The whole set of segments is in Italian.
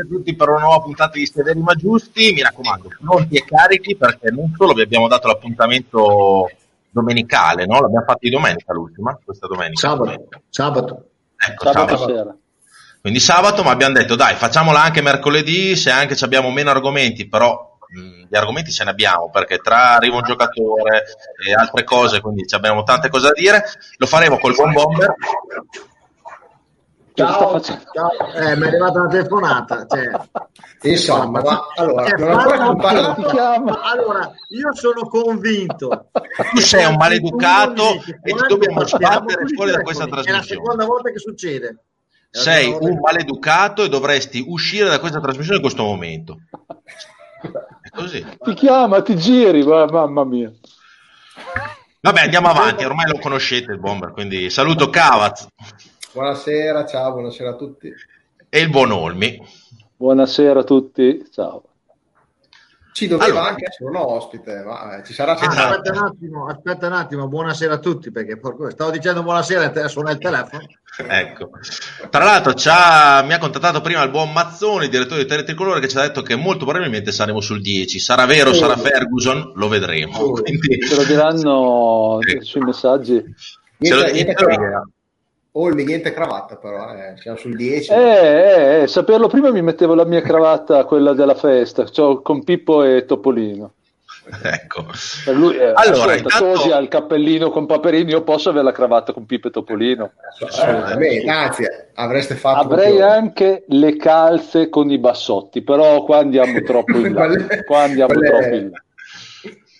a tutti per una nuova puntata di Severi ma Giusti. Mi raccomando, pronti e carichi perché non solo vi abbiamo dato l'appuntamento domenicale, no? L'abbiamo fatto di domenica l'ultima, questa domenica. Sabato. Sabato. Ecco, Sabato sabato. sera. Quindi sabato, ma abbiamo detto dai, facciamola anche mercoledì, se anche ci abbiamo meno argomenti, però mh, gli argomenti ce ne abbiamo, perché tra arriva un giocatore e altre cose, quindi ci abbiamo tante cose da dire, lo faremo col buon bomber. Ciao, facendo? ciao. Eh, mi è arrivata una telefonata. Cioè, Insomma, ma allora, Eh. Ti chiama. Allora, io sono convinto. Tu sei un maleducato e ti dobbiamo sbattere fuori da questa È la trasmissione. seconda volta che succede. Sei un maleducato e dovresti uscire da questa trasmissione in questo momento. È così. Ti chiama, ti giri, ma- mamma mia. Vabbè, andiamo avanti, ormai lo conoscete il bomber, quindi saluto Cavaz Buonasera, ciao, buonasera a tutti. e il buon Olmi. Buonasera a tutti, ciao. Ci doveva Allora. anche essere un ospite, ma eh, ci sarà Ah, sempre. aspetta un attimo, aspetta un attimo, buonasera a tutti, perché porco- stavo dicendo buonasera e suona il telefono. Ecco. Tra l'altro ci ha- mi ha contattato prima il buon Mazzoni, direttore di Tele Tricolore, che ci ha detto che molto probabilmente saremo sul 10. Sarà vero, sarà Ferguson? Lo vedremo. Oh. Quindi, Ce lo diranno Sì. sui messaggi. ce lo- Niente, niente cravatta. Olmi, niente cravatta, però, eh, siamo sul 10. Eh, eh, eh, saperlo prima mi mettevo la mia cravatta, quella della festa, cioè, con Pippo e Topolino. Ecco. Per lui, eh, Allora, ascolta, intanto- Tosi ha il cappellino con Paperini, io posso avere la cravatta con Pippo e Topolino. Assolutamente, anzi, avreste fatto. Avrei proprio- anche le calze con i bassotti, però qua andiamo troppo in là. Qua andiamo troppo in là.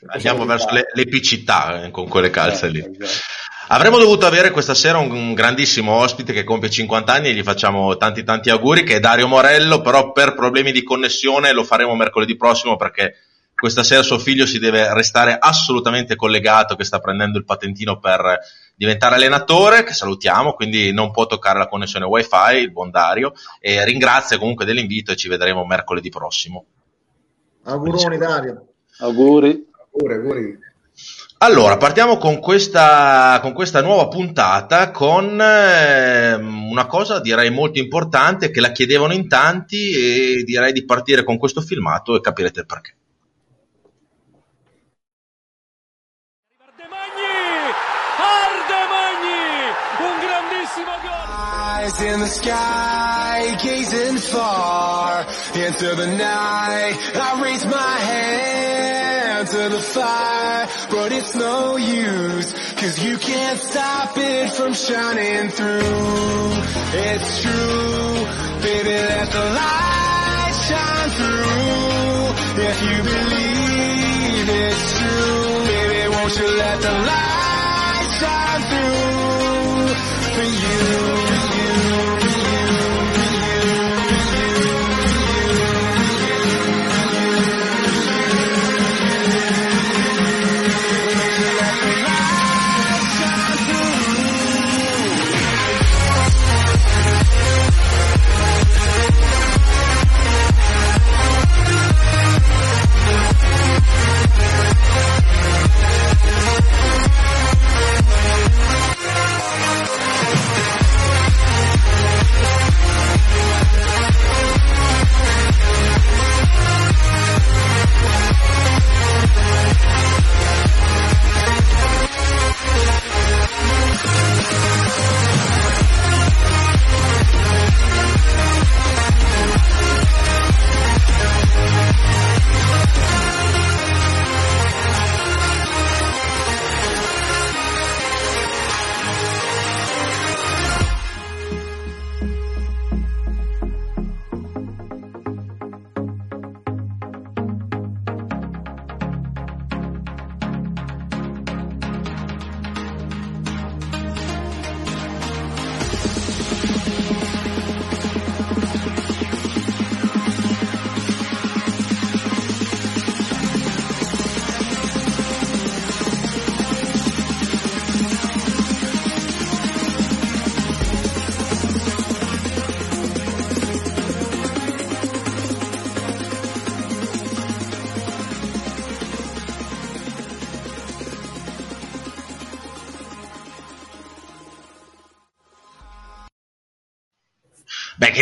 Andiamo verso le- l'epicità eh, con quelle calze lì. Eh, esatto. Avremmo dovuto avere questa sera un, un grandissimo ospite che compie 50 anni e gli facciamo tanti tanti auguri, che è Dario Morello, però per problemi di connessione lo faremo mercoledì prossimo perché questa sera suo figlio si deve restare assolutamente collegato, che sta prendendo il patentino per diventare allenatore, che salutiamo, quindi non può toccare la connessione wifi, il buon Dario, e ringrazia comunque dell'invito e ci vedremo mercoledì prossimo. Auguroni Dario. Auguri. Auguri, auguri. Allora, partiamo con questa, con questa nuova puntata con ehm, una cosa direi molto importante che la chiedevano in tanti e direi di partire con questo filmato e capirete il perché. Ardemagni! Ardemagni! Un grandissimo gol! Eyes in the sky, gazing far into the night. I raise my hand to the fire, but it's no use, cause you can't stop it from shining through. It's true, baby, let the light shine through. If you believe it's true, baby, won't you let the light shine through for you?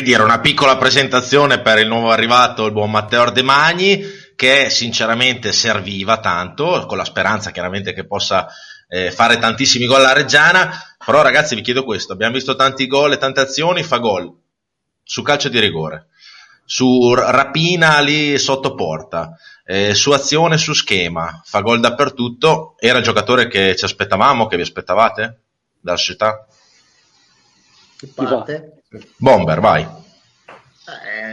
Dire, una piccola presentazione per il nuovo arrivato, il buon Matteo Ardemagni, che sinceramente serviva tanto, con la speranza chiaramente che possa eh, fare tantissimi gol alla Reggiana. Però ragazzi vi chiedo questo, abbiamo visto tanti gol e tante azioni, fa gol su calcio di rigore, su rapina lì sotto porta, eh, su azione, su schema, fa gol dappertutto. Era il giocatore che ci aspettavamo, che vi aspettavate dalla società? Bomber, vai.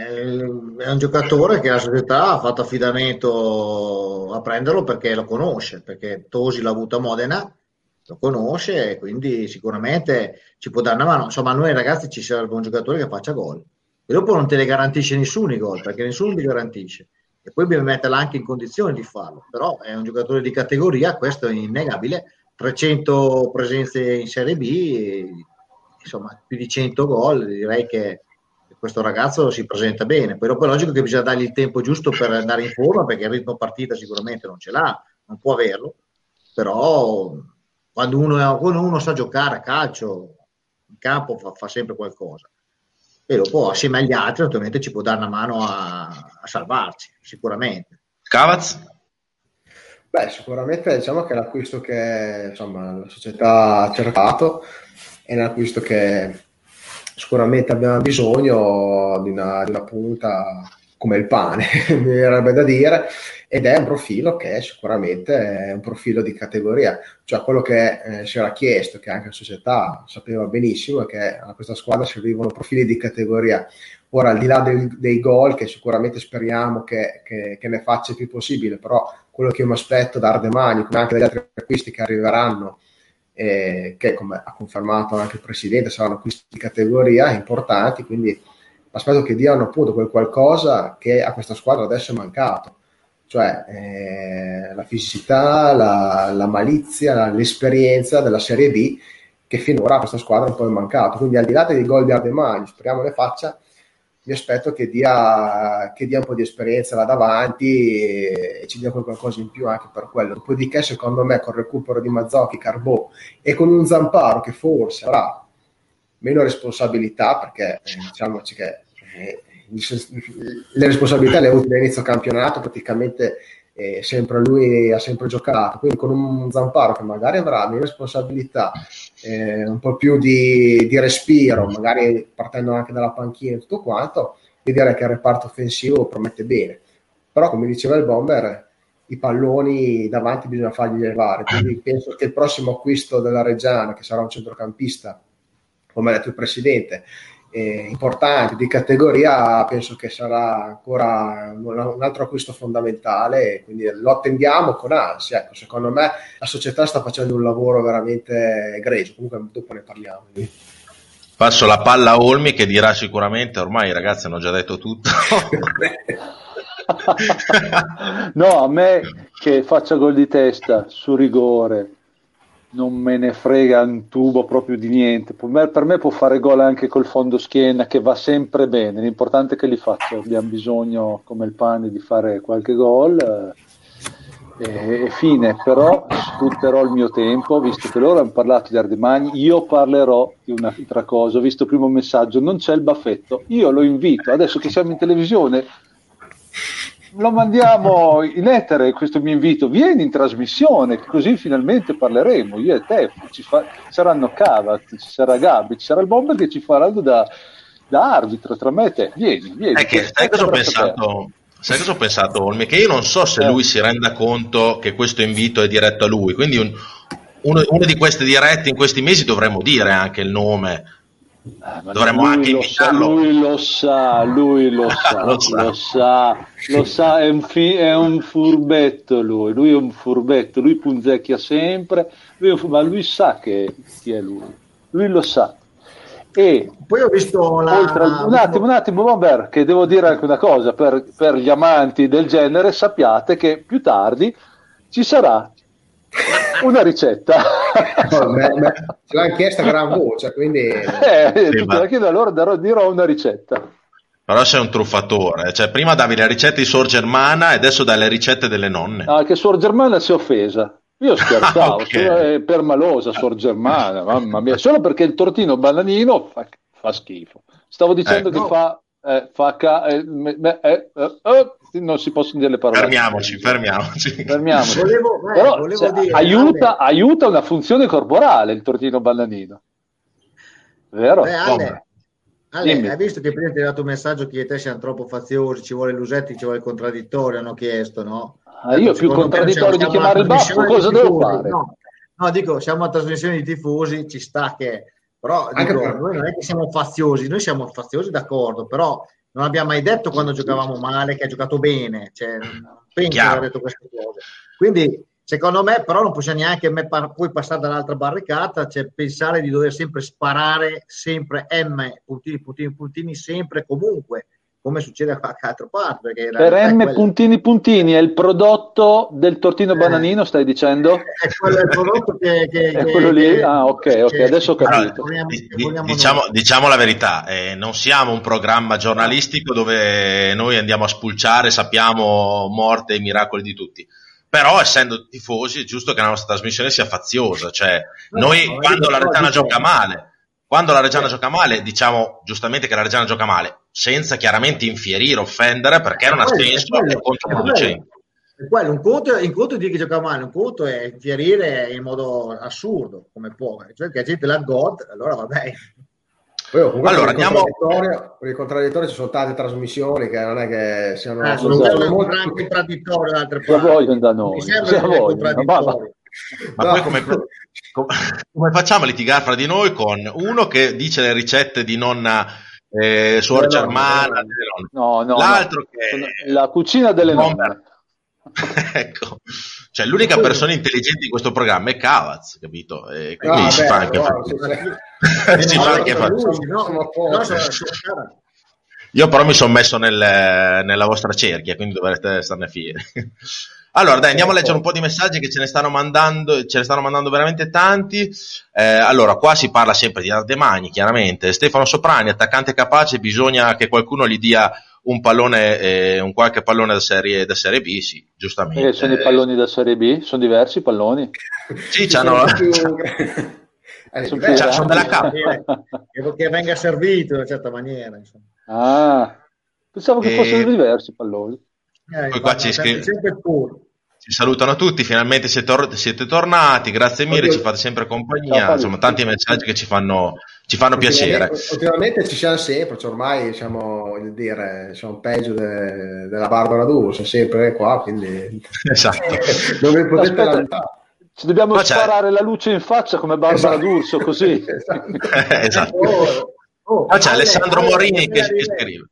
È un giocatore che la società ha fatto affidamento a prenderlo perché lo conosce, perché Tosi l'ha avuto a Modena, lo conosce e quindi sicuramente ci può dare una mano. Insomma, a noi ragazzi ci serve un giocatore che faccia gol. E dopo non te le garantisce nessuno i gol, perché nessuno li garantisce. E poi bisogna metterla anche in condizione di farlo. Però è un giocatore di categoria, questo è innegabile. 300 presenze in Serie B, insomma, più di 100 gol, direi che questo ragazzo si presenta bene. Poi dopo è logico che bisogna dargli il tempo giusto per andare in forma, perché il ritmo partita sicuramente non ce l'ha, non può averlo. Però quando uno, è- quando uno sa giocare a calcio, in campo fa, fa sempre qualcosa. E dopo, assieme agli altri, naturalmente ci può dare una mano a, a salvarci, sicuramente. Cavaz? Beh, sicuramente diciamo che è l'acquisto che insomma, la società ha cercato è un acquisto che sicuramente abbiamo bisogno di una, di una punta come il pane, mi verrebbe da dire, ed è un profilo che sicuramente è un profilo di categoria, cioè quello che eh, si era chiesto, che anche la società sapeva benissimo, è che a questa squadra servivano profili di categoria. Ora, al di là del- dei gol, che sicuramente speriamo che, che- che ne faccia il più possibile, però quello che io mi aspetto da Ardemani, come anche dagli altri acquisti che arriveranno, eh, che come ha confermato anche il presidente, saranno acquisti di categoria importanti, quindi aspetto che diano appunto quel qualcosa che a questa squadra adesso è mancato, cioè eh, la fisicità, la, la malizia, l'esperienza della Serie B che finora a questa squadra un po' è mancato. Quindi al di là dei gol di Ardemani, speriamo ne faccia, mi aspetto che dia, che dia un po' di esperienza là davanti e, e ci dia qualcosa in più anche per quello. Dopodiché, secondo me, con il recupero di Mazzocchi, Carbò e con un Zamparo che forse avrà meno responsabilità, perché eh, diciamoci che eh, le responsabilità le ha avute all'inizio campionato, praticamente eh, sempre lui ha sempre giocato, quindi con un Zamparo che magari avrà meno responsabilità, eh, un po' più di, di respiro, magari partendo anche dalla panchina e tutto quanto, io direi che il reparto offensivo promette bene. Però, come diceva il Bomber, i palloni davanti bisogna fargli levare. Quindi penso che il prossimo acquisto della Reggiana, che sarà un centrocampista, come ha detto il presidente, eh, importante di categoria, penso che sarà ancora un, un altro acquisto fondamentale. Quindi lo attendiamo con ansia. Ecco, secondo me la società sta facendo un lavoro veramente egregio. Comunque, dopo ne parliamo. Passo la palla a Olmi che dirà sicuramente, ormai i ragazzi hanno già detto tutto. no, a me che faccia gol di testa su rigore non me ne frega un tubo proprio di niente. Per me, può fare gol anche col fondo schiena che va sempre bene. L'importante è che li faccia. Abbiamo bisogno, come il pane, di fare qualche gol. eh, e fine, però sfrutterò il mio tempo, visto che loro hanno parlato di Ardemagni, io parlerò di un'altra cosa. Ho visto il primo messaggio, non c'è il baffetto. Io lo invito, adesso che siamo in televisione, lo mandiamo in etere questo mio invito, vieni in trasmissione, così finalmente parleremo, io e te, ci fa- saranno Cavat, ci sarà Gabi, ci sarà il Bomber che ci farà da, da arbitro tra me e te, vieni, vieni. È che, sai cosa ho pensato? Sai cosa ho pensato, Olmi? Che io non so se Eh. lui si renda conto che questo invito è diretto a lui, quindi un- uno, uno di queste dirette in questi mesi dovremmo dire anche il nome. Ah, ma Dovremmo lui anche lo sa, invitarlo. lui lo sa, lui lo sa, Lo lo sa. sa, lo sa, è un, fi- è un furbetto lui, lui è un furbetto, lui punzecchia sempre, lui fu- ma lui sa che chi è lui, lui lo sa. E Poi ho visto la... oltre un attimo, un attimo, Bomber, che devo dire anche una cosa, per, per gli amanti del genere sappiate che più tardi ci sarà una ricetta. No, me- me- ce l'hanno chiesta a gran voce, quindi Eh, Sì, ma- la chiedo, allora darò- dirò una ricetta. Però sei un truffatore, cioè prima davi le ricette di Sor Germana e adesso dai le ricette delle nonne. Ah, che Suor Germana si è offesa. Io scherzavo, Ok. solo- è permalosa Suor Germana, mamma mia, solo perché il tortino bananino fa, fa schifo. Stavo dicendo Eh, che no. fa, eh, fa ca- eh, me- me- eh, eh, eh, non si possono dire le parole. Fermiamoci, fermiamoci. Fermiamoci. Volevo, eh, Però volevo se- dire, aiuta, aiuta una funzione corporale il tortino bananino. Vero? beh, Ale, Ale, hai visto che prima ti hai dato un messaggio che io e te siamo troppo faziosi, ci vuole l'Usetti, ci vuole il contraddittorio, hanno chiesto, no? Ah, io più contraddittorio di chiamare il baffo, cosa di devo tifosi, fare? No, no, dico, siamo una trasmissione di tifosi, ci sta che... Però dico, per- noi non è che siamo faziosi, noi siamo faziosi d'accordo, però non abbiamo mai detto quando giocavamo male che ha giocato bene, cioè, penso aver detto queste cose. Quindi, secondo me, però non possiamo neanche poi passare dall'altra barricata, cioè pensare di dover sempre sparare, sempre M, puntini, puntini, puntini, sempre, comunque, come succede a qualche altra parte. Perché Per M quella. puntini puntini è il prodotto del tortino Eh. bananino, stai dicendo? È quello il prodotto che, che- È che- quello lì? che- Ah, ok, ok, adesso ho capito. vogliamo- Di- di- vogliamo diciamo, diciamo la verità, eh, non siamo un programma giornalistico dove noi andiamo a spulciare, sappiamo morte e miracoli di tutti. Però, essendo tifosi, è giusto che la nostra trasmissione sia faziosa. Cioè, No, noi no, quando la Reggiana gioca male, quando la Reggiana gioca male, diciamo giustamente che la Reggiana gioca male, senza chiaramente infierire, offendere, perché non ha senso, è è controproducente. Quello, un conto, un conto è dire che gioca male, un conto è infierire in modo assurdo, come può, cioè che la gente la god, allora vabbè. Poi, comunque, Allora, andiamo- contraddittorio- per il contraddittorio ci sono tante trasmissioni che non è che siano Ah, sono molto- gran contraddittorio da altre parti. vogliono da noi? Vogliono? contraddittorio. Ma No. poi come, com- come facciamo a litigare fra di noi con uno che dice le ricette di nonna eh, suora No, germana, no. No, no, l'altro no. che La cucina delle nonne. ecco, cioè l'unica persona intelligente in questo programma è Cavaz, capito? E quindi No, si vabbè, fa anche no, si fa anche. Io però mi sono messo nel- nella vostra cerchia, quindi dovrete starne fieri. Allora, dai, andiamo a leggere un po' di messaggi che ce ne stanno mandando, ce ne stanno mandando veramente tanti. Eh, allora, qua si parla sempre di Ardemagni, chiaramente. Stefano Soprani, attaccante capace, bisogna che qualcuno gli dia un pallone, eh, un qualche pallone da serie, da serie B, sì, giustamente. Eh, sono i palloni da Serie B? Sono diversi i palloni? Sì, c'hanno... sono più- Eh, Sono beh, più cioè, sono della. K. Che, che venga servito in una certa maniera. Insomma. Ah, pensavo che E- fossero diversi i palloni. Eh, Poi qua sempre, il puro. Ci salutano tutti, finalmente siete, tor- siete tornati, grazie mille, Oddio. ci fate sempre compagnia, insomma tanti messaggi che ci fanno, ci fanno piacere. Ultimamente, ci siamo sempre, cioè ormai siamo, voglio dire, siamo peggio de- della Barbara D'Urso, sempre qua, quindi Esatto. vi potete lamentare. Ci dobbiamo Ma c'è- sparare la luce in faccia come Barbara Esatto. D'Urso, così. Esatto. esatto. Oh, oh, Qua c'è Ale, Alessandro Ale, Morini che scrive.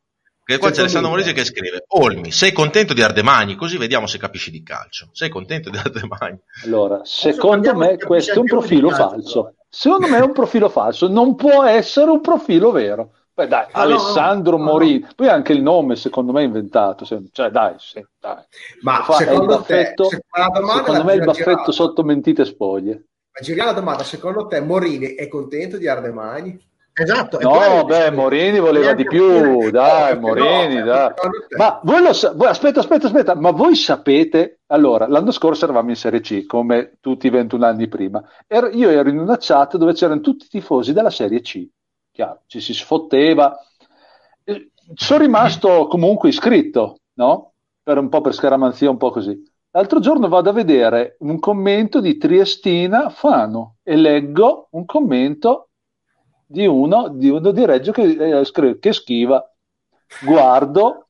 Che qua c'è Alessandro Morini che scrive: Olmi, sei contento di Ardemagni? Così vediamo se capisci di calcio. Sei contento di Ardemagni? Allora, secondo me questo è un profilo falso. Secondo me è un profilo falso, non può essere un profilo vero. Beh, dai, No, Alessandro no, no. Morini, poi anche il nome secondo me è inventato, cioè dai, sì, dai. Ma Fa- secondo te, baffetto, domanda secondo me è il baffetto girare. sotto mentite spoglie. Ma giriamo la domanda, secondo te Morini è contento di Ardemagni? Esatto. No, beh, Morini voleva di più, dai, Morini, no, dai. Ma voi lo sa- voi- aspetta, aspetta, aspetta, ma voi sapete, allora, l'anno scorso eravamo in Serie C, come tutti i 21 anni prima. Ero- io ero in una chat dove c'erano tutti i tifosi della Serie C, chiaro, ci si sfotteva. Sono rimasto comunque iscritto, no? Per un po' per scaramanzia, un po' così. L'altro giorno vado a vedere un commento di Triestina Fano e leggo un commento di uno di, uno di Reggio che, eh, che schiva. Guardo,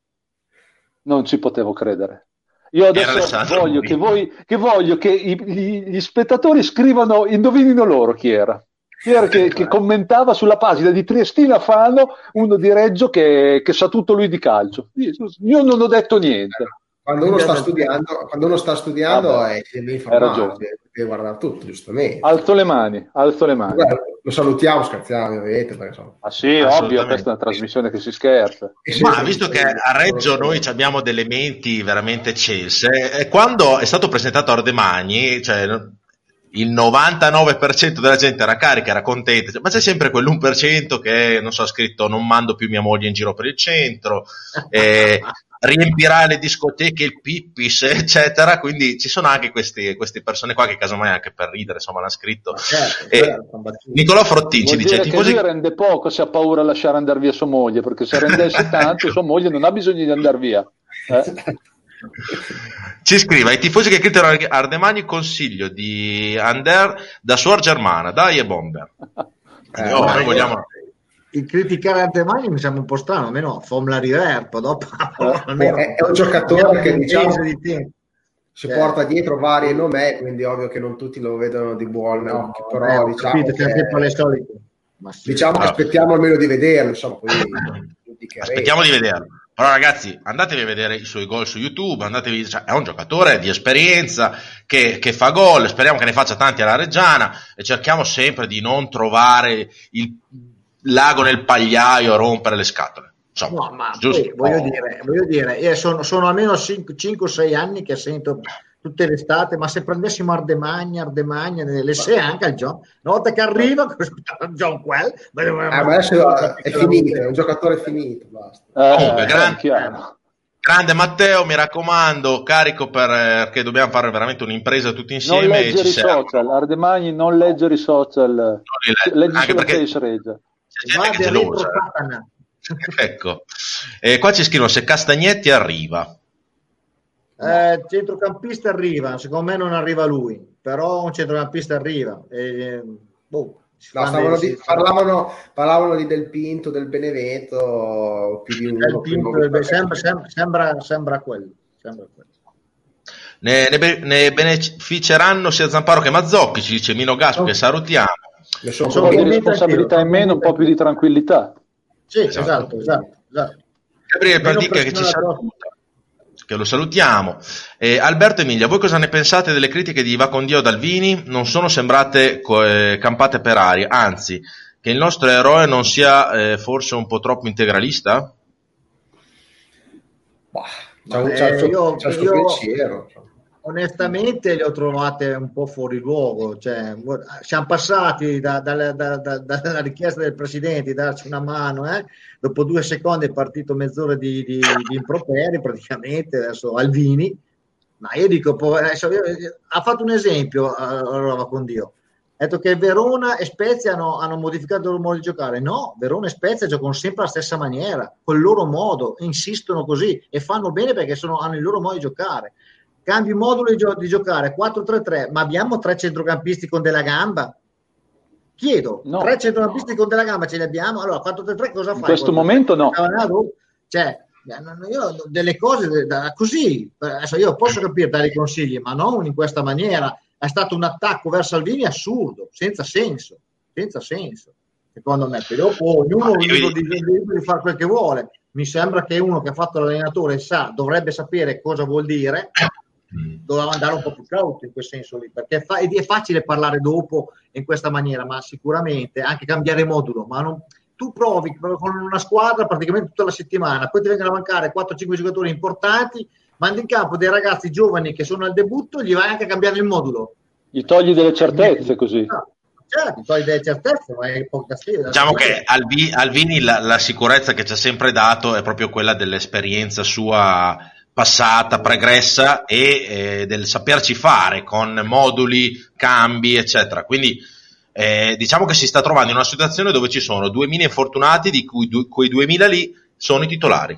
non ci potevo credere. Io adesso voglio che, voi, che voglio che i- gli, gli spettatori scrivano, indovinino loro chi era. Chi era che, che commentava sulla pagina di Triestina Fano uno di Reggio che, che sa tutto lui di calcio. Io, io non ho detto niente. Quando uno sta studiando, quando uno sta studiando Vabbè, è, deve informare, guardare tutto, giustamente. Alzo le mani, alzo le mani. Guarda, lo salutiamo, scherziamo, ovviamente, perché. Ah sì, ovvio, questa è una trasmissione che si scherza. è Ma visto che a Reggio noi abbiamo delle menti veramente eccelse, e quando è stato presentato Ardemagni, cioè il 99% della gente era carica, era contenta, cioè, ma c'è sempre quell'1% che non so, ha scritto non mando più mia moglie in giro per il centro, e riempirà le discoteche il Pippis, eccetera. Quindi ci sono anche questi, queste persone qua che casomai anche per ridere, insomma, l'hanno scritto. Certo, E certo, battute. Nicolò Frottin ci dice: tifosi lui rende poco se ha paura a lasciare andare via sua moglie, perché se rendesse tanto sua moglie non ha bisogno di andare via. Eh? Ci scrive ai tifosi che criticano Ardemagni consiglio di Ander da suor Germana, dai e bomber. Eh, No, noi io- vogliamo- Il criticare Artemagni mi sembra un po' strano, almeno Formula Riverpo, dopo almeno è- è un giocatore che, diciamo, di si Cioè- porta dietro varie nome, quindi ovvio che non tutti lo vedono di buon No, però vabbè, ho diciamo capito, che, sempre le solite. Ma sì. diciamo che Ah. aspettiamo almeno di vederlo, insomma, poi. Aspettiamo di vederlo. Però ragazzi, andatevi a vedere i suoi gol su YouTube, andatevi, cioè, è un giocatore di esperienza che, che fa gol, speriamo che ne faccia tanti alla Reggiana e cerchiamo sempre di non trovare il lago nel pagliaio a rompere le scatole. Insomma, No, ma giusto? poi, voglio, Oh. dire, voglio dire, io sono, sono almeno 5 o 6 anni che sento tutte le estate, ma se prendessimo Ardemagna, Ardemagna, le sei anche al John, una volta che arriva, John Quell, Ah, ma adesso è finito, è un giocatore finito, basta. Eh, Comunque, è grande-. Grande Matteo, mi raccomando, carico per, eh, perché dobbiamo fare veramente un'impresa tutti Non insieme. e leggere i social, Ardemagni non leggere i social, li leggo, leggi anche perché- Face. C'è gente che è dentro gelosa. eh. Satana. ecco, e qua ci scrivono se Castagnetti arriva. Eh, centrocampista arriva, secondo me non arriva lui, però un centrocampista arriva. E, boh, No, di- parlavano, parlavano di Del Pinto, del Benevento, più di uno. Pinto più del- sembra, sembra, sembra, sembra quello. Sembra quello. Ne, ne be- ne beneficeranno sia Zamparo che Mazzocchi, ci dice Mino Gaspo, che salutiamo. Sono Un po' di responsabilità in meno, un po' più di tranquillità. Sì, Esatto. esatto, esatto. esatto. Gabriele Pratica che ci saluta, che lo salutiamo. Eh, Alberto Emilia, voi cosa ne pensate delle critiche di Vacondio Dalvini? Non sono sembrate co- eh, campate per aria, anzi, che il nostro eroe non sia eh, forse un po' troppo integralista? Bah, c'ha, un- eh, io- suo io- pensiero. Onestamente le ho trovate un po' fuori luogo, cioè, siamo passati da- da- da- dalla richiesta del presidente di darci una mano, eh? dopo due secondi è partito mezz'ora di, di, di improperi praticamente, adesso Alvini, ma io dico, adesso io- ha fatto un esempio, eh, allora con Dio, ha detto che Verona e Spezia hanno, hanno modificato il loro modo di giocare, no, Verona e Spezia giocano sempre alla stessa maniera, col loro modo, insistono così e fanno bene perché sono- hanno il loro modo di giocare cambi modulo di, gio- di giocare 4-3-3, ma abbiamo tre centrocampisti con della gamba? Chiedo, No. tre centrocampisti con della gamba ce li abbiamo? Allora 4-3-3 cosa fai? In questo momento no. Cioè, io delle cose da- così, adesso io posso capire dare i consigli, ma non in questa maniera. È stato un attacco verso Salvini assurdo, senza senso, senza senso, secondo me. Poi dopo ognuno è libero di fare quel che vuole. Mi sembra che uno che ha fatto l'allenatore sa, dovrebbe sapere cosa vuol dire, doveva andare un po' più cauto in quel senso lì, perché è, fa- è facile parlare dopo in questa maniera, ma sicuramente anche cambiare modulo, ma non- tu provi con una squadra praticamente tutta la settimana, poi ti vengono a mancare 4-5 giocatori importanti, mandi in campo dei ragazzi giovani che sono al debutto, gli vai anche a cambiare il modulo. Gli togli delle certezze così. No, certo, togli delle certezze, ma è poca sfida. Diciamo che Alvi- Alvini la, la sicurezza che ci ha sempre dato è proprio quella dell'esperienza sua passata, pregressa e eh, del saperci fare con moduli, cambi, eccetera. Quindi eh, diciamo che si sta trovando in una situazione dove ci sono 2000 infortunati, di cui du- quei 2000 lì sono i titolari.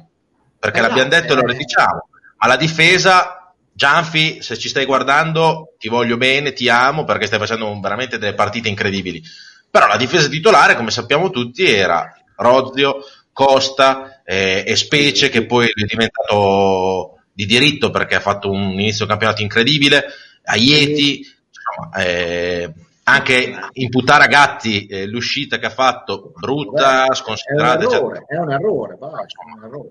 Perché Esatto, l'abbiamo detto e lo ridiciamo. Alla difesa, Gianfi, se ci stai guardando, ti voglio bene, ti amo perché stai facendo un- veramente delle partite incredibili. Però la difesa titolare, come sappiamo tutti, era Rozio, Costa eh, e Specie, che poi è diventato di diritto perché ha fatto un inizio campionato incredibile, Aieti, insomma, eh, anche imputare a Gatti eh, l'uscita che ha fatto brutta, È un sconsiderata, errore, è un errore, basta, è un errore.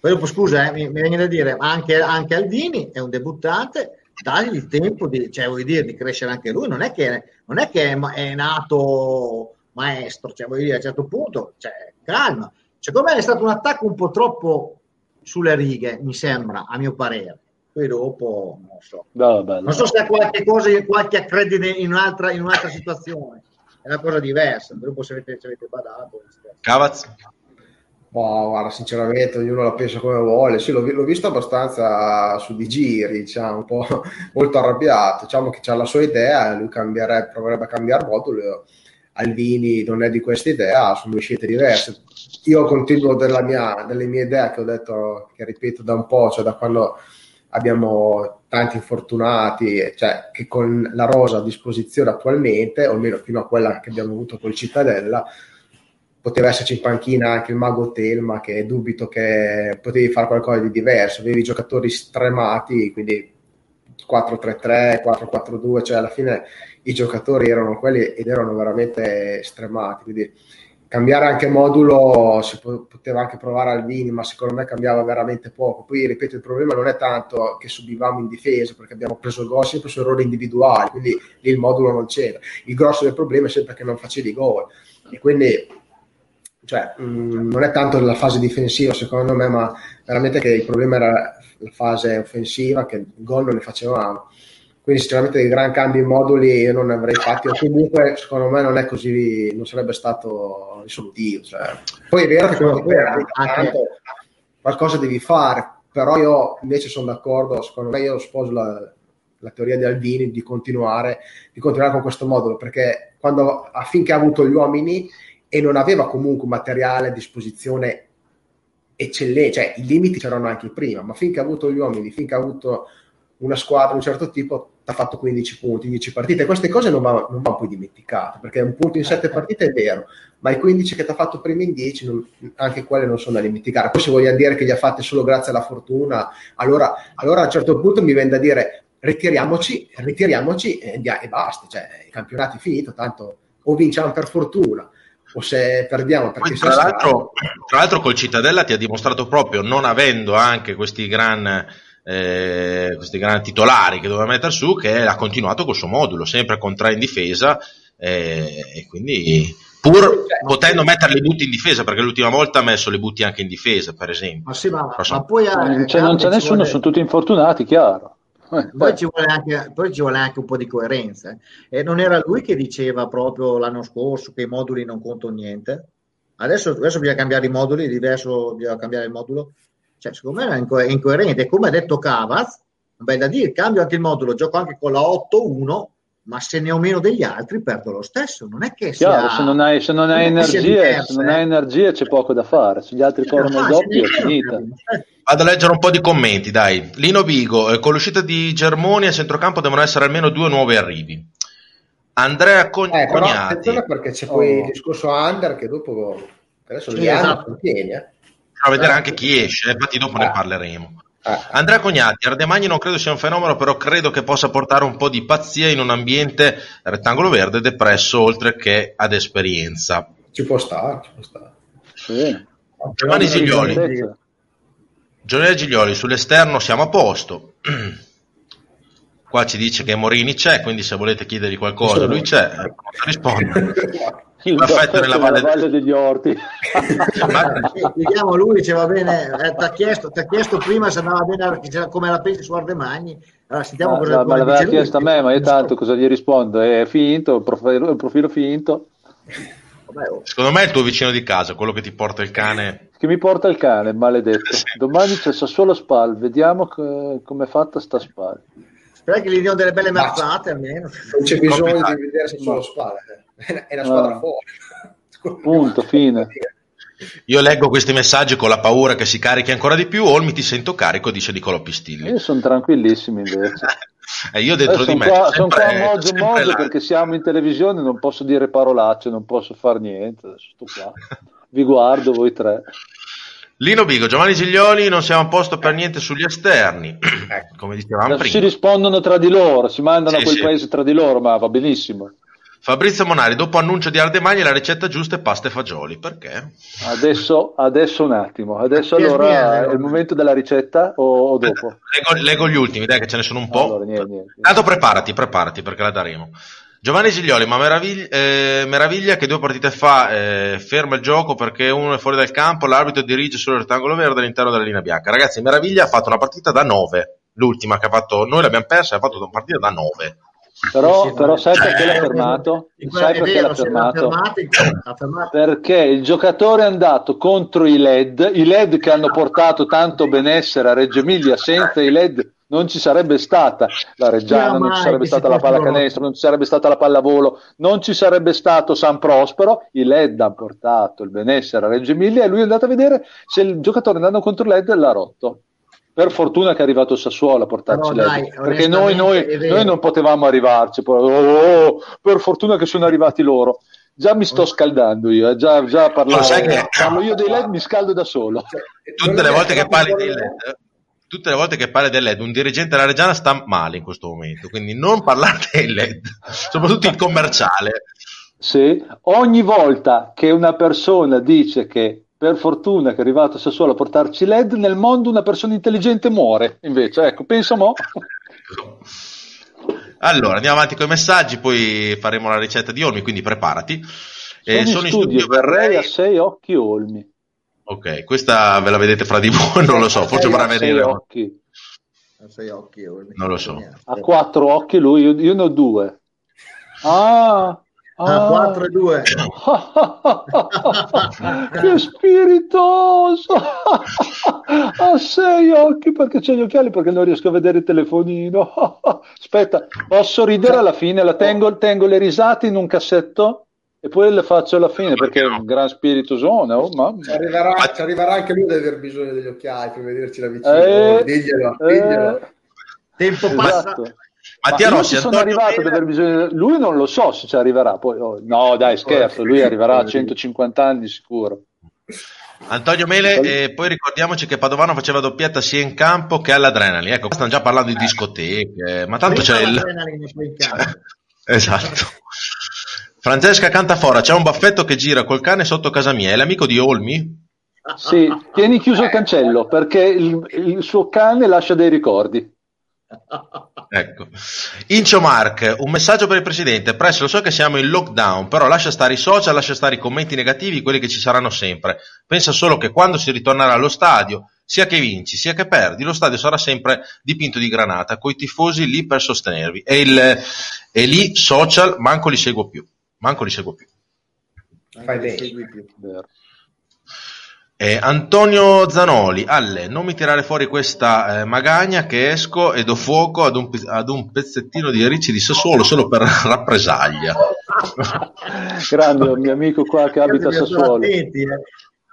Poi dopo, scusa, eh, mi, mi viene da dire, ma anche, anche Aldini è un debuttante, dagli il tempo di, cioè, dire, di crescere anche lui, non è che, non è, che è, è nato maestro, cioè, dire, a un certo punto, cioè, calma. Secondo me è stato un attacco un po' troppo sulle righe, mi sembra, a mio parere. Poi dopo, non so. Vabbè, Non so se ha qualche cosa, qualche accredite in un'altra, in un'altra situazione, è una cosa diversa, dopo se avete, se avete badato. Cavaz? Boh, guarda, sinceramente ognuno la pensa come vuole. Sì, l'ho, l'ho visto abbastanza su di giri, diciamo, un po' molto arrabbiato. Diciamo che c'ha la sua idea, lui cambierebbe, proverebbe a cambiare modulo. Alvini non è di questa idea, sono due scelte diverse. Io continuo mia, delle mie idee che ho detto, che ripeto da un po', cioè da quando abbiamo tanti infortunati, cioè che con la rosa a disposizione attualmente, o almeno fino a quella che abbiamo avuto col Cittadella, poteva esserci in panchina anche il mago Telma che dubito che potevi fare qualcosa di diverso, avevi giocatori stremati, quindi 4-3-3, 4-4-2, cioè alla fine i giocatori erano quelli ed erano veramente stremati, quindi cambiare anche modulo si po- poteva anche provare Alvini, ma secondo me cambiava veramente poco. Poi ripeto, il problema non è tanto che subivamo in difesa, perché abbiamo preso il gol sempre su errori individuali, quindi lì il modulo non c'era. Il grosso del problema è sempre che non facevi gol. E quindi cioè, mh, non è tanto la fase difensiva secondo me, ma veramente che il problema era la fase offensiva, che gol non ne facevamo. Quindi sinceramente dei gran cambi in moduli io non ne avrei fatti, o comunque secondo me non è così, non sarebbe stato risolutivo. Cioè. Poi è vero che quando poi tanto, qualcosa devi fare, però io invece sono d'accordo, secondo me io sposo la, la teoria di Albini di continuare, di continuare con questo modulo, perché quando, affinché ha avuto gli uomini e non aveva comunque un materiale a disposizione eccellente, cioè i limiti c'erano anche prima, ma finché ha avuto gli uomini, finché ha avuto una squadra di un certo tipo, ha fatto 15 punti in 10 partite. Queste cose non vanno, vanno poi dimenticate, perché un punto in 7 partite è vero, ma i 15 che ti ha fatto prima in 10, non, anche quelle non sono da dimenticare. Poi se vogliamo dire che li ha fatte solo grazie alla fortuna, allora, allora a un certo punto mi viene da dire ritiriamoci, ritiriamoci e, e basta, cioè il campionato è finito, tanto o vinciamo per fortuna o se perdiamo perché tra l'altro, tra l'altro col Cittadella ti ha dimostrato proprio non avendo anche questi gran eh, questi grandi titolari che doveva mettere su che ha continuato col suo modulo sempre con tre in difesa eh, e quindi pur cioè, potendo mettere le butti in difesa perché l'ultima volta ha messo le butti anche in difesa per esempio ma, sì, ma, ma poi eh, cioè, non c'è nessuno vuole... sono tutti infortunati chiaro eh, poi, ci anche, poi, ci vuole anche, un po' di coerenza. Eh. E non era lui che diceva proprio l'anno scorso che i moduli non contano niente? Adesso, adesso bisogna cambiare i moduli, è diverso, bisogna cambiare il modulo. Cioè, secondo me è incoerente. Come ha detto Cavaz, beh da dire, cambio anche il modulo, gioco anche con la 8-1, ma se ne ho meno degli altri perdo lo stesso. Non è che Chiaro, sia, se non hai, se non hai energie, se non hai energie c'è poco da fare. Se gli altri corrono il doppio è finita. Vado a leggere un po' di commenti, dai. Lino Vigo, eh, con l'uscita di Germoni a centrocampo devono essere almeno due nuovi arrivi. Andrea Con- eh, però, Attenzione perché c'è poi oh. il discorso under che dopo adesso sì, esatto. contieni, eh. A vedere anche chi esce, infatti dopo ah. ne parleremo. Ah. Andrea Cognati, Ardemagni non credo sia un fenomeno, però credo che possa portare un po' di pazzia in un ambiente rettangolo verde depresso, oltre che ad esperienza. Ci può stare, ci può stare. Sì. Giovanni Giglioli. Giovanni Giglioli, sull'esterno siamo a posto. Qua ci dice che Morini c'è, quindi se volete chiedergli qualcosa, lui c'è, risponde. Il Perfetto nella valle, valle degli Orti. Chiediamo lui, diceva bene, eh, ti ha chiesto, chiesto, prima se andava bene come la pensi su Ardemagni. Allora, sentiamo ma, cosa, ma l'aveva chiesto a me, ma io tanto cosa gli rispondo? È finto, il profilo, il profilo finto. Oh. Secondo me è il tuo vicino di casa, quello che ti porta il cane. Che mi porta il cane, maledetto. Domani c'è Sassuolo Spal, vediamo co- come è fatta sta Spal. Spera che gli diano delle belle mazzate almeno. Non c'è bisogno di vedere Sassuolo Spal, eh. È una squadra ah. fuori. Punto, fine. Io leggo questi messaggi con la paura che si carichi ancora di più. Olmi ti sento carico, dice Nicolò Pistilli. Io sono tranquillissimo invece. eh, io dentro di me qua, sono qua a moggio moggio perché siamo in televisione, non posso dire parolacce, non posso fare niente. Adesso sto qua. Vi guardo voi tre. Lino Bigo, Giovanni Giglioli, non siamo a posto per niente sugli esterni, ecco, come dicevamo Adesso prima. Si rispondono tra di loro, si mandano sì, a quel sì. paese tra di loro, ma va benissimo. Fabrizio Monari, dopo annuncio di Ardemagni, la ricetta giusta è pasta e fagioli. Perché? Adesso, adesso un attimo. Adesso allora è il momento della ricetta o, o dopo? Leggo, leggo, gli ultimi, dai, che ce ne sono un po'. Allora, niente, niente. Tanto preparati, preparati perché la daremo. Giovanni Giglioli, ma meraviglia, eh, meraviglia che due partite fa eh, ferma il gioco perché uno è fuori dal campo, l'arbitro dirige sul rettangolo verde all'interno della linea bianca. Ragazzi, Meraviglia ha fatto una partita da 9, l'ultima che ha fatto, noi l'abbiamo persa, ha fatto una partita da 9 Però, però sai perché eh, l'ha fermato? in quella- Sai perché vero, l'ha fermato? fermato. Perché il giocatore è andato contro i LED, i LED che hanno portato tanto benessere a Reggio Emilia, senza i LED non ci sarebbe stata la Reggiana, non ci sarebbe stata la pallacanestro, non ci sarebbe stata la pallavolo, non ci sarebbe stato San Prospero, i LED hanno portato il benessere a Reggio Emilia e lui è andato a vedere se il giocatore andando contro il LED l'ha rotto. Per fortuna che è arrivato Sassuolo a portarci LED, dai, perché noi, noi- noi non potevamo arrivarci. poi, oh, oh, per fortuna che sono arrivati loro. Già mi sto scaldando io, eh, già, già sai che- Parlo io dei LED, mi scaldo da solo. Tutte le volte che parli dei LED, tutte le volte che parli del LED, un dirigente della Reggiana sta male in questo momento, quindi non parlare dei LED, soprattutto il commerciale. Sì, ogni volta che una persona dice che per fortuna che è arrivato a Sassuolo a portarci LED, nel mondo una persona intelligente muore. Invece, ecco, penso mo. Allora, andiamo avanti con i messaggi, poi faremo la ricetta di Olmi, quindi preparati. Eh, sono in studio, verrei a sei occhi olmi. Ok, questa ve la vedete fra di voi, non lo so, forse vorrà Sei vedere. occhi. A sei occhi, io- Non lo so. Ha quattro occhi lui, io, io ne ho due. Ah, Ah, ah. 4 e 2. che spiritoso! ha sei occhi perché c'ho gli occhiali perché non riesco a vedere il telefonino. Aspetta, posso ridere alla fine? La tengo, tengo le risate in un cassetto e poi le faccio alla fine perché è un gran spiritosone. Oh, mamma. Ci arriverà, ci arriverà anche lui ad aver bisogno degli occhiali per vederci da vicino. Eh, diglielo, eh, diglielo. Tempo passa. esatto. Mattia Ma Rossi, sono Antonio arrivato ad Mela- aver bisogno. Lui non lo so se ci arriverà. Poi, oh, no, dai, scherzo. Lui arriverà a 150 anni sicuro. Antonio Mele, e poi ricordiamoci che Padovano faceva doppietta sia in campo che all'adrenalina. Ecco, stanno già parlando di discoteche, ma tanto c'è il... Esatto. Francesca Cantafora, c'è un baffetto che gira col cane sotto casa mia, è l'amico di Olmi? Sì, tieni chiuso il cancello perché il, il suo cane lascia dei ricordi. Ecco. Incio Mark, un messaggio per il presidente. Presto, lo so che siamo in lockdown, però lascia stare i social, lascia stare i commenti negativi, quelli che ci saranno sempre. Pensa solo che quando si ritornerà allo stadio, sia che vinci, sia che perdi, lo stadio sarà sempre dipinto di granata, coi tifosi lì per sostenervi. E, il, e lì social manco li seguo più. Manco li seguo più. Fai bene. Segui più. Vero. Eh, Antonio Zanoli, Alle, non mi tirare fuori questa eh, magagna che esco e do fuoco ad un, ad un pezzettino di Ricci di Sassuolo solo per rappresaglia. Grande, un mio amico qua che abita a Sassuolo. attenti, eh.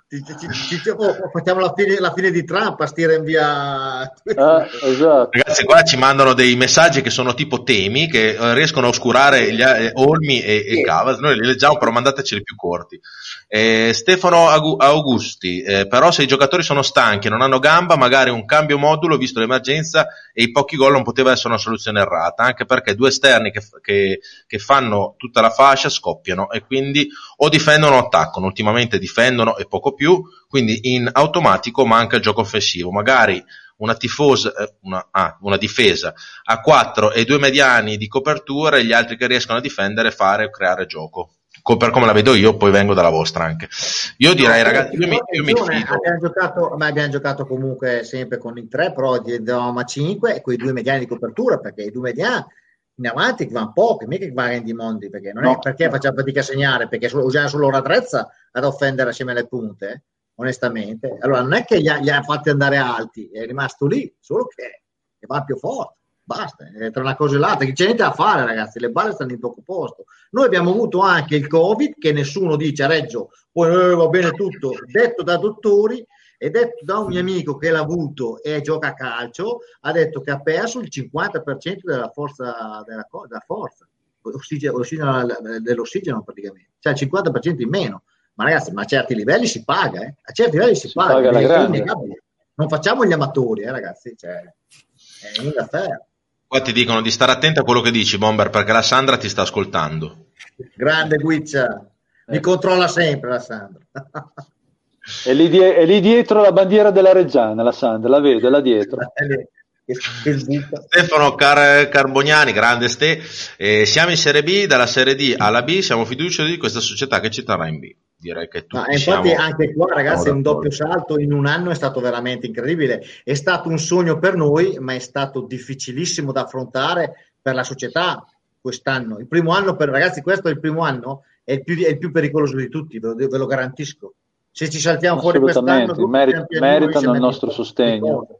Ci- ci- ci- ci- oh, facciamo la fine, la fine di Trump a stire in via Eh, esatto. Ragazzi, qua ci mandano dei messaggi che sono tipo temi che eh, riescono a oscurare gli eh, Olmi e, e Cavas. Noi li leggiamo, però mandateceli più corti. Eh, Stefano Augusti, eh, però se i giocatori sono stanchi e non hanno gamba, magari un cambio modulo, visto l'emergenza e i pochi gol, non poteva essere una soluzione errata, anche perché due esterni che, che- che fanno tutta la fascia scoppiano e quindi o difendono o attaccano. Ultimamente difendono e poco più, quindi in automatico manca il gioco offensivo. Magari una tifosa, eh, una, ah, una difesa a 4 e due mediani di copertura e gli altri che riescono a difendere, fare o creare gioco. Co- per come la vedo io, poi vengo dalla vostra anche. Io direi, ragazzi, io mi, io mi fido. Abbiamo giocato, ma abbiamo giocato comunque sempre con i tre, però andavamo a 5 e con i due mediani di copertura, perché i due mediani in avanti vanno pochi, mica che vanno di mondi, perché non è No. perché facciamo fatica a segnare, perché su- usiamo solo la trezza ad offendere assieme alle punte, eh, onestamente. Allora non è che li ha, li ha fatti andare alti, è rimasto lì, solo che, che va più forte. Basta, eh, tra una cosa e l'altra, che c'è niente da fare, ragazzi. Le balle stanno in poco posto. Noi abbiamo avuto anche il Covid, che nessuno dice a Reggio, poi eh, va bene tutto, detto da dottori e detto da un mio amico che l'ha avuto e gioca a calcio, ha detto che ha perso il 50% della forza, della, della forza ossigeno, ossigeno- dell'ossigeno praticamente, cioè il 50% in meno. Ma ragazzi, ma a certi livelli si paga, eh? a certi livelli si, Si paga, paga è. Non facciamo gli amatori, eh, ragazzi, cioè, è in affair. Qua ti dicono di stare attento a quello che dici, Bomber, perché la Sandra ti sta ascoltando. Grande Guiccia, mi Eh. controlla sempre la Sandra. È lì, die- è lì dietro la bandiera della Reggiana, la Sandra, la vedo, è là dietro. Stefano Car- Carboniani, grande Ste, eh, siamo in Serie B, dalla Serie D alla B, siamo fiduciosi di questa società che ci terrà in B. Direi che tutti Ma infatti siamo... anche qua ragazzi un doppio salto in un anno è stato veramente incredibile. È stato un sogno per noi, ma è stato difficilissimo da affrontare per la società. quest'anno. Il primo anno per ragazzi, questo è il primo anno, è il più, è il più pericoloso di tutti, ve lo, ve lo garantisco. Se ci saltiamo fuori quest'anno, Assolutamente, dopo meri- pian pianino meritano il nostro sostegno.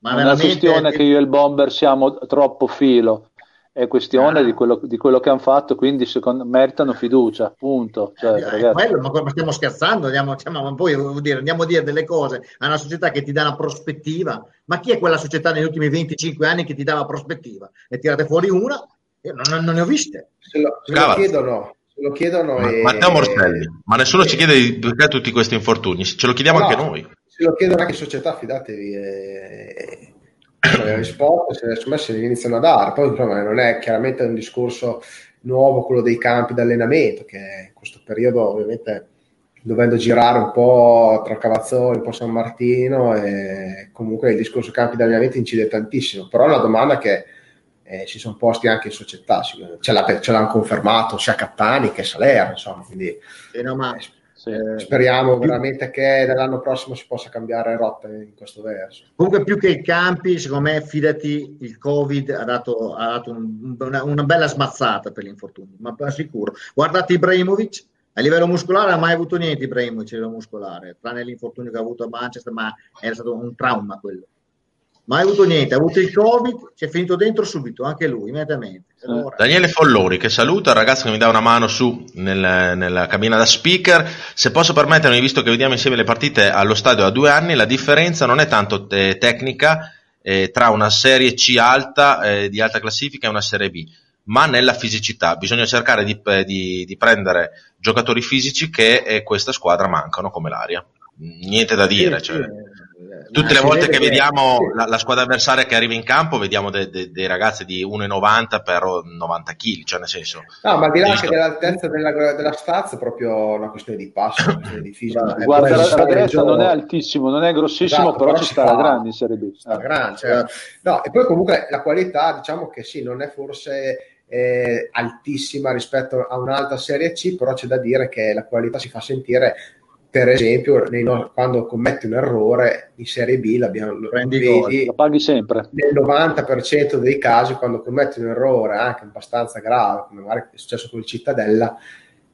Ma è veramente questione che io e il bomber siamo troppo filo, è questione Ah. di quello, di quello che hanno fatto, quindi secondo meritano fiducia, punto. Cioè, Eh, quello, ma ma stiamo scherzando, andiamo, cioè, ma poi dire, andiamo a dire delle cose a una società che ti dà una prospettiva. Ma chi è quella società negli ultimi 25 anni che ti dava prospettiva? Ne tirate fuori una, io non, non ne ho viste. Se lo, se lo chiedono, se lo chiedono Ma- e- Matteo Morselli, ma nessuno e- ci chiede di perché tutti questi infortuni, ce lo chiediamo No, anche noi. Se lo chiedono anche società, fidatevi. eh, insomma, le risposte, se, secondo me, se le iniziano a dare. Poi, insomma, non è chiaramente un discorso nuovo quello dei campi d'allenamento, che in questo periodo, ovviamente, dovendo girare un po' tra Cavazzoni, un po' San Martino, e comunque il discorso campi d'allenamento incide tantissimo. Però è una domanda che eh, si sono posti anche in società, ce, l'ha- ce l'hanno confermato sia Cattani che Salerno, insomma, quindi Eh, no, ma, sì. eh, speriamo veramente che nell'anno prossimo si possa cambiare rotta in questo verso. Comunque, più che i campi, secondo me, fidati, il Covid ha dato, ha dato un- una, una bella smazzata per gli infortuni, ma per sicuro. Guardate Ibrahimovic, a livello muscolare non ha mai avuto niente Ibrahimovic a livello muscolare, tranne l'infortunio che ha avuto a Manchester, ma era stato un trauma quello. Mai avuto niente, ha avuto il Covid, ci è finito dentro subito, anche lui, immediatamente. Allora, Daniele Follori che saluta, il ragazzo che mi dà una mano su nel- nella cabina da speaker. Se posso permettermi, visto che vediamo insieme le partite allo stadio a due anni, la differenza non è tanto eh, tecnica eh, tra una serie C alta eh, di alta classifica e una serie B, ma nella fisicità. Bisogna cercare di, eh, di- di prendere giocatori fisici che eh, questa squadra mancano come l'aria. Niente da dire. sì, cioè. sì, Tutte ma le volte che vediamo la, la squadra avversaria che arriva in campo, vediamo de- de- dei ragazzi di 1,90 per 90 kg, cioè nel senso. No, ma al di là anche dell'altezza della, della stazza, è proprio una questione di passo, una questione di fisico. Guarda, Eh, la Radrezza il non è altissimo, non è grossissimo, Esatto, però però ci sta la grande in Serie B. sta Eh. grande, cioè, no, e poi comunque la qualità, diciamo che sì, non è forse eh, altissima rispetto a un'alta Serie C, però c'è da dire che la qualità si fa sentire, per esempio, nei no- quando commetti un errore in Serie B, l'abbiamo, lo Prendi vedi La paghi sempre. nel 90% dei casi quando commetti un errore anche abbastanza grave, come magari è successo con il Cittadella,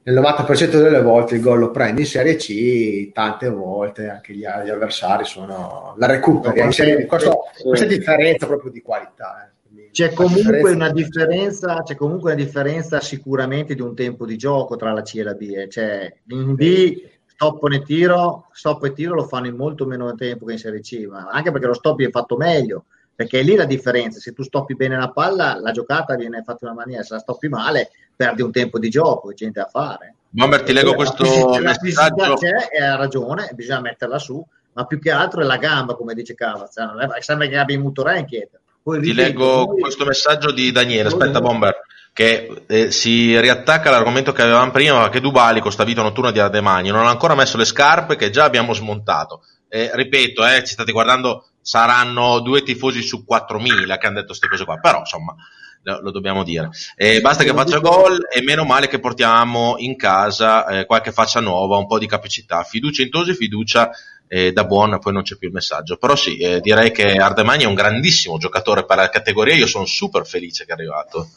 nel 90% delle volte il gol lo prendi in Serie C, tante volte anche gli, gli avversari sono la recuperi in Serie B. Questo- Sì. Questa è differenza proprio di qualità. eh. Quindi C'è comunque, differenza- una differenza, c'è comunque una differenza sicuramente di un tempo di gioco tra la C e la B. eh. Cioè, in B stop e tiro, stop e tiro lo fanno in molto meno tempo che in Serie C, ma anche perché lo stop è fatto meglio, perché è lì la differenza. Se tu stoppi bene la palla, la giocata viene fatta in una maniera, se la stoppi male, perdi un tempo di gioco, c'è niente da fare. Bomber, ti leggo questo la fisicità messaggio. c'è e ha ragione, bisogna metterla su, ma più che altro è la gamba, come dice Cavaz. non è- Sembra che abbia in inchieta. Poi Ti leggo questo messaggio di Daniele. Aspetta, Bomber, che eh, si riattacca all'argomento che avevamo prima, che Dubali con sta vita notturna di Ardemagni non ha ancora messo le scarpe che già abbiamo smontato. Eh, ripeto, eh, ci state guardando, saranno due tifosi su 4.000 che hanno detto queste cose qua, però insomma lo, lo dobbiamo dire. Basta che faccia gol e meno male che portiamo in casa eh, qualche faccia nuova, un po' di capacità. Fiducia in Tosi, fiducia eh, da buon, poi non c'è più il messaggio. Però sì, eh, direi che Ardemagni è un grandissimo giocatore per la categoria, io sono super felice che è arrivato.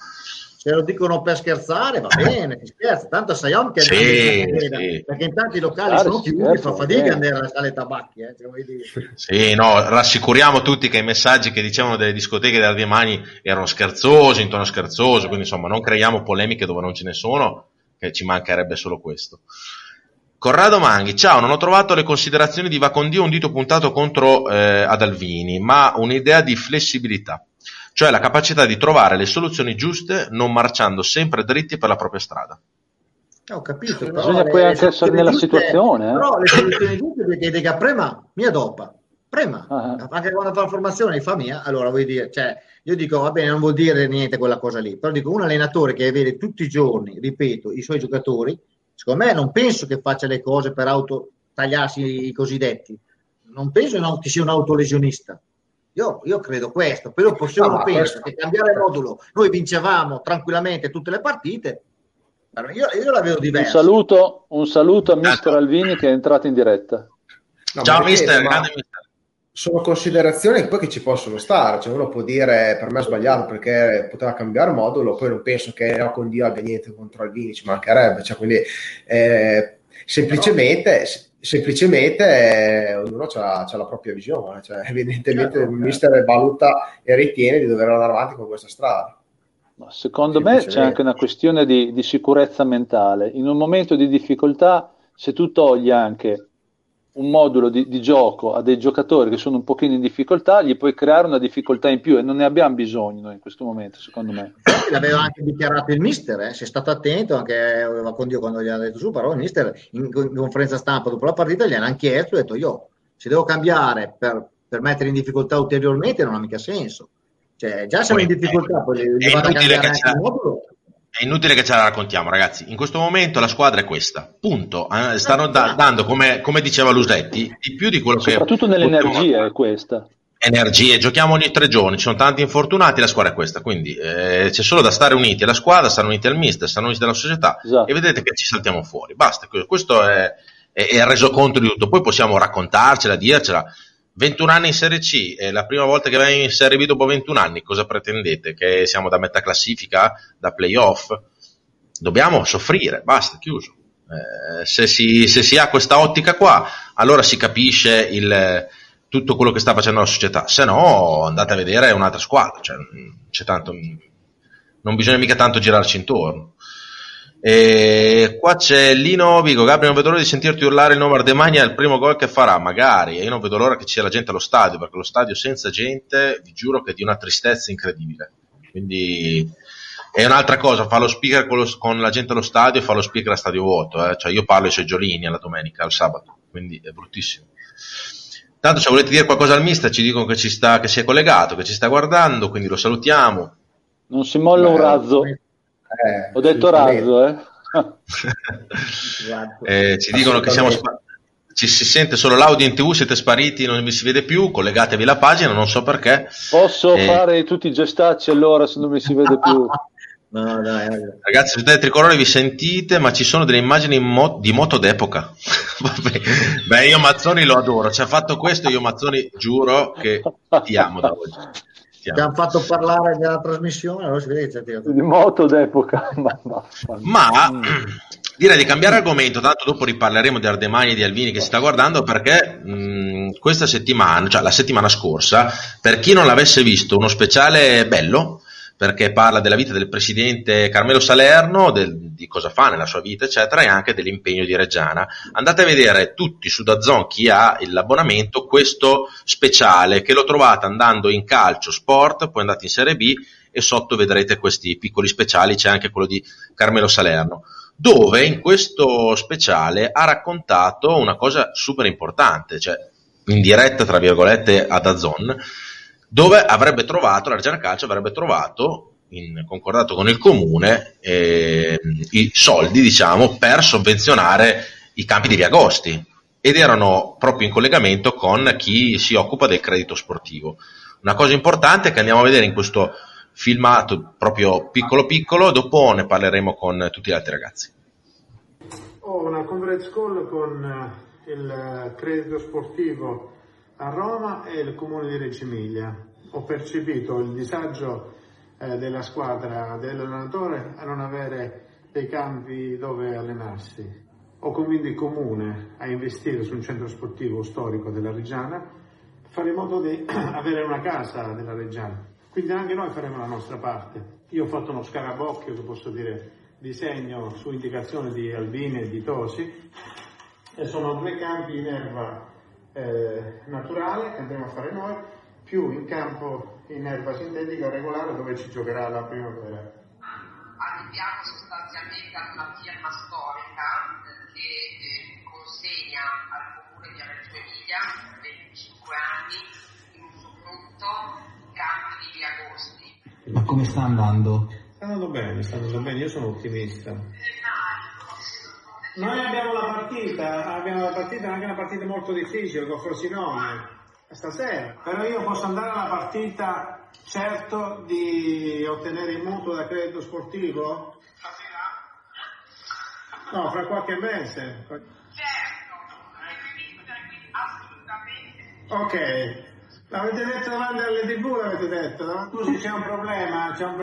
Se lo dicono per scherzare, va bene, si scherza. Tanto Sayom che Sì, è sì. perché intanto i locali Scherzare, sono si chiusi, scherza, fa fatica bene. andare alle sale tabacchi. Eh, cioè. Sì, no, rassicuriamo tutti che i messaggi che dicevano delle discoteche della Ardemagni erano scherzosi, in tono scherzoso, quindi insomma non creiamo polemiche dove non ce ne sono, che ci mancherebbe solo questo. Corrado Manghi, ciao, non ho trovato le considerazioni di Vacondio un dito puntato contro eh, Adalvini, ma un'idea di flessibilità, cioè la capacità di trovare le soluzioni giuste non marciando sempre dritti per la propria strada. Eh, Ho capito, però Bisogna poi anche essere nella giuste- situazione, eh. Però le soluzioni giuste perché dica prima, mia dopo. Prima, Ah. anche quando fa la formazione fa mia, allora vuol dire, cioè, io dico, va bene, non vuol dire niente quella cosa lì, però dico, un allenatore che vede tutti i giorni, ripeto, i suoi giocatori, secondo me non penso che faccia le cose per auto tagliarsi i cosiddetti, non penso che sia un autolesionista. Io, io credo questo, però se No, uno ma pensa questo- che cambiare modulo, noi vincevamo tranquillamente tutte le partite, io, io la vedo Un diversa. saluto, un saluto a Mister Ecco. Alvini che è entrato in diretta. No, ciao mister, ma grande mister. sono considerazioni poi che ci possono stare, cioè uno può dire per me è sbagliato perché poteva cambiare modulo, poi non penso che no, con Dio abbia niente contro Alvini, ci mancherebbe, cioè, quindi eh, semplicemente, semplicemente eh, ognuno ha la propria visione, cioè, evidentemente certo, il mister valuta e ritiene di dover andare avanti con questa strada. Ma secondo me c'è anche una questione di, di sicurezza mentale, in un momento di difficoltà se tu togli anche un modulo di, di, gioco a dei giocatori che sono un pochino in difficoltà, gli puoi creare una difficoltà in più e non ne abbiamo bisogno noi in questo momento, secondo me. L'aveva anche dichiarato il mister, eh? si è stato attento anche aveva con Dio quando gli ha detto su, però il mister in, in conferenza stampa dopo la partita gli hanno chiesto e ha detto io se devo cambiare per, per, mettere in difficoltà ulteriormente non ha mica senso. Cioè, già siamo poi, in difficoltà, poi gli vado a cambiare anche il modulo è inutile che ce la raccontiamo, ragazzi. In questo momento la squadra è questa. Punto. Eh, stanno da- dando, come, come, diceva Lusetti, di più di quello Soprattutto che. Soprattutto nell'energia è questa. Energie, giochiamo ogni tre giorni, ci sono tanti infortunati, la squadra è questa, quindi eh, c'è solo da stare uniti alla squadra, stare uniti al mister, stare uniti alla società esatto. e vedete che ci saltiamo fuori. Basta, questo è, è, è il resoconto di tutto. Poi possiamo raccontarcela, dircela, 21 anni in Serie C, è la prima volta che vengo in Serie B dopo 21 anni, cosa pretendete? Che siamo da metà classifica, da playoff? Dobbiamo soffrire, basta, chiuso. Eh, se, si, se, si, ha questa ottica qua, allora si capisce il, tutto quello che sta facendo la società, se no andate a vedere un'altra squadra, cioè, tanto, non bisogna mica tanto girarci intorno. E qua c'è Lino Vigo, Gabriele non vedo l'ora di sentirti urlare il nome Ardemagna al primo gol che farà, magari, e io non vedo l'ora che ci sia la gente allo stadio, perché lo stadio senza gente, vi giuro che è di una tristezza incredibile. Quindi è un'altra cosa, fa lo speaker con, lo, con la gente allo stadio e fa lo speaker a stadio vuoto, eh? cioè io parlo ai seggiolini alla domenica, al sabato, quindi è bruttissimo. Tanto se volete dire qualcosa al mister ci dicono che, ci sta, che si è collegato, che ci sta guardando, quindi lo salutiamo. Non si molla un razzo. Eh, Ho detto razzo, eh. eh ci dicono che siamo spa- ci si sente solo l'audio in tv, siete spariti, non mi si vede più, collegatevi alla pagina, non so perché. Posso eh... fare tutti i gestacci allora se non mi si vede più? no, dai, Ragazzi, siete tricolore vi sentite, ma ci sono delle immagini mo- di moto d'epoca. Beh, io Mazzoni lo adoro, ci ha fatto questo, io Mazzoni giuro che ti amo da oggi ti hanno fatto parlare della trasmissione, allora si vede che di moto d'epoca. Ma, ma, ma mm. direi di cambiare argomento, tanto dopo riparleremo di Ardemani e di Alvini che si sta guardando perché mh, mm, questa settimana, cioè la settimana scorsa, per chi non l'avesse visto, uno speciale bello perché parla della vita del presidente Carmelo Salerno, del, di cosa fa nella sua vita, eccetera, e anche dell'impegno di Reggiana. Andate a vedere tutti su Dazzon, chi ha l'abbonamento, questo speciale che lo trovate andando in calcio sport, poi andate in Serie B e sotto vedrete questi piccoli speciali, c'è anche quello di Carmelo Salerno dove in questo speciale ha raccontato una cosa super importante, cioè in diretta tra virgolette a Dazon, dove avrebbe trovato, la Reggiana Calcio avrebbe trovato, in concordato con il comune, eh, i soldi diciamo, per sovvenzionare i campi di Viagosti ed erano proprio in collegamento con chi si occupa del credito sportivo. Una cosa importante che andiamo a vedere in questo filmato proprio piccolo piccolo, dopo ne parleremo con tutti gli altri ragazzi. Ho una conference call con eh, il credito sportivo a Roma e il comune di Reggio Emilia. Ho percepito il disagio eh, della squadra, dell'allenatore a non avere dei campi dove allenarsi. Ho convinto il comune a investire su un centro sportivo storico della Reggiana, fare in modo di avere una casa della Reggiana. Quindi anche noi faremo la nostra parte. Io ho fatto uno scarabocchio, che posso dire, disegno su indicazione di Albini e di Tosi, e sono due campi in erba eh, naturale che andremo a fare noi, più in campo in erba sintetica regolare dove ci giocherà la primavera. Arriviamo sostanzialmente ad una firma storica che eh, consegna al comune di Reggio Emilia 25 anni in usufrutto campi di via Agosti. Ma come sta andando? Sta andando bene, sta andando bene, io sono ottimista. Noi abbiamo la partita, abbiamo la partita, anche una partita molto difficile con Frosinone stasera, però io posso andare alla partita certo di ottenere il mutuo da credito sportivo? Stasera? No, fra qualche mese. Certo, assolutamente. Ok, l'avete detto davanti alle tv, l'avete detto, davanti a c'è un problema, c'è un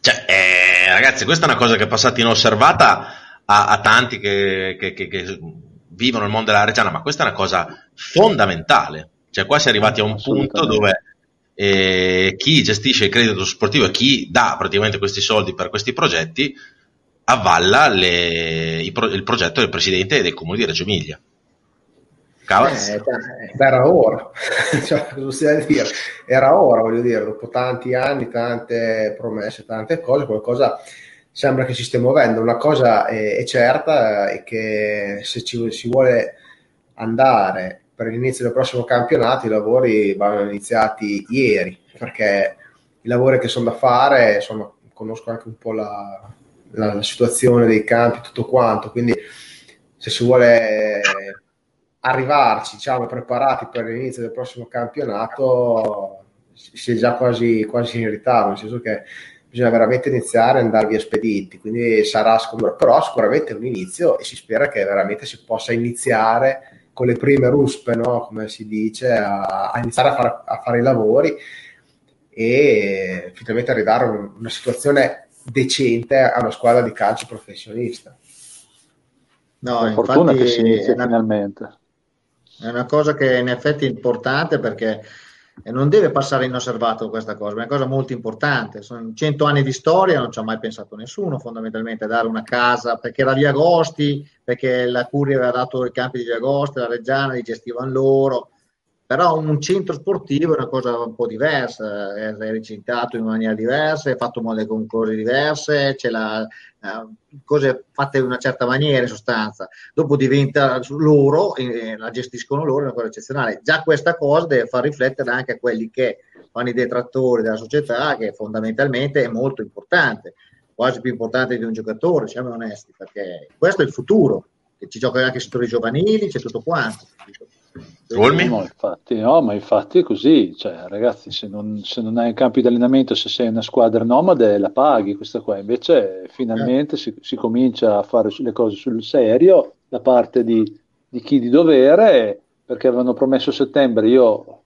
Cioè, eh, ragazzi, questa è una cosa che è passata inosservata a, a tanti che, che- che- che vivono il mondo della Reggiana, ma questa è una cosa fondamentale. Cioè, qua si è arrivati a un punto dove eh, chi gestisce il credito sportivo e chi dà praticamente questi soldi per questi progetti avvalla le- pro- il progetto del presidente dei comuni di Reggio Emilia. Cavaz. Eh, eh, era ora, cioè, cosa dire? Era ora, voglio dire, dopo tanti anni, tante promesse, tante cose, qualcosa sembra che si stia muovendo. Una cosa è, è certa è che se ci, si vuole andare per l'inizio del prossimo campionato, i lavori vanno iniziati ieri, perché i lavori che sono da fare, insomma, conosco anche un po' la, la- la situazione dei campi, tutto quanto, quindi se si vuole arrivarci, diciamo, preparati per l'inizio del prossimo campionato, si è già quasi, quasi in ritardo, nel senso che bisogna veramente iniziare ad andare via spediti, quindi sarà sicuro, però sicuramente è un inizio e si spera che veramente si possa iniziare con le prime ruspe, no? come si dice, a, a iniziare a, far- a fare i lavori e finalmente arrivare a un- una situazione decente a una squadra di calcio professionista. No, Per fortuna che si inizia è una- finalmente. È una cosa che in effetti è importante perché non deve passare inosservato questa cosa, è una cosa molto importante. Sono cento anni di storia, non ci ha mai pensato nessuno fondamentalmente a dare una casa, perché era via Agosti, perché la Curia aveva dato i campi di via Agosti, la Reggiana li gestivano loro, però un centro sportivo è una cosa un po' diversa, è è recintato in maniera diversa, è fatto male con cose diverse, c'è la, eh, cose fatte in una certa maniera in sostanza. Dopo diventa loro, eh, la gestiscono loro, è una cosa eccezionale. Già questa cosa deve far riflettere anche a quelli che fanno i detrattori della società, che fondamentalmente è molto importante, quasi più importante di un giocatore, siamo onesti, perché questo è il futuro, ci giocano anche i settori giovanili, c'è tutto quanto. Olmi? No, infatti, no, ma infatti è così, cioè, ragazzi, se non, se non hai campi di allenamento, se sei una squadra nomade, la paghi questa qua. Invece, finalmente si, si comincia a fare le cose sul serio da parte di, di chi di dovere, perché avevano promesso settembre. Io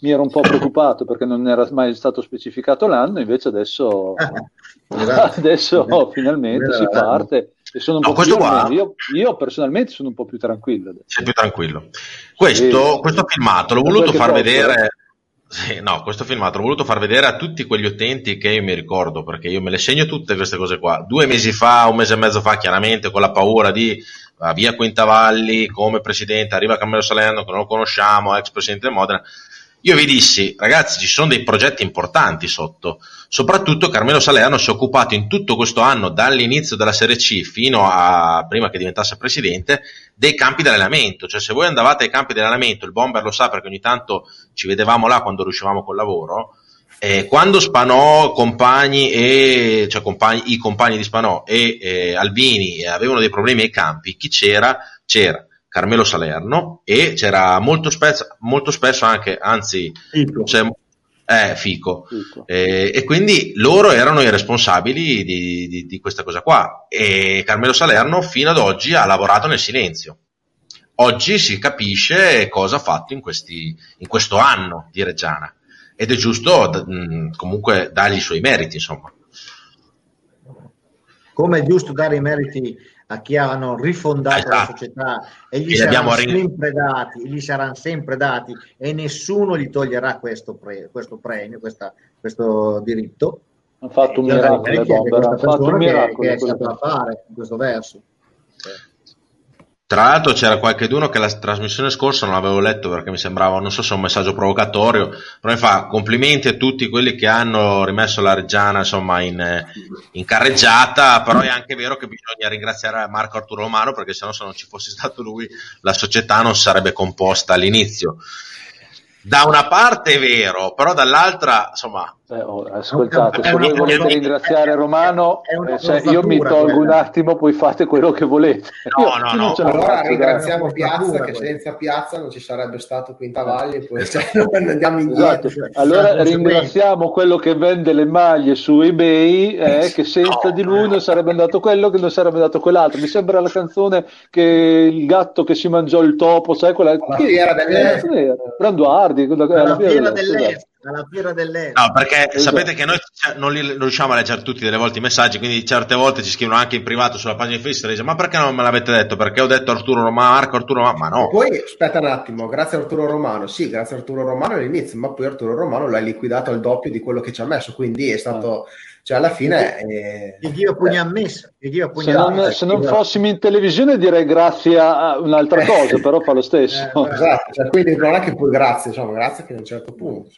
mi ero un po' preoccupato perché non era mai stato specificato l'anno, invece adesso, adesso finalmente si parte sono un No, po' questo qua- io, io personalmente sono un po' più tranquillo adesso. Sei più tranquillo. Questo, Sì. questo filmato l'ho voluto far posso, vedere. Sì, no, questo filmato l'ho voluto far vedere a tutti quegli utenti che io mi ricordo, perché io me le segno tutte queste cose qua. Due mesi fa, un mese e mezzo fa, chiaramente con la paura di ah, via Quintavalli come presidente, arriva Carmelo Salerno che non lo conosciamo, ex presidente del Modena. Io vi dissi, ragazzi, ci sono dei progetti importanti sotto. Soprattutto Carmelo Salerno si è occupato in tutto questo anno, dall'inizio della Serie C fino a prima che diventasse presidente, dei campi di allenamento. Cioè, se voi andavate ai campi di allenamento, il Bomber lo sa perché ogni tanto ci vedevamo là quando riuscivamo col lavoro. eh, quando Spanò, compagni e cioè compagni- i compagni di Spanò e eh, Albini avevano dei problemi ai campi, chi c'era? C'era Carmelo Salerno e c'era molto spesso, molto spesso anche, anzi, c'è- eh, Fico. Eh, e quindi loro erano i responsabili di, di- di questa cosa qua. E Carmelo Salerno fino ad oggi ha lavorato nel silenzio. Oggi si capisce cosa ha fatto in, questi, in questo anno di Reggiana. Ed è giusto d- mh, comunque dargli i suoi meriti, insomma. Come è giusto dare i meriti a chi hanno rifondato la società e gli saranno sempre dati, gli saranno sempre dati e nessuno gli toglierà questo, pre- questo premio, questa- questo diritto. Hanno fatto un miracolo, a Bomber, hanno fatto un persona che, miracolo. che è saputo che- fare in questo verso. Tra l'altro c'era qualcuno che la trasmissione scorsa non avevo letto perché mi sembrava, non so se un messaggio provocatorio, però mi fa complimenti a tutti quelli che hanno rimesso la Reggiana insomma in, in carreggiata, però è anche vero che bisogna ringraziare Marco Arturo Romano perché sennò se non ci fosse stato lui la società non sarebbe composta all'inizio. Da una parte è vero, però dall'altra insomma Eh, oh, ascoltate, se voi volete ringraziare Romano, eh, cioè, io mi tolgo un attimo, poi fate quello che volete. No, no, no. la Allora ringraziamo. Piazza che senza Piazza non ci sarebbe stato Quintavalle e poi cioè, non andiamo Esatto. indietro. Allora ringraziamo quello che vende le maglie su eBay, eh, che senza di lui non sarebbe andato quello, che non sarebbe andato quell'altro. Mi sembra la canzone che il gatto che si mangiò il topo, sai quella? Chi- fiera delle- che cazzo era? Branduardi, alla alla fiera dell'Est, dell'est, alla fiera dell'est. No, perché Esatto. sapete che noi cioè, non, li, non riusciamo a leggere tutti delle volte i messaggi, quindi certe volte ci scrivono anche in privato sulla pagina di Facebook, e dice, ma perché non me l'avete detto? Perché ho detto Arturo Romano, Marco Arturo Romano, ma no. Poi aspetta un attimo, grazie a Arturo Romano, sì, grazie a Arturo Romano all'inizio, ma poi Arturo Romano l'ha liquidato al doppio di quello che ci ha messo, quindi è stato, cioè alla fine... eh, Che Dio pugna che Dio Se non, se non fossimo in televisione direi grazie a un'altra cosa, però fa lo stesso. Eh, Esatto, cioè, quindi non è che poi grazie, insomma, grazie che a un certo punto.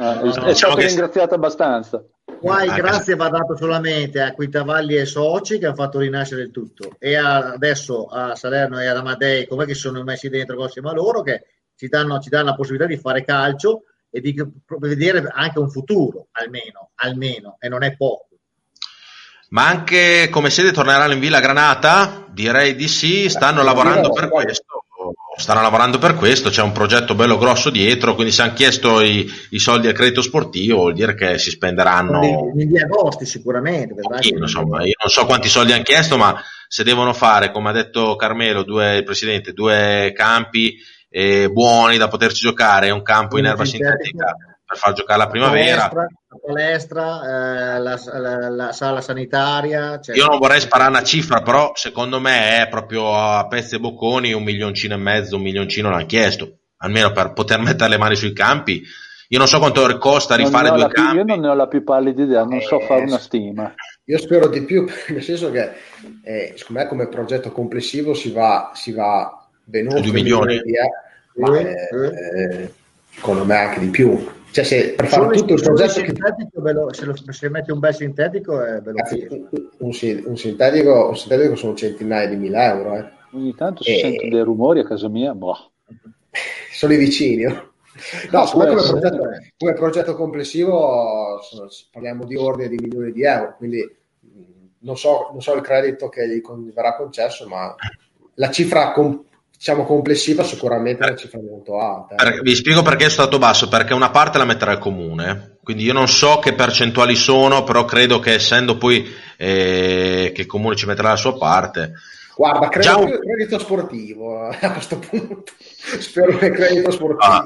Eh, no, è no, stato diciamo che- ringraziato abbastanza. Qua il Anche grazie va dato solamente a Quintavalli e soci che hanno fatto rinascere il tutto e a- adesso a Salerno e ad Amadei come che si sono messi dentro insieme a loro che ci danno, ci danno la possibilità di fare calcio e di vedere anche un futuro almeno, almeno e non è poco Ma anche come sede torneranno in Villa Granata? Direi di sì, stanno lavorando per questo. Stanno lavorando per questo, c'è un progetto bello grosso dietro, quindi se hanno chiesto i, i soldi al credito sportivo vuol dire che si spenderanno Nei- negli agosti sicuramente pochino, insomma, io non so quanti soldi hanno chiesto, ma se devono fare, come ha detto Carmelo, due, il presidente, due campi eh, buoni da poterci giocare un campo in erba sintetica per far giocare la primavera, palestra, la, palestra, eh, la, la- la sala sanitaria cioè- io non vorrei sparare una cifra, però secondo me è proprio a pezzi e bocconi un milioncino e mezzo, un milioncino l'hanno chiesto, almeno per poter mettere le mani sui campi. Io non so quanto costa rifare due la più- campi. io non ne ho la più pallida idea, non so Eh, fare una stima. Io spero di più, nel senso che eh, secondo me come progetto complessivo si va, si va due un milioni. di euro, ma eh, eh, secondo me anche di più. Cioè, se per fare tutto il progetto che lo- se, lo- se metti un bel sintetico è bello Ragazzi, un, un sin- un sintetico, un sintetico sono centinaia di mila euro, eh. Ogni tanto si Eh. sentono dei rumori a casa mia, boh. sono i vicini. No, come progetto, come progetto complessivo parliamo di ordine di milioni di euro, quindi mh, non so, non so il credito che gli con- verrà concesso, ma la cifra com- diciamo complessiva sicuramente è una cifra molto alta. eh. Vi spiego perché è stato basso, perché una parte la metterà il comune, quindi io non so che percentuali sono, però credo che essendo poi eh, che il comune ci metterà la sua parte, Guarda, credo Già un- credito sportivo eh, a questo punto. Spero che credito sportivo. Ah,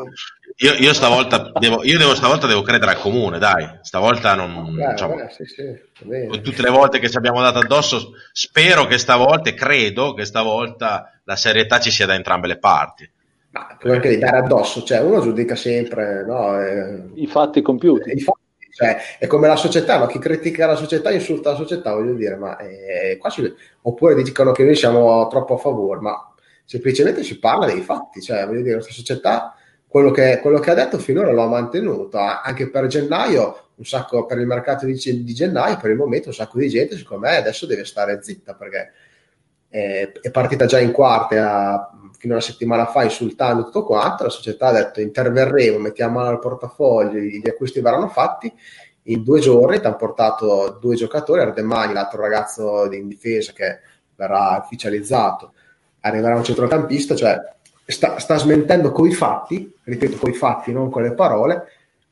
io, io stavolta devo, io devo, stavolta devo credere al comune, dai, stavolta non, Beh, diciamo, vabbè, sì, sì, tutte le volte che ci abbiamo dato addosso, spero che stavolta, credo che stavolta la serietà ci sia da entrambe le parti. Ma puoi anche di dare addosso, cioè uno giudica sempre no, eh, I fatti compiuti. i fatti, cioè, è come la società, no? chi critica la società insulta la società, voglio dire, ma eh, qua si- oppure dicono che noi siamo troppo a favore, ma semplicemente si parla dei fatti, cioè voglio dire, questa società quello che, quello che ha detto finora lo ha mantenuto, anche per gennaio, un sacco per il mercato di, di gennaio, per il momento un sacco di gente, secondo me adesso deve stare zitta perché eh, è partita già in quarte a- fino a una settimana fa insultando tutto quanto, la società ha detto interverremo, mettiamo mano al portafoglio, gli acquisti verranno fatti, in due giorni ti hanno portato due giocatori, Ardemani, l'altro ragazzo in difesa che verrà ufficializzato, arriverà un centrocampista, cioè sta, sta smentendo coi fatti, ripeto coi fatti, non con le parole,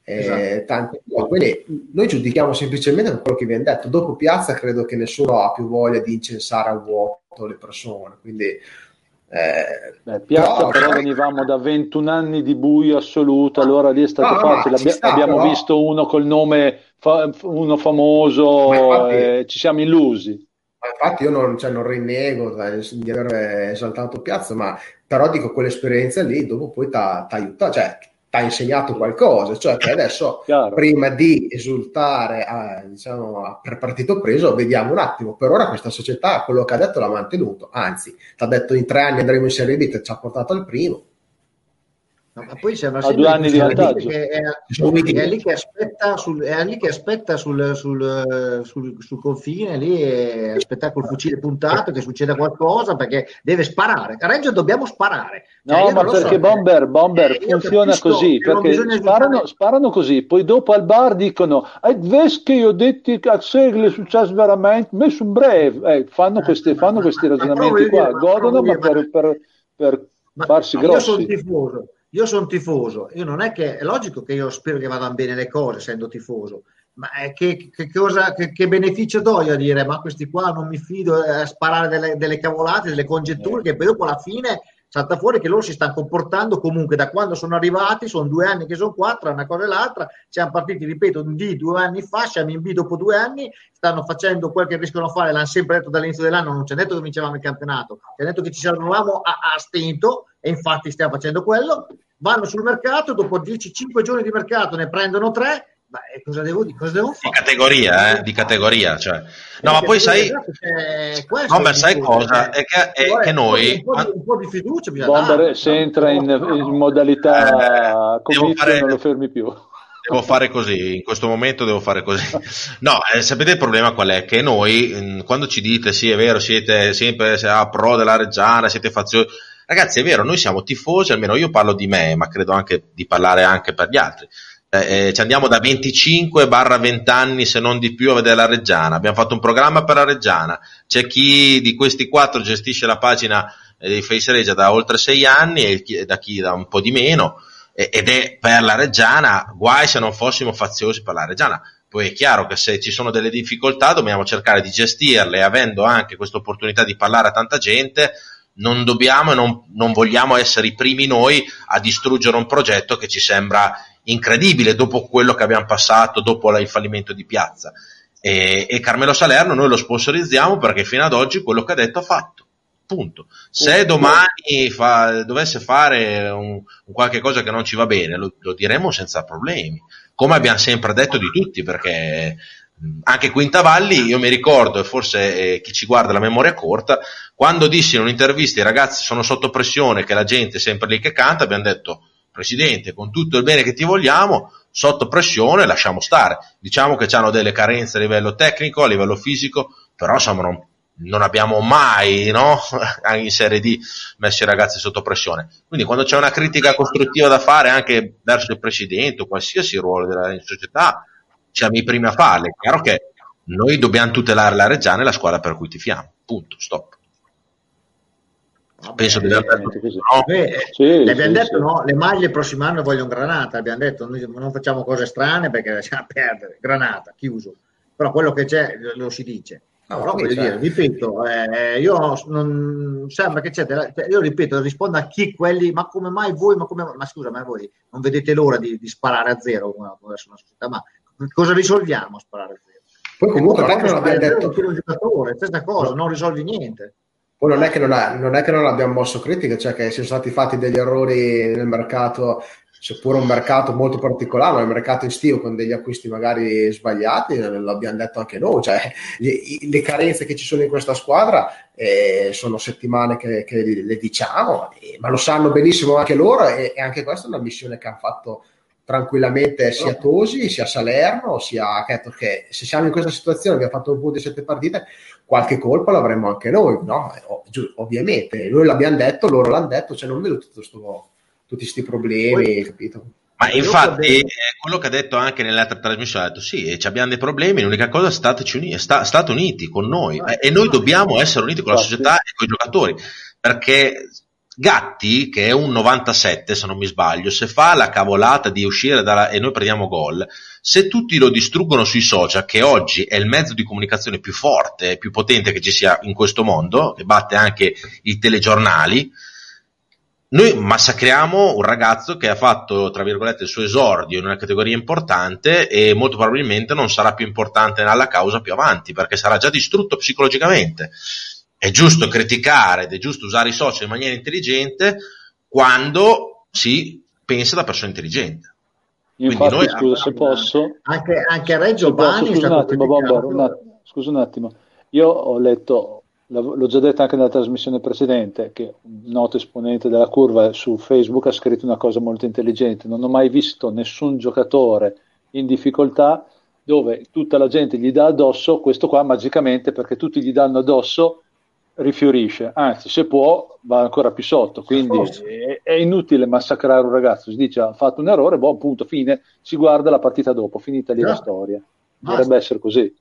eh, Esatto. Quindi noi giudichiamo semplicemente per quello che viene detto. Dopo Piazza credo che nessuno ha più voglia di incensare a vuoto le persone, quindi eh, Beh, Piazza no, però venivamo da 21 anni di buio assoluto, allora lì è stato No, facile. sta, abbiamo però- visto uno col nome, fa- uno famoso, infatti- eh, ci siamo illusi. Infatti io non, cioè, non rinnego di aver esaltato Piazza, ma però dico quell'esperienza lì dopo poi ti ha aiutato, cioè ti ha insegnato qualcosa, cioè che adesso Chiaro. prima di esultare a, diciamo, per partito preso, vediamo un attimo, per ora questa società quello che ha detto l'ha mantenuto, anzi ti ha detto in tre anni andremo in Serie B, ti ci ha portato al primo, No, ma poi sembra Ha sempre due anni di vantaggio. che è, è lì che aspetta sul, è lì che aspetta sul, sul, sul- sul confine, lì e aspetta col fucile puntato che succeda qualcosa perché deve sparare. A Reggio dobbiamo sparare. Cioè, No, ma so, perché eh. Bomber, Bomber Eh, io funziona capisco così, perché sparano, sparano così, poi dopo al bar dicono "Eh, vedi che io ho detto che a Segle è successo veramente, messo un breve, eh, fanno, questi, fanno questi ragionamenti qua, godono ma per, per- per Ma farsi io sono grossi. tifoso, io sono tifoso, io non è che è logico che io spero che vadano bene le cose essendo tifoso, ma è che, che cosa, che, che beneficio do io a dire ma questi qua non mi fido eh, a sparare delle, delle cavolate, delle congetture che poi dopo alla fine salta fuori che loro si stanno comportando comunque da quando sono arrivati, sono due anni che sono qua, tra una cosa e l'altra, siamo partiti, ripeto, un D due anni fa, siamo in B dopo due anni, stanno facendo quel che riescono a fare, l'hanno sempre detto dall'inizio dell'anno, non ci ha detto che vincevamo il campionato, ci ha detto che ci salvavamo a, a stento e infatti stiamo facendo quello, vanno sul mercato, dopo 10, 5 giorni di mercato ne prendono 3, ma eh, cosa devo, dire? cosa devo Di fare? categoria, eh, di categoria. Cioè. No, ma Eh, poi sai, Bomber, sai cosa? cioè, È che, è che noi... di- un, po di, un po' di fiducia bisogna Bomber darla, se entra in, in modalità Eh, devo comizio fare- non lo fermi più. Devo fare così, in questo momento devo fare così. No, eh, sapete il problema qual è? Che noi, mh, quando ci dite sì, è vero, siete sempre a pro della Reggiana, siete faziosi. Ragazzi, è vero, noi siamo tifosi, almeno io parlo di me, ma credo anche di parlare anche per gli altri. Eh, eh, ci andiamo da 25 barra 20 anni, se non di più, a vedere la Reggiana. Abbiamo fatto un programma per la Reggiana. C'è chi di questi quattro gestisce la pagina eh, di Face Regia da oltre 6 anni e da chi da un po' di meno ed è per la Reggiana, guai se non fossimo faziosi per la Reggiana. Poi è chiaro che se ci sono delle difficoltà dobbiamo cercare di gestirle, avendo anche questa opportunità di parlare a tanta gente, non dobbiamo e non, non vogliamo essere i primi noi a distruggere un progetto che ci sembra incredibile dopo quello che abbiamo passato, dopo il fallimento di Piazza. E, e Carmelo Salerno noi lo sponsorizziamo perché fino ad oggi quello che ha detto ha fatto. Punto. Se domani fa- dovesse fare un, un qualche cosa che non ci va bene, lo, lo diremo senza problemi. Come abbiamo sempre detto di tutti, perché anche Quintavalli, io mi ricordo, e forse eh, chi ci guarda la memoria corta, quando dissi in un'intervista i ragazzi sono sotto pressione, che la gente è sempre lì che canta, abbiamo detto, Presidente, con tutto il bene che ti vogliamo, sotto pressione lasciamo stare. Diciamo che hanno delle carenze a livello tecnico, a livello fisico, però insomma non, non abbiamo mai, no? In Serie D messo i ragazzi sotto pressione. Quindi quando c'è una critica costruttiva da fare anche verso il Presidente o qualsiasi ruolo della società, siamo i primi a farle. È chiaro che noi dobbiamo tutelare la Reggiana e la squadra per cui tifiamo. Punto, stop. Vabbè, Penso di aver detto così. no? Eh, Sì, le abbiamo sì, detto sì. no, le maglie il prossimo anno vogliono granata, abbiamo detto noi non facciamo cose strane perché lasciamo perdere, granata, chiuso. Però quello che c'è lo si dice. No, Però voglio dire, ripeto, eh, io non sembra che c'è, della- cioè, io ripeto, rispondo a chi quelli, ma come mai voi, ma come ma scusa, ma voi non vedete l'ora di, di sparare a zero verso una società, ma cosa risolviamo a sparare a zero? Poi comunque che non Spari a abbiamo zero, detto, un giocatore, stessa cosa, non risolvi niente. Poi non è che non, ha- non è che non abbiamo mosso critiche, cioè che siano stati fatti degli errori nel mercato, seppure un mercato molto particolare, ma il mercato estivo con degli acquisti magari sbagliati, l'abbiamo detto anche noi, cioè le, le carenze che ci sono in questa squadra eh, sono settimane che, che le diciamo, ma lo sanno benissimo anche loro e, e anche questa è una missione che hanno fatto tranquillamente sia Tosi, sia Salerno, sia che, che se siamo in questa situazione, abbiamo fatto un punto di sette partite, qualche colpa l'avremmo anche noi, no? Eh, ovviamente, noi l'abbiamo detto, loro l'hanno detto, cioè non vedo tutto sto- tutti questi problemi, Poi- capito? Ma infatti, eh, quello che ha detto anche nell'altra trasmissione, ha detto sì, eh, ci abbiamo dei problemi, l'unica cosa è stateci uni- sta- state uniti con noi Ah, e noi dobbiamo essere uniti con la società e con i giocatori, perché Gatti, che è un 97 se non mi sbaglio, se fa la cavolata di uscire dalla, e noi prendiamo gol, se tutti lo distruggono sui social, che oggi è il mezzo di comunicazione più forte e più potente che ci sia in questo mondo, che batte anche i telegiornali, noi massacriamo un ragazzo che ha fatto, tra virgolette, il suo esordio in una categoria importante e molto probabilmente non sarà più importante nella causa più avanti perché sarà già distrutto psicologicamente. È giusto criticare ed è giusto usare i social in maniera intelligente quando si pensa da persona intelligente. Quindi Infatti, noi- scusa se posso, Anche, anche a Reggio Bani scusa un attimo. Bomber, un scusa un attimo. Io ho letto l'ho già detto anche nella trasmissione precedente, che un noto esponente della curva su Facebook ha scritto una cosa molto intelligente. Non ho mai visto nessun giocatore in difficoltà dove tutta la gente gli dà addosso, questo qua magicamente perché tutti gli danno addosso rifiorisce, anzi se può va ancora più sotto, quindi è, è inutile massacrare un ragazzo, si dice ha fatto un errore, boh punto, fine, si guarda la partita dopo, finita lì la Esatto. storia. Basta. Dovrebbe essere così.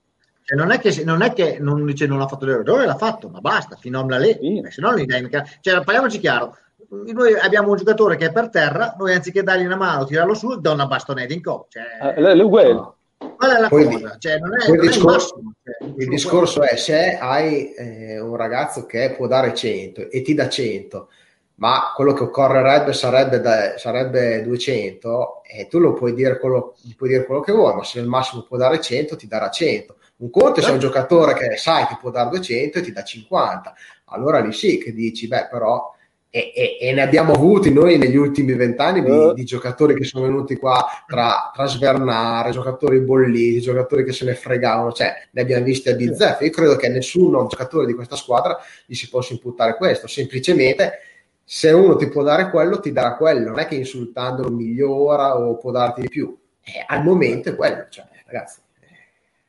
Cioè, non è che, non, è che non, dice non ha fatto l'errore, l'ha fatto, ma basta, finomla lì, Sì. Se no non gli dai mica- Cioè, parliamoci chiaro, noi abbiamo un giocatore che è per terra, noi anziché dargli una mano, tirarlo su, do una bastonetta in co. Cioè, Eh, uguali. No. Qual è la Poi cosa? Cioè, non è, non è il discorso- massimo, cioè, Il discorso è se hai eh, un ragazzo che può dare 100 e ti dà 100, ma quello che occorrerebbe sarebbe, da- sarebbe 200 e tu lo puoi dire, quello, gli puoi dire quello che vuoi, ma se nel massimo può dare 100 ti darà 100. Un conto è se è un giocatore che sai che può dare 200 e ti dà 50. Allora lì sì che dici, beh però... E, e- e ne abbiamo avuti noi negli ultimi vent'anni di, Eh. di giocatori che sono venuti qua tra, tra svernare, giocatori bolliti, giocatori che se ne fregavano, cioè ne abbiamo visti a bizzeffe. Io credo che nessuno giocatore di questa squadra gli si possa imputare questo, semplicemente se uno ti può dare quello, ti darà quello, non è che insultandolo migliora o può darti di più. Eh, al momento è quello, cioè, ragazzi.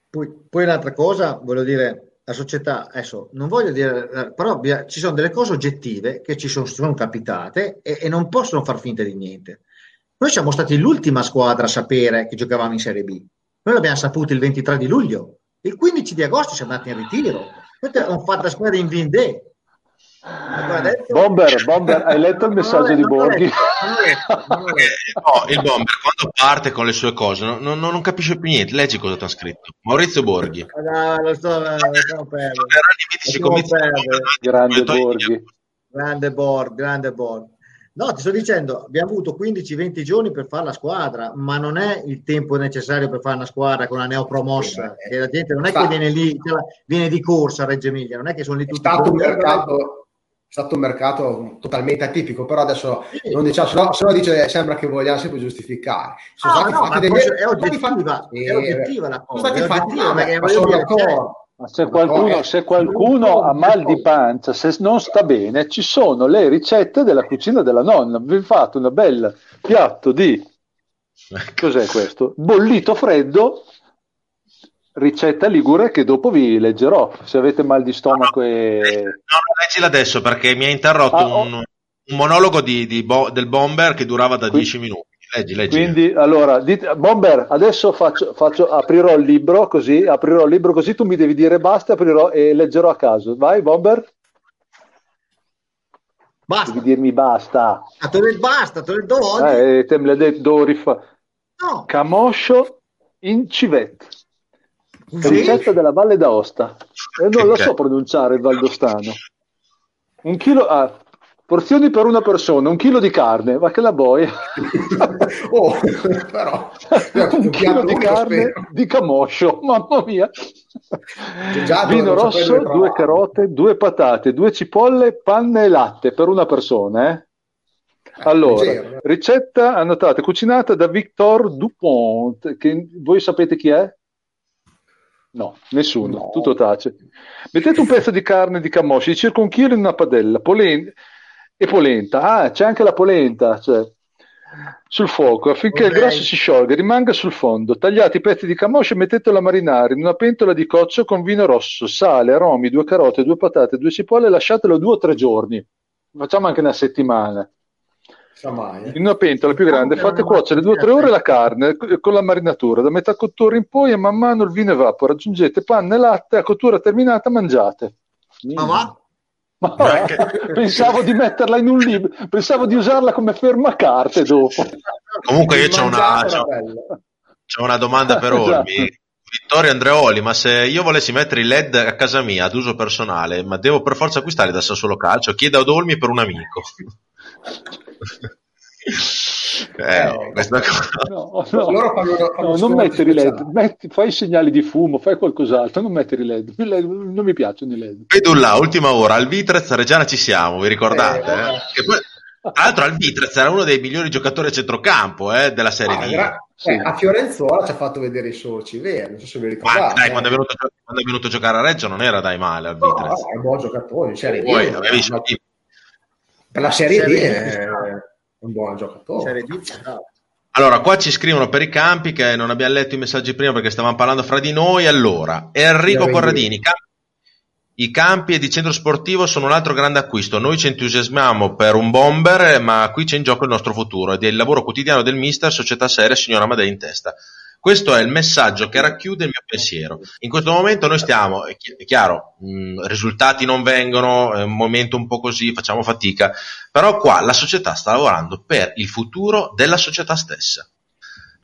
Poi, poi un'altra cosa, voglio dire, la società, adesso non voglio dire, eh, però ci sono delle cose oggettive che ci sono, sono capitate e, e non possono far finta di niente. Noi siamo stati l'ultima squadra a sapere che giocavamo in Serie B. Noi l'abbiamo saputo il 23 di luglio. Il 15 di agosto siamo andati in ritiro. Noi abbiamo fatto la squadra in Vendée. Adesso- Bomber, Bomber, hai letto il messaggio di Non l'ho Borghi? Eh, no, il bomber quando parte con le sue cose non, non- non capisce più niente. Leggi cosa ti ha scritto. Maurizio Borghi. No, lo sto, lo comizi perdere. Grande Borghi. Grande board, grande board. No, ti sto dicendo, abbiamo avuto 15-20 giorni per fare la squadra, ma non è il tempo necessario per fare una squadra con la neopromossa. Sì, che la gente non è che viene lì, cioè, viene di corsa a Reggio Emilia, non è che sono lì È tutti stato un mercato, è stato un mercato totalmente atipico, però adesso Sì. non diciamo, se no, se no dice, sembra che vogliamo sempre giustificare. Sono No, stati no, fatti ma degli- è oggettiva, fatti- è oggettiva la cosa, Sono stati è fatti, ma sono d'accordo. Ma se qualcuno, se qualcuno ha mal di pancia, se non sta bene, ci sono le ricette della cucina della nonna. Vi fate un bel piatto di cos'è questo? Bollito freddo, ricetta ligure che dopo vi leggerò. Se avete mal di stomaco e No, no, leggila adesso perché mi ha interrotto Ah, oh. un, un monologo di- di Bo- del bomber che durava da Qui- 10 minuti. Leggi, leggi. Quindi, allora, dite- Bomber, adesso faccio, faccio- aprirò il libro così, aprirò il libro così, tu mi devi dire basta, aprirò e leggerò a caso. Vai, Bomber, Basta, devi dirmi basta. Ah, te ne- basta, te ne do oggi. Eh, te me l'hai detto, devo rifare. No, Camoscio in civette, sì? ricetta della Valle d'Aosta. E non lo Ok. so pronunciare il valdostano. Un chilo, ah, porzioni per una persona, un chilo di carne, va che la boia. Oh, però un chilo di carne spero. di camoscio, mamma mia. Vino non rosso, due carote, due patate, due cipolle, panna e latte per una persona. Eh? Allora, leggero. ricetta annotata, cucinata da Victor Dupont, che voi sapete chi è? No, nessuno, No. tutto tace. Mettete un pezzo di carne di camoscio di circa un chilo in una padella polen- e polenta. Ah, c'è anche la polenta, cioè, sul fuoco affinché il Ok. grasso si sciolga e rimanga sul fondo. Tagliate i pezzi di camoscio e mettetelo a marinare in una pentola di coccio con vino rosso, sale, aromi, due carote, due patate, due cipolle e lasciatelo due o tre giorni. Facciamo anche una settimana. Sa mai, eh. In una pentola più grande Diciamo fate cuocere due o tre ore la carne co- con la marinatura. Da metà cottura in poi e man mano il vino evapora. Aggiungete panna e latte, a cottura terminata mangiate. Ma va? Ma va? pensavo di metterla in un libro, pensavo di usarla come fermacarte dopo. Comunque io c'ho una, c'ho- c'ho una domanda per Esatto. Olmi. Vittorio Andreoli, ma se io volessi mettere il LED a casa mia ad uso personale, ma devo per forza acquistare da Sassuolo Calcio? Chieda ad Olmi per un amico. eh, questa cosa. No, no. Loro fanno- fanno No, non mettere i LED, metti- fai i segnali di fumo, fai qualcos'altro, non mettere i LED. Non mi piacciono i LED. Pedulla, ultima ora, al Vitrez a Reggiana ci siamo, vi ricordate? Eh, eh? Poi, tra l'altro al Vitrez era uno dei migliori giocatori a centrocampo eh, della Serie Ah, D. gra- Sì. eh, a Fiorenzuola ci ha fatto vedere i sorci veri, non so se vi Ma ricordate. dai, eh. quando è venuto, quando è venuto a giocare a Reggio non era dai male al No, Vitesse. è un buon giocatore, in Serie D. Poi, ma- avevi ma- per la Serie D Serie D. un buon giocatore. Allora, qua ci scrivono per i campi che non abbiamo letto i messaggi prima perché stavamo parlando fra di noi. Allora, Enrico Corradini, i campi- i campi e di centro sportivo sono un altro grande acquisto. Noi ci entusiasmiamo per un bomber, ma qui c'è in gioco il nostro futuro ed è il lavoro quotidiano del mister, società seria, signora Amadei in testa. Questo è il messaggio che racchiude il mio pensiero. In questo momento noi stiamo, è chi- è chiaro, mh, risultati non vengono, è un momento un po' così, facciamo fatica, però qua la società sta lavorando per il futuro della società stessa.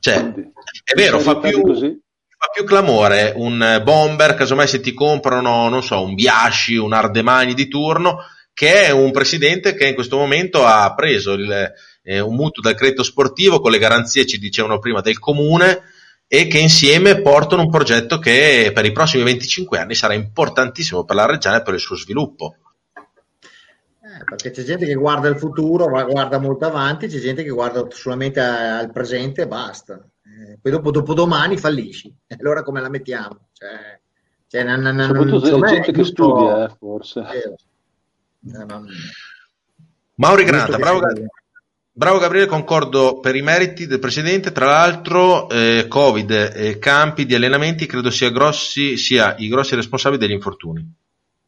Quindi, è vero, fa più, fa più clamore un bomber, casomai se ti comprano, non so, un Biasci, un Ardemagni di turno, che è un presidente che in questo momento ha preso il, eh, un mutuo dal credito sportivo con le garanzie, ci dicevano prima, del comune e che insieme portano un progetto che per i prossimi 25 anni sarà importantissimo per la regione e per il suo sviluppo. Eh, perché c'è gente che guarda il futuro, ma guarda molto avanti, c'è gente che guarda solamente al presente e basta. Eh, poi dopo, dopodomani fallisci. E allora come la mettiamo? Cioè, cioè, non- non- non- Soprattutto se secondo è me gente che studia, eh, forse. Eh, non- Mauri che bravo, Ga- bravo Gabriele, concordo per i meriti del presidente. Tra l'altro, eh, Covid e campi di allenamenti credo sia, grossi, sia i grossi responsabili degli infortuni.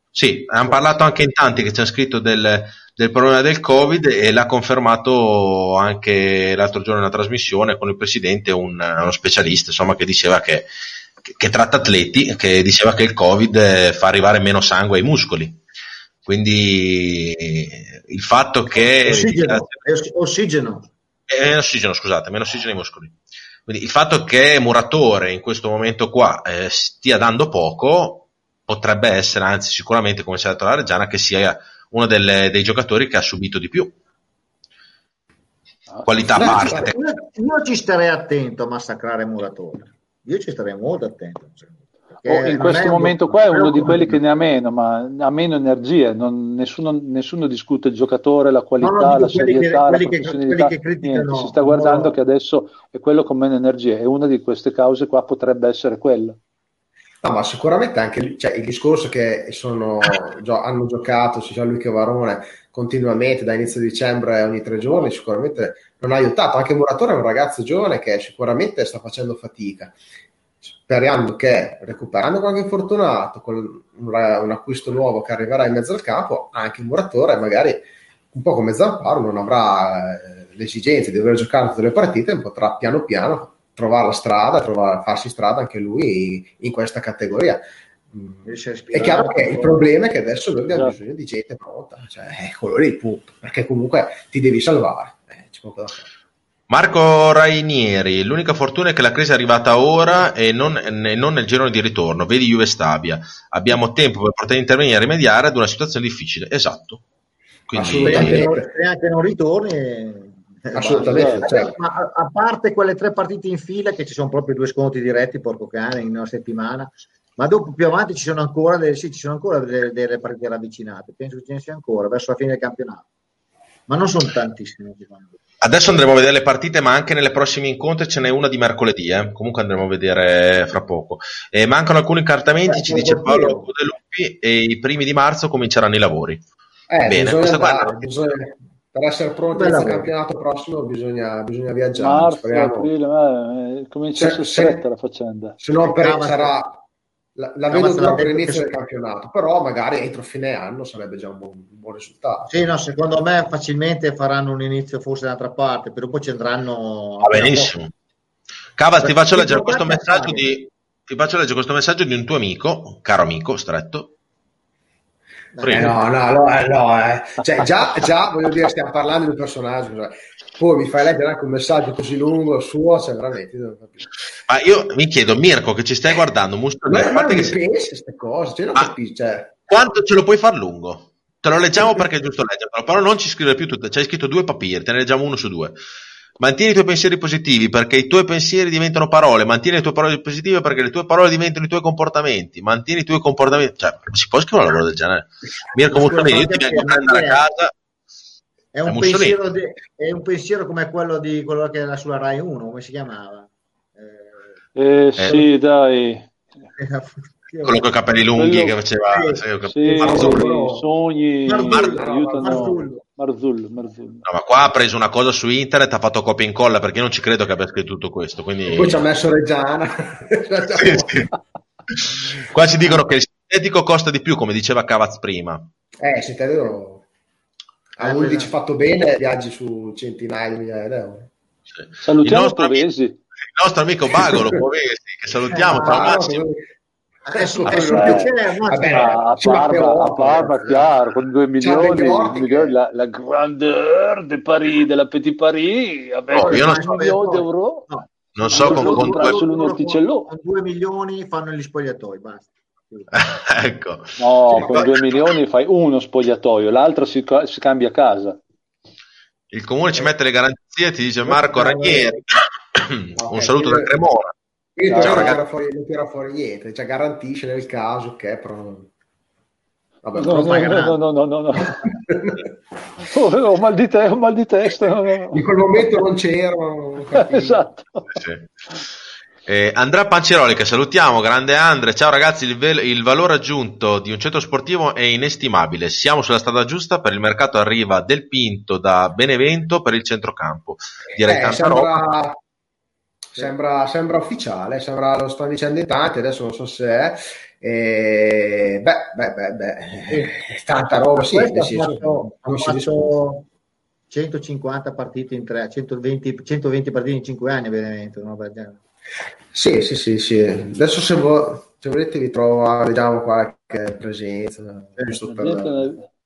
Sì, hanno parlato anche in tanti che ci hanno scritto del, del problema del Covid e l'ha confermato anche l'altro giorno in una trasmissione con il presidente, un- uno specialista, insomma, che diceva che, che- che tratta atleti, che diceva che il Covid eh, fa arrivare meno sangue ai muscoli. Quindi il fatto che Ossigeno, ossigeno. eh, ossigeno, scusate, meno ossigeno ai muscoli. Quindi il fatto che Muratore in questo momento qua eh, stia dando poco potrebbe essere, anzi sicuramente, come si è detto la Reggiana, che sia uno delle- dei giocatori che ha subito di più. Ah, Qualità a No, parte. Io, io ci starei attento a massacrare Muratore. Io ci starei molto attento. Oh, in questo un- momento qua è uno di quelli che ne ha meno, ma ha meno energie. non- nessuno, nessuno discute il giocatore, la qualità, No, la quelli che- serietà, la che- professionalità. che criticano- Niente, si sta guardando no. che adesso è quello con meno energie e una di queste cause qua potrebbe essere quella. No, ma sicuramente anche cioè, il discorso che sono, gio- hanno giocato sia lui che Varone continuamente da inizio dicembre ogni tre giorni, sicuramente non ha aiutato. Anche Muratore è un ragazzo giovane che sicuramente sta facendo fatica. Speriamo che recuperando qualche infortunato, con un, un acquisto nuovo che arriverà in mezzo al campo, anche Muratore magari un po' come Zamparo non avrà eh, l'esigenza di dover giocare tutte le partite, e potrà piano piano trovare la strada, trovare, farsi strada anche lui in questa categoria. Mm, È chiaro che il problema è che adesso noi abbiamo Esatto. bisogno di gente pronta, cioè è quello lì punto, perché comunque ti devi salvare. Eh, c'è poco da fare. Marco Rainieri, l'unica fortuna è che la crisi è arrivata ora e non, e non nel girone di ritorno. Vedi Juve Stabia. Abbiamo tempo per poter intervenire e rimediare ad una situazione difficile. Esatto. Quindi, Se anche, Assolutamente. non, se anche non ritorni, eh, Assolutamente, basta. cioè. Ma a, a parte quelle tre partite in fila, che ci sono proprio due scontri diretti, porco cane, in una settimana, ma dopo più avanti ci sono ancora delle, sì, ci sono ancora delle, delle partite ravvicinate. Penso che ce ne sia ancora verso la fine del campionato, ma non sono tantissime. secondo me. Adesso andremo a vedere le partite, ma anche nelle prossime incontri ce n'è una di mercoledì. eh. Comunque andremo a vedere fra poco. E mancano alcuni incartamenti, Eh, ci dice Paolo. Guadalupi, e i primi di marzo cominceranno i lavori. Eh, Bene, bisogna questa andare, bisogna- per essere pronti al campionato prossimo bisogna, bisogna viaggiare. Marzo, speriamo. aprile, eh, comincia a stretta la faccenda. Se no per- Cavaz- sarà la, la Cavaz vedo dura per l'inizio del campionato, però magari entro fine anno sarebbe già un buon, un buon risultato. Sì, no, secondo me facilmente faranno un inizio forse d'altra parte, però poi ci andranno... Va benissimo. Cavas, ti faccio leggere questo messaggio di. Ti faccio leggere questo messaggio di un tuo amico, caro amico, stretto. Eh, no, no, no, eh, no, eh. Cioè, già, già, voglio dire, stiamo parlando di un personaggio. Poi mi fai leggere anche un messaggio così lungo suo, cioè veramente. io non capisco. Ma io mi chiedo, Mirko, che ci stai guardando, Mussolini, Ma ma parte che pensi queste cose, cioè, non Ah. capisco. Cioè, quanto ce lo puoi far lungo? Te lo leggiamo perché è giusto leggerlo, però non ci scrivere più tutto. C'hai scritto due papiri, te ne leggiamo uno su due. Mantieni i tuoi pensieri positivi perché i tuoi pensieri diventano parole, mantieni le tue parole positive perché le tue parole diventano i tuoi comportamenti, mantieni i tuoi comportamenti. Cioè, si può scrivere un lavoro del genere? Mirko Mussolini, io ti vengo a prendere a casa. È un, pensiero di- è un pensiero come quello di quello che era sulla Rai 1, come si chiamava? Eh, Eh, sì, dai. quello con i capelli lunghi Quello- che faceva Sì, Sì, Marzullo. i sogni Marzullo, Marzullo. Marzullo, Marzullo. No, ma qua ha preso una cosa su internet, ha fatto copia e incolla perché io non ci credo che abbia scritto tutto questo. Quindi... Poi ci ha messo Reggiana. Sì, sì. Qua ci dicono che il sintetico costa di più, come diceva Cavaz prima. Eh, lo... A Eh, 11 esatto. fatto bene, viaggi su centinaia di migliaia di euro. Sì. Il Salutiamo nostro, amico, il nostro amico Bagolo, Povesi, che salutiamo. Ciao Ah, Massimo. Adesso Eh, adesso eh, che c'è, ma- vabbè, a Parma, a Parma, eh. chiaro, con 2 C'ha milioni, milioni, la, la grandeur de Paris, della Petit Paris, vabbè, No, io non un so- milione di euro. no. Non so con, con un orticello. Con 2 milioni fanno gli spogliatoi, basta. ecco. No, Sì, con poi- 2 milioni fai uno spogliatoio, l'altro si, si cambia casa. Il comune ci mette le garanzie, ti dice Marco Ranieri. Un saluto da Cremona. Io Ciao, non ragazzi. tira fuori, non tira fuori niente, cioè garantisce nel caso che però non... Vabbè, No, no, no, no, no, no, no. Oh, ho mal di, te- ho mal di testa. no, no. In quel momento non c'era, non. Esatto. Sì. Eh, Andrea Panciroli, che salutiamo, grande Andre. Ciao ragazzi, il, vel- il valore aggiunto di un centro sportivo è inestimabile. Siamo sulla strada giusta per il mercato arriva del Pinto da Benevento per il centrocampo. Direi Eh, tanta roba. sembra, sembra, sembra ufficiale, sembra, lo stanno dicendo in tanti, adesso non so se è. Eh, beh, beh, beh, beh, eh, tanta roba, sì, nel senso, fatto, ha non si discute. fatto 150 partite in 3, 120, 120 partite in 5 anni a Benevento, genere. Sì, sì, sì, sì. Adesso se, vo- se volete vi trovo, vediamo qualche presenza, giusto per...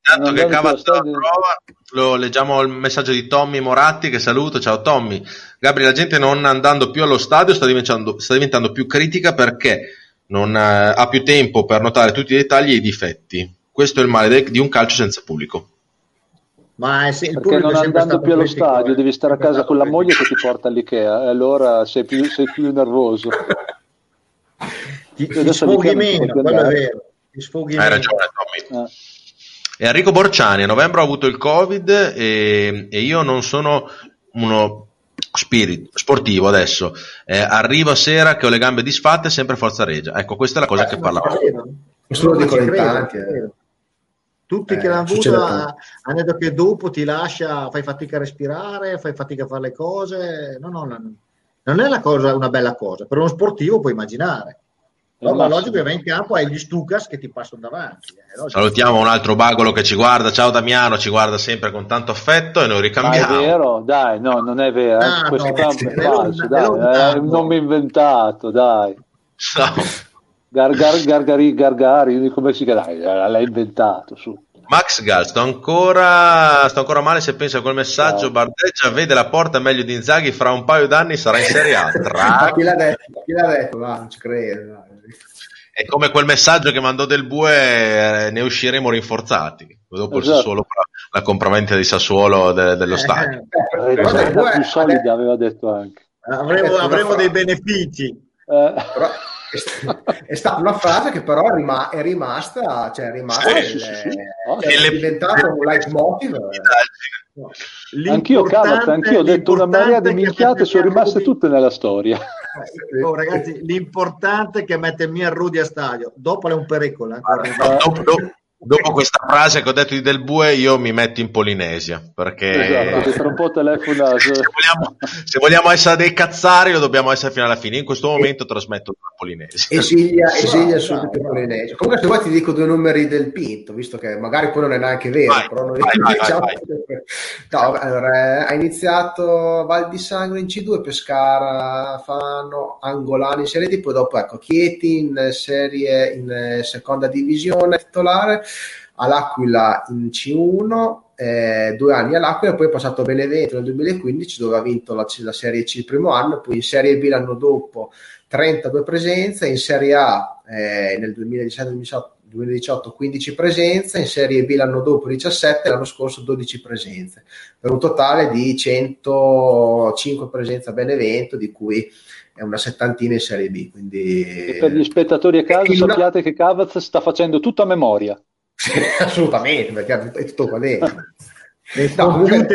Intanto che Cavaz la prova, lo leggiamo il messaggio di Tommy Moratti che saluto. Ciao Tommy. Gabri, la gente non andando più allo stadio sta diventando, sta diventando più critica perché non eh, ha più tempo per notare tutti i dettagli e i difetti. Questo è il male de- di un calcio senza pubblico. Ma se- il Perché non andando più allo stadio eh. devi stare a casa con la moglie che ti porta all'Ikea e allora sei più, sei più nervoso. Ti, ti sfoghi non meno, quello è vero. Ti sfoghi Hai meno. ragione Tommy. Eh. E Enrico Borciani a novembre ho avuto il Covid e, e io non sono uno spirito sportivo adesso. Eh, arrivo a sera che ho le gambe disfatte, sempre forza regia. Ecco, questa è la cosa che parlavo. Questo lo Ma dicono ci in credo, tanti, ci eh. credo. Tutti Eh, che l'hanno avuto hanno detto che dopo ti lascia, fai fatica a respirare, fai fatica a fare le cose. No, no, no. non è la cosa, una bella cosa. Per uno sportivo puoi immaginare. Però ma logico che vai in campo hai gli Stukas che ti passano davanti. eh. Salutiamo un altro bagolo che ci guarda. Ciao Damiano, ci guarda sempre con tanto affetto e noi Ma è ricambiamo. vero? Dai, no, non è vero. eh. Ah, Questo no, sì, è è falso, lontano, dai, è è un nome inventato, dai. No. Gar, gar, gargari, gargari, come si chiama? Dai, l'hai inventato, su. Max Gal, sto ancora, sto ancora male se penso a quel messaggio. No. Bardeggia vede la porta meglio di Inzaghi. Fra un paio d'anni sarà in Serie A. Ma Tra- chi l'ha detto? Chi l'ha detto? Va, non ci credo. dai. È come quel messaggio che mandò Del Bue, eh, ne usciremo rinforzati. Dopo il Esatto. Sassuolo, la compravendita di Sassuolo de- dello Eh, stadio. Eh, Eh, la Bue più solida detto- aveva detto anche. avremo, avremo dei benefici. Eh, però è sta- è stata una frase che però è, rima- è rimasta, cioè è rimasta, Sì, nel- sì, sì, sì. E è le- diventato un leitmotiv. anch'io, Cavat, L'importante- anch'io ho detto una marea di minchiate, sono rimaste Rudy- tutte nella storia. Oh, ragazzi, l'importante è che mette il mio Rudy a stadio. Dopo è un pericolo. eh, No, dopo, dopo- dopo questa frase che ho detto di Del Bue, io mi metto in Polinesia perché Esatto, un po' telefona. se, vogliamo, se vogliamo essere dei cazzari, lo dobbiamo essere fino alla fine. In questo momento trasmetto dalla Polinesia. Esilia, esilia Bravo, subito bravo. Polinesia. Comunque, se vuoi, ti dico due numeri del Pinto, visto che magari poi non è neanche vero. Vai, però noi vai, vai, diciamo vai, che- No, allora, eh, ha iniziato Val di Sangro in C2, Pescara, Fano, Angolano in Serie D, poi dopo ecco Chieti in serie in eh, seconda divisione titolare, all'Aquila in C1, eh, due anni all'Aquila, poi è passato a Benevento nel 2015 dove ha vinto la, la Serie C il primo anno, poi in Serie B l'anno dopo 32 presenze, in Serie A eh, nel 2017-2018 2018 15 presenze, in Serie B l'anno dopo 17, l'anno scorso 12 presenze, per un totale di 105 presenze a Benevento, di cui è una settantina in Serie B. Quindi... E per gli spettatori a casa In una- sappiate che Cavaz sta facendo tutto a memoria. Assolutamente, perché è tutto qua dentro. No, comunque-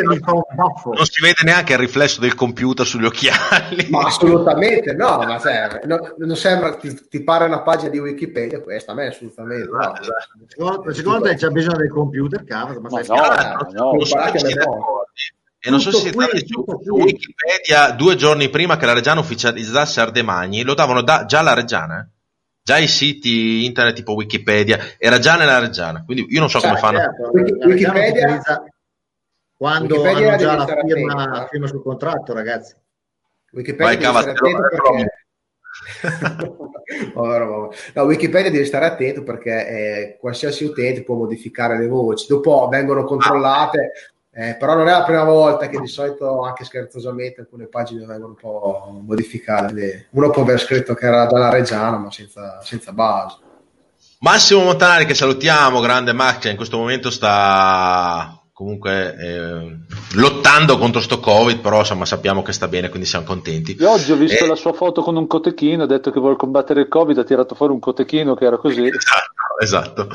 baffo. Non si vede neanche il riflesso del computer sugli occhiali. Ma assolutamente no, ma cioè, no- non sembra, ti, ti pare una pagina di Wikipedia questa, a me assolutamente no. Esatto, esatto. Secondo, secondo te c'è bisogno del computer, cavolo, ma Ma stai no, scherzando? no, so se ho. d'accordi. E non so se Tutto siete andati qui, su. Wikipedia due giorni prima che la Reggiana ufficializzasse Ardemagni, lo davano da- già la Reggiana, eh? Già i siti internet tipo Wikipedia, era già nella Reggiana, quindi io non so come Cioè, fanno. certo, Wikipedia- Quando Wikipedia hanno già la firma, la firma sul contratto, ragazzi. Wikipedia Vai. No, Wikipedia devi stare attento perché eh, qualsiasi utente può modificare le voci, dopo vengono controllate, eh, però non è la prima volta che di solito anche scherzosamente alcune pagine vengono un po' modificate. Uno può aver scritto che era già la Reggiana, ma senza, senza base. Massimo Montanari che salutiamo, grande Max, in questo momento sta comunque eh, lottando contro sto Covid, però insomma sappiamo che sta bene, quindi siamo contenti. Io oggi ho visto Eh, la sua foto con un cotechino, ha detto che vuole combattere il Covid, ha tirato fuori un cotechino che era così. Esatto, esatto.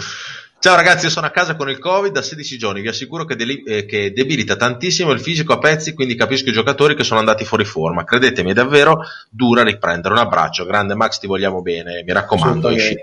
Ciao ragazzi, io sono a casa con il Covid da 16 giorni, vi assicuro che, deli- eh, che debilita tantissimo il fisico a pezzi, quindi capisco i giocatori che sono andati fuori forma. Credetemi, è davvero dura riprendere. Un abbraccio, grande Max, ti vogliamo bene, mi raccomando, presto.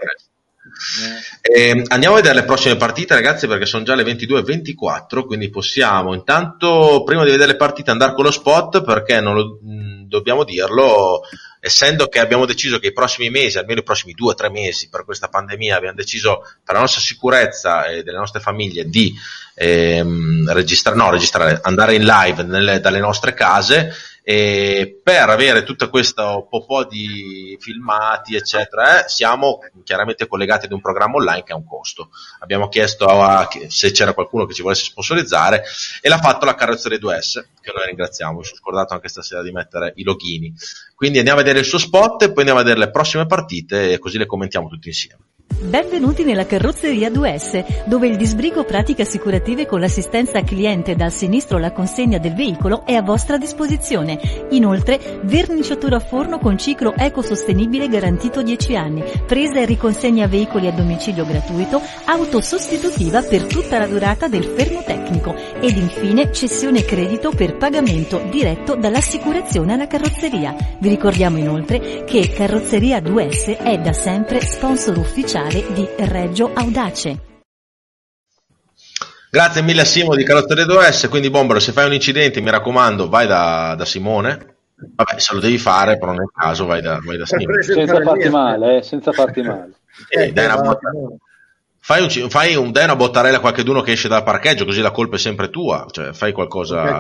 Eh, andiamo a vedere le prossime partite, ragazzi, perché sono già le 22.24, quindi possiamo intanto, prima di vedere le partite, andare con lo spot, perché non lo- mh, dobbiamo dirlo, essendo che abbiamo deciso che i prossimi mesi, almeno i prossimi due o tre mesi per questa pandemia, abbiamo deciso per la nostra sicurezza e delle nostre famiglie di ehm, registrare, no, registrare, andare in live nelle- dalle nostre case e per avere tutto questo po' di filmati eccetera eh, siamo chiaramente collegati ad un programma online che ha un costo. Abbiamo chiesto a, che- se c'era qualcuno che ci volesse sponsorizzare e l'ha fatto la carrozzeria 2S che noi ringraziamo. Mi sono scordato anche stasera di mettere i loghini. Quindi andiamo a vedere il suo spot e poi andiamo a vedere le prossime partite e così le commentiamo tutti insieme Benvenuti nella carrozzeria 2S, dove il disbrigo pratiche assicurative con l'assistenza cliente dal sinistro alla consegna del veicolo è a vostra disposizione. Inoltre, verniciatura a forno con ciclo ecosostenibile garantito 10 anni, presa e riconsegna veicoli a domicilio gratuito, auto sostitutiva per tutta la durata del fermo tecnico ed infine cessione credito per pagamento diretto dall'assicurazione alla carrozzeria. Vi ricordiamo inoltre che Carrozzeria 2S è da sempre sponsor ufficiale di Reggio Audace. Grazie mille a Simo di Carrozzeria 2S, quindi Bombolo, se fai un incidente mi raccomando vai da, da Simone, vabbè se lo devi fare però nel caso vai da, vai da Simone. Senza farti male, eh, senza farti male. Eh, dai, una botta- fai, un, fai un- dai una bottarella a qualcuno che esce dal parcheggio così la colpa è sempre tua, cioè fai qualcosa...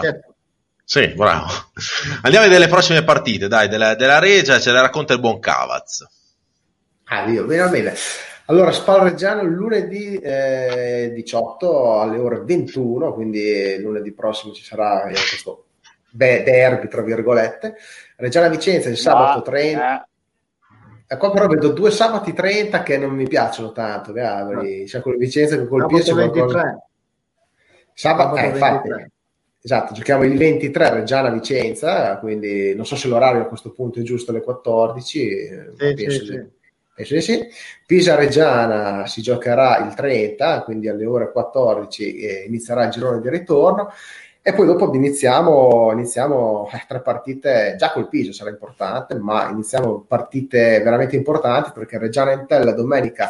Sì, bravo. Andiamo a vedere le prossime partite, dai, della, della Regia ce le racconta il buon Cavaz. Ah, Dio, bene, bene. Allora, Spal Reggiano lunedì eh, 18 alle ore 21, quindi lunedì prossimo ci sarà eh, questo beh, derby, tra virgolette. Reggiana Vicenza il sabato 30. E qua però vedo due sabati 30 che non mi piacciono tanto, Gabri. C'è con Vicenza che colpisce Sabato qualcosa. 23. Sabato, eh, infatti, 23. esatto, giochiamo il 23 Reggiana Vicenza, quindi non so se l'orario a questo punto è giusto alle 14, eh, Sì, penso, sì, di- sì. sì. Pisa Reggiana si giocherà il 30, quindi alle ore 14 eh, inizierà il girone di ritorno. E poi dopo iniziamo, iniziamo eh, tre partite, già col Pisa sarà importante, ma iniziamo partite veramente importanti perché Reggiana Entella domenica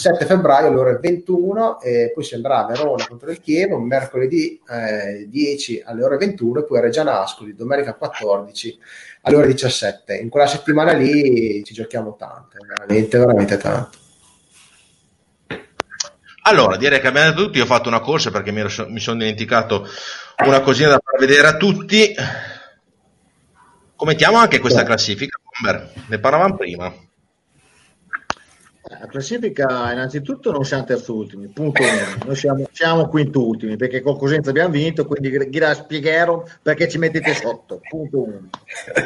7 febbraio alle ore 21 e poi si andrà a Verona contro il Chievo mercoledì eh, 10 alle ore 21 e poi a Reggiana Ascoli domenica 14 alle ore 17 in quella settimana lì ci giochiamo tanto veramente veramente tanto. Allora, direi che abbiamo detto tutti, io ho fatto una corsa perché mi, ero- mi sono dimenticato una cosina da far vedere a tutti. Commentiamo anche questa classifica, Bomber, ne parlavamo prima. La classifica, innanzitutto, non siamo terzultimi, punto uno. Noi siamo, siamo quintultimi perché con Cosenza abbiamo vinto, quindi gira spiegherò perché ci mettete sotto. Punto uno.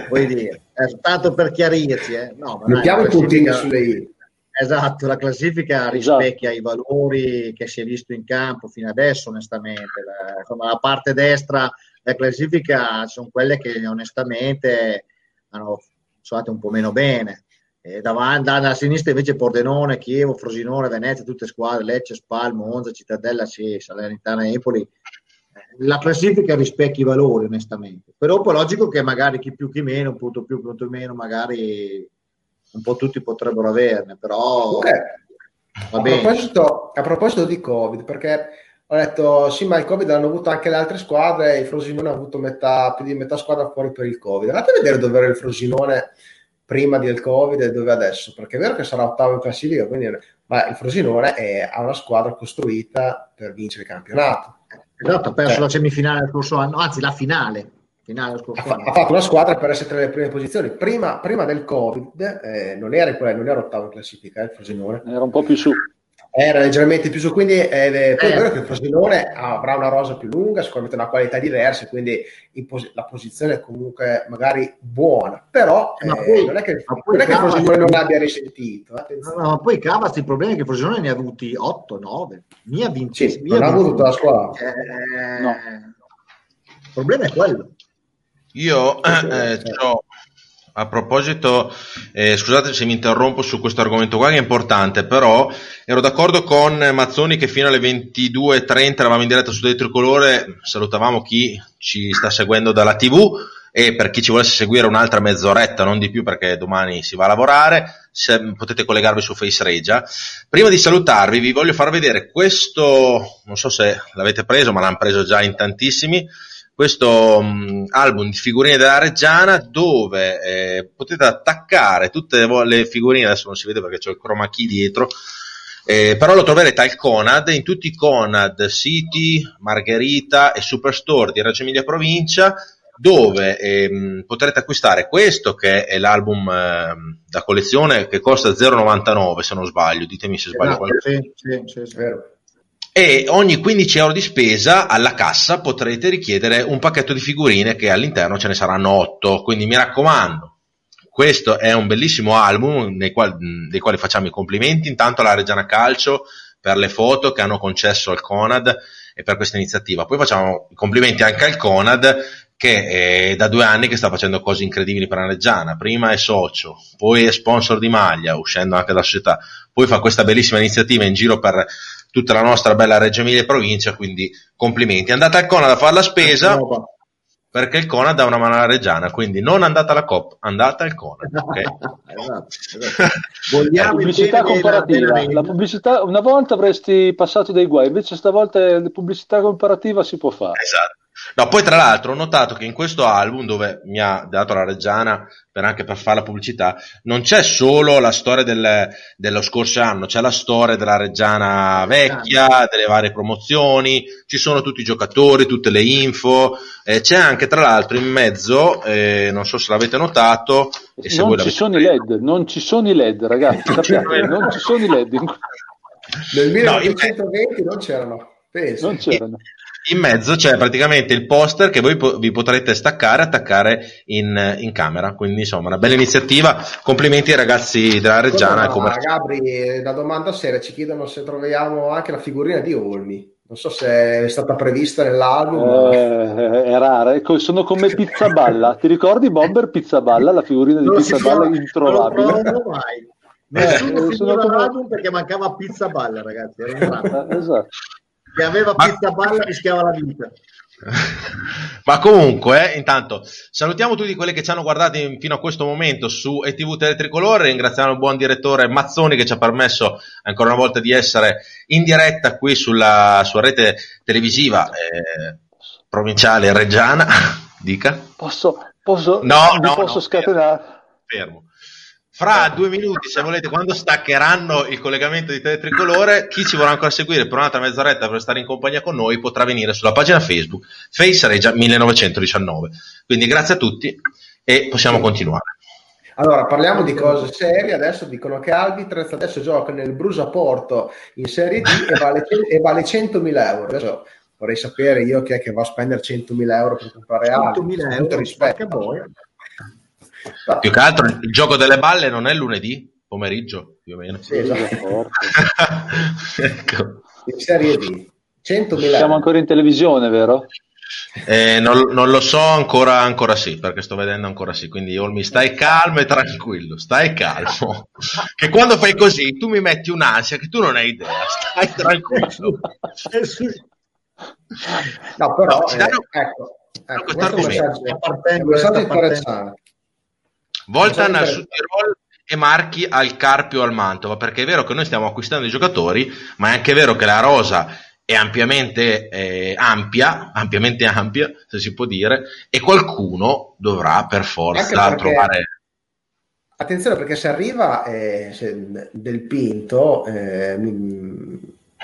Vuoi dire, Eh, tanto per chiarirci, eh. No, ma mettiamo la i puntini classifica- sulle i Esatto, la classifica Esatto. rispecchia i valori che si è visto in campo fino adesso, onestamente. La, insomma, la parte destra della classifica sono quelle che onestamente hanno sono andate un po' meno bene. E davanti, a sinistra invece Pordenone, Chievo, Frosinone, Venezia, tutte squadre, Lecce, Spal, Monza, Cittadella, sì, Salernitana, Empoli, la classifica rispecchia i valori, onestamente. Però poi è logico che magari chi più chi meno, un punto più, un punto meno, magari un po' tutti potrebbero averne, però Ok. va A proposito, a proposito di Covid, perché ho detto sì, ma il Covid l'hanno avuto anche le altre squadre, il Frosinone ha avuto metà, più di metà squadra fuori per il Covid. Andate a vedere dove era il Frosinone prima del Covid e dove adesso, perché è vero che sarà ottavo in classifica, quindi, ma il Frosinone è- ha una squadra costruita per vincere il campionato. Esatto, ha perso Eh. la semifinale lo scorso anno, anzi la finale, finale lo Ha, scorso fa- anno. ha fatto una squadra per essere tra le prime posizioni. Prima, prima del Covid eh, non, era, quella- non era ottavo in classifica eh, il Frosinone. Era un po' più su. Era leggermente più su, quindi eh, eh, poi è vero che il Frosinone avrà una rosa più lunga, sicuramente una qualità diversa, quindi in pos- la posizione è comunque magari buona, però Eh, ma poi- non è che, non è che il Frosinone non abbia risentito. eh, No, no, ma poi Cavaz il problema è che il Frosinone ne ha avuti 8, 9. Mia vince, Sì, Mia non ha vince- avuto la squadra. Eh, No. Il problema è quello. Io eh, c'ho- a proposito, eh, scusate se mi interrompo su questo argomento qua che è importante, però ero d'accordo con Mazzoni che fino alle 22.30 eravamo in diretta su Dei Tricolore, salutavamo chi ci sta seguendo dalla TV e per chi ci volesse seguire un'altra mezz'oretta, non di più perché domani si va a lavorare, se- potete collegarvi su Face Regia. Prima di salutarvi vi voglio far vedere questo, non so se l'avete preso, ma l'hanno preso già in tantissimi, questo mh, album di figurine della Reggiana dove eh, potete attaccare tutte le vo- le figurine, adesso non si vede perché c'è il chroma key dietro, eh, però lo troverete al Conad, in tutti i Conad, City, Margherita e Superstore di Reggio Emilia Provincia, dove ehm, potrete acquistare questo che è l'album ehm, da collezione che costa 0,99 se non sbaglio, ditemi se sbaglio Esatto, qualcosa. sì, sì, sì, È vero. E ogni 15 euro di spesa alla cassa potrete richiedere un pacchetto di figurine che all'interno ce ne saranno 8. Quindi mi raccomando, questo è un bellissimo album nei quali, dei quali facciamo i complimenti intanto alla Reggiana Calcio per le foto che hanno concesso al Conad e per questa iniziativa. Poi facciamo i complimenti anche al Conad che è da due anni che sta facendo cose incredibili per la Reggiana. Prima è socio, poi è sponsor di maglia, uscendo anche dalla società, poi fa questa bellissima iniziativa in giro per tutta la nostra bella Reggio Emilia e provincia, quindi complimenti. Andate al Conad a fare la spesa perché il Conad dà una mano alla Reggiana, quindi non andate alla Coop, andate al Conad. ok? Esatto, esatto. La Vogliamo pubblicità comparativa. La pubblicità, una volta avresti passato dei guai, invece stavolta la pubblicità comparativa si può fare. Esatto. No, poi tra l'altro ho notato che in questo album dove mi ha dato la Reggiana per anche per fare la pubblicità, non c'è solo la storia del- dello scorso anno, c'è la storia della Reggiana vecchia, delle varie promozioni, ci sono tutti i giocatori, tutte le info, eh, c'è anche tra l'altro in mezzo, eh, non so se l'avete notato, e se voi Non ci l'avete sono i LED, non ci sono i LED, ragazzi, sappiate, non ci sono i LED, in- Nel No, in- 1920 non c'erano, penso. non c'erano. In mezzo c'è praticamente il poster che voi po- vi potrete staccare e attaccare in, in camera. Quindi, insomma, una bella iniziativa. Complimenti ai ragazzi della Reggiana. e commerci- Gabri, la domanda seria, ci chiedono se troviamo anche la figurina di Olmi. Non so se è stata prevista nell'album. ma- Eh, è rara, ecco, sono come Pizzaballa. Ti ricordi Bomber Pizzaballa, la figurina di Non Pizzaballa trova- introvabile? Non lo mai. Nessuno Eh, sono come- l'album perché mancava pizza balla, ragazzi. Era. Eh, esatto. Chi aveva Ma- pizza balla rischiava la vita. Ma comunque, eh, intanto, salutiamo tutti quelli che ci hanno guardato in- fino a questo momento su ETV Teletricolore. Ringraziamo il buon direttore Mazzoni che ci ha permesso ancora una volta di essere in diretta qui sulla, sua rete televisiva eh, provinciale reggiana. Dica. Posso, posso, No, no, posso no, scatenare? fermo. Fra due minuti, se volete, quando staccheranno il collegamento di Teletricolore, chi ci vorrà ancora seguire per un'altra mezz'oretta per stare in compagnia con noi potrà venire sulla pagina Facebook Face Regia 1919. Quindi grazie a tutti e possiamo continuare. Allora, parliamo di cose serie. Adesso dicono che Albitrez adesso gioca nel Brusa Porto in Serie D e vale, e vale 100.000 euro. Adesso vorrei sapere io chi è che va a spendere 100.000 euro per comprare Albi. 100.000 Con euro, rispetto. porca boia. Più che altro il gioco delle balle non è lunedì pomeriggio, più o meno. Sì, esatto. Ecco. In Serie D. 100.000 Siamo ancora in televisione, vero? Eh, non, non lo so ancora, ancora sì, perché sto vedendo ancora sì. Quindi Olmi, stai calmo e tranquillo, stai calmo. che quando fai così tu mi metti un'ansia che tu non hai idea, stai tranquillo. No, però, No, eh, ecco, ecco, questo è argomento. è sta partendo. interessante. Voltan al Sud Tirol e Marchi al Carpio al Mantova, perché è vero che noi stiamo acquistando i giocatori, ma è anche vero che la rosa è ampiamente eh, ampia, ampiamente ampia, se si può dire, e qualcuno dovrà per forza perché- trovare... Attenzione perché se arriva eh, se- del Pinto eh,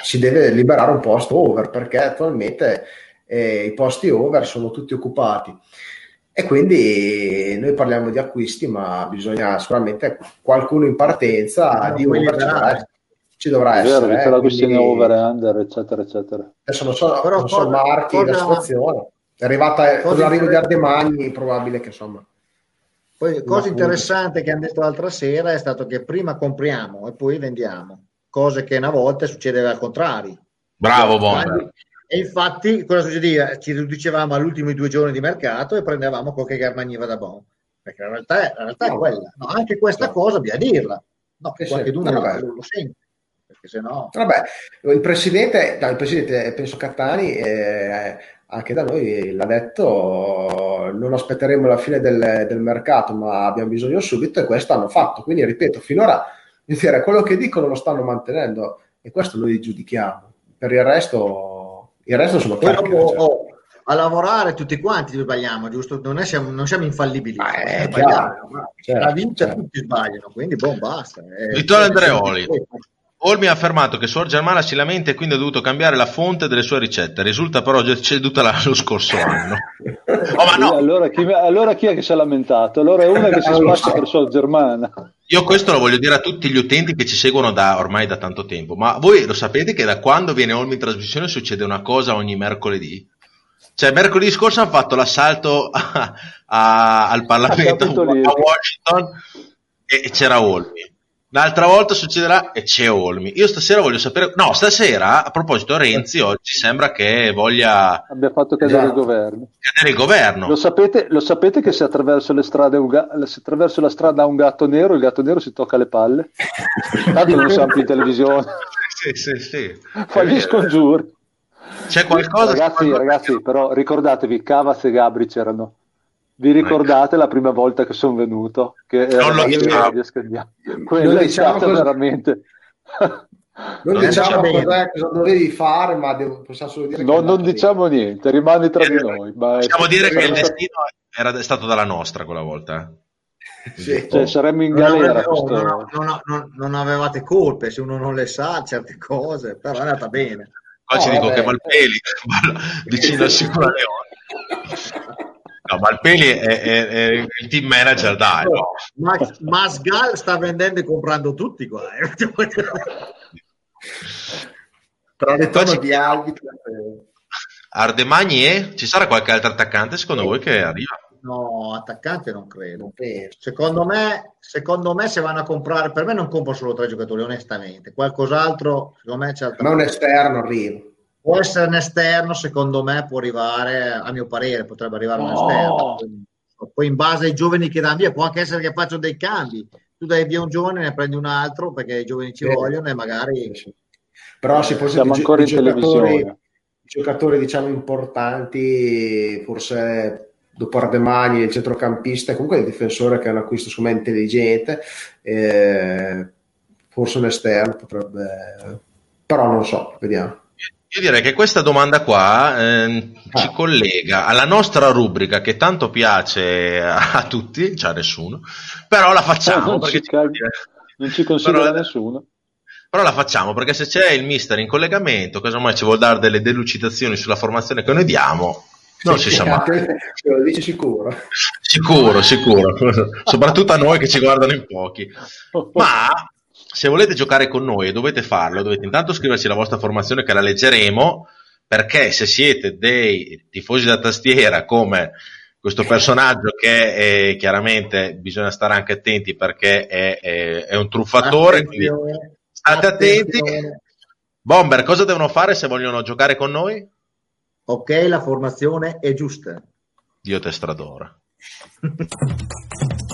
si deve liberare un posto over perché attualmente eh, i posti over sono tutti occupati e quindi noi parliamo di acquisti ma bisogna sicuramente qualcuno in partenza No, di over ci dovrà, vero essere eh, la questione quindi over under, eccetera, eccetera. adesso non so, Però non so cosa- marchi la cosa- situazione è arrivata cosa con l'arrivo di Ardemagni è probabile che insomma Poi, cosa interessante che hanno detto l'altra sera è stato che prima compriamo e poi vendiamo, cose che una volta succedeva al contrario. Bravo Bomber. E infatti cosa succedeva? Ci riducevamo agli ultimi due giorni di mercato e prendevamo qualche garmagniva da buon. Perché la realtà è, la realtà è No. quella. No, anche questa cosa bisogna dirla. No, sì. qualche No, uno vabbè. lo, lo sente. Perché se no... Vabbè, il presidente, no, il presidente penso Cattani, eh, anche da noi l'ha detto, non aspetteremo la fine del, del mercato, ma abbiamo bisogno subito e questo hanno fatto. Quindi, ripeto, finora dire, quello che dicono lo stanno mantenendo e questo noi giudichiamo. Per il resto, il resto sono Poi chiacchiere. dopo cioè. oh, a lavorare tutti quanti sbagliamo, giusto? Non, è- siamo, non siamo infallibili. È Eh, chiaro, ma certo, la vince certo. tutti sbagliano, quindi boh, basta. Eh, Vittorio poi- Andreoli. Olmi ha affermato che Suor Germana si lamenta e quindi ha dovuto cambiare la fonte delle sue ricette. Risulta però ceduta la- lo scorso anno. Oh, ma no, Allora, chi, allora chi è che si è lamentato? Allora è una che si spaccia per Suor Germana. io questo lo voglio dire a tutti gli utenti che ci seguono da ormai da tanto tempo. Ma voi lo sapete che da quando viene Olmi in trasmissione succede una cosa ogni mercoledì? Cioè, mercoledì scorso hanno fatto l'assalto a- a- al Parlamento a Washington e, e c'era Olmi. L'altra volta succederà e c'è Olmi. Io stasera voglio sapere. No, stasera, a proposito, Renzi oggi sembra che voglia Abbia fatto cadere Esatto. il governo. cadere il governo. Lo sapete, lo sapete che se attraverso, le strade un ga- se attraverso la strada ha un gatto nero, il gatto nero si tocca le palle? Tanto non siamo più in televisione. Sì, sì, sì. Fa gli scongiuri. C'è qualcosa Ragazzi, ragazzi, però ricordatevi, Cavaz e Gabri c'erano. Vi ricordate la prima volta che sono venuto? Che Non lo diciamo. Non è diciamo stata cosa- veramente... Non Eh, diciamo cos'è, cosa dovevi fare, ma devo, possiamo solo dire No, non diciamo niente, rimane tra di noi. Ma Possiamo dire che il destino era è stato dalla nostra quella volta. eh. Sì. cioè, saremmo in Non, galera. oh, questo- non- non- non- non avevate colpe se uno non le sa certe cose, però è andata bene. Qua ci No, dico vabbè. che Malpeli vicino al Sicuro Leone. No, Malpeli è, è- è il team manager, dai. no. Max, Masgal sta vendendo e comprando tutti qua. eh. Tra ritorno di eh, Ardemagni e ci sarà qualche altro attaccante secondo voi che arriva? No, attaccante non credo. Secondo me, secondo me se vanno a comprare, per me non compro solo tre giocatori, onestamente. Qualcos'altro, secondo me c'è A me un esterno arriva. Può essere un esterno, secondo me può arrivare, a mio parere, potrebbe arrivare un No. esterno. Poi in base ai giovani che danno via, può anche essere che facciano dei cambi. Tu dai via un giovane, ne prendi un altro perché i giovani ci Sì. vogliono e magari... Però si può Siamo i gio- ancora i in giocatori, televisione. giocatori diciamo importanti, forse dopo Ardemagni, il centrocampista, comunque il difensore che è un acquisto secondo me intelligente, eh, forse un esterno potrebbe, però non so, vediamo. Io direi che questa domanda qua ehm, ci Ah. collega alla nostra rubrica che tanto piace a tutti, cioè a nessuno, però la facciamo non, perché ci cag- non ci considera Però- nessuno. Però la facciamo perché se c'è il mister in collegamento, casomai ci vuol dare delle delucidazioni sulla formazione che noi diamo, non ci sa mai. Ce lo dice sicuro. Sicuro, sicuro. Soprattutto a noi che ci guardano in pochi. Ma se volete giocare con noi e dovete farlo, dovete intanto scriverci la vostra formazione che la leggeremo, perché se siete dei tifosi da tastiera come questo personaggio che è, chiaramente bisogna stare anche attenti perché è, è- è un truffatore, quindi Attenzione, state attenti. Bomber, cosa devono fare se vogliono giocare con noi? Ok, la formazione è giusta. Dio te stradora.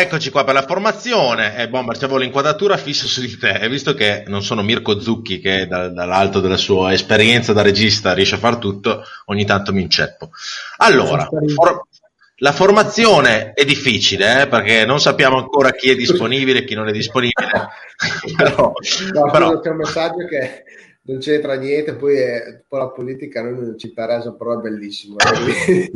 eccoci qua per la formazione. Eh, Bomber, c'avevo l'inquadratura fissa su di te. E visto che non sono Mirko Zucchi, che da- dall'alto della sua esperienza da regista riesce a far tutto, ogni tanto mi inceppo. Allora, for- la formazione è difficile, eh, perché non sappiamo ancora chi è disponibile e chi non è disponibile. però, No, però- c'è un messaggio che non c'entra niente, poi, è, poi la politica a noi non ci interessa, però è bellissimo.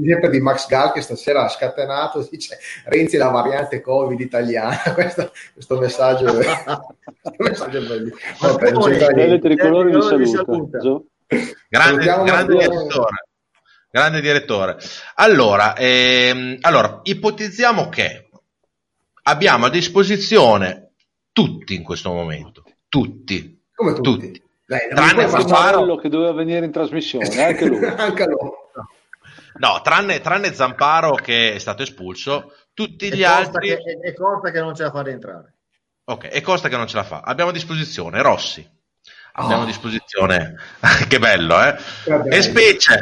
Sempre di Max Gall che stasera ha scatenato, dice Renzi la variante Covid italiana. Questo, questo messaggio, questo messaggio è bellissimo. Vabbè, non c'entra Belle niente. tricolore vi saluta. saluta. Grande, grande direttore. Grande direttore. Allora, ehm, allora, ipotizziamo che abbiamo a disposizione tutti in questo momento. Tutti. Come tutti. Tutti. Dai, Tranne Zamparo. che doveva venire in trasmissione, anche lui. Anche loro. No, tranne, tranne Zamparo che è stato espulso, tutti E gli Costa altri... che, e- e Costa che non ce la fa entrare. Ok, e Costa che non ce la fa. Abbiamo a disposizione Rossi. Abbiamo Oh. a disposizione... che bello, eh? Vabbè. E Specie.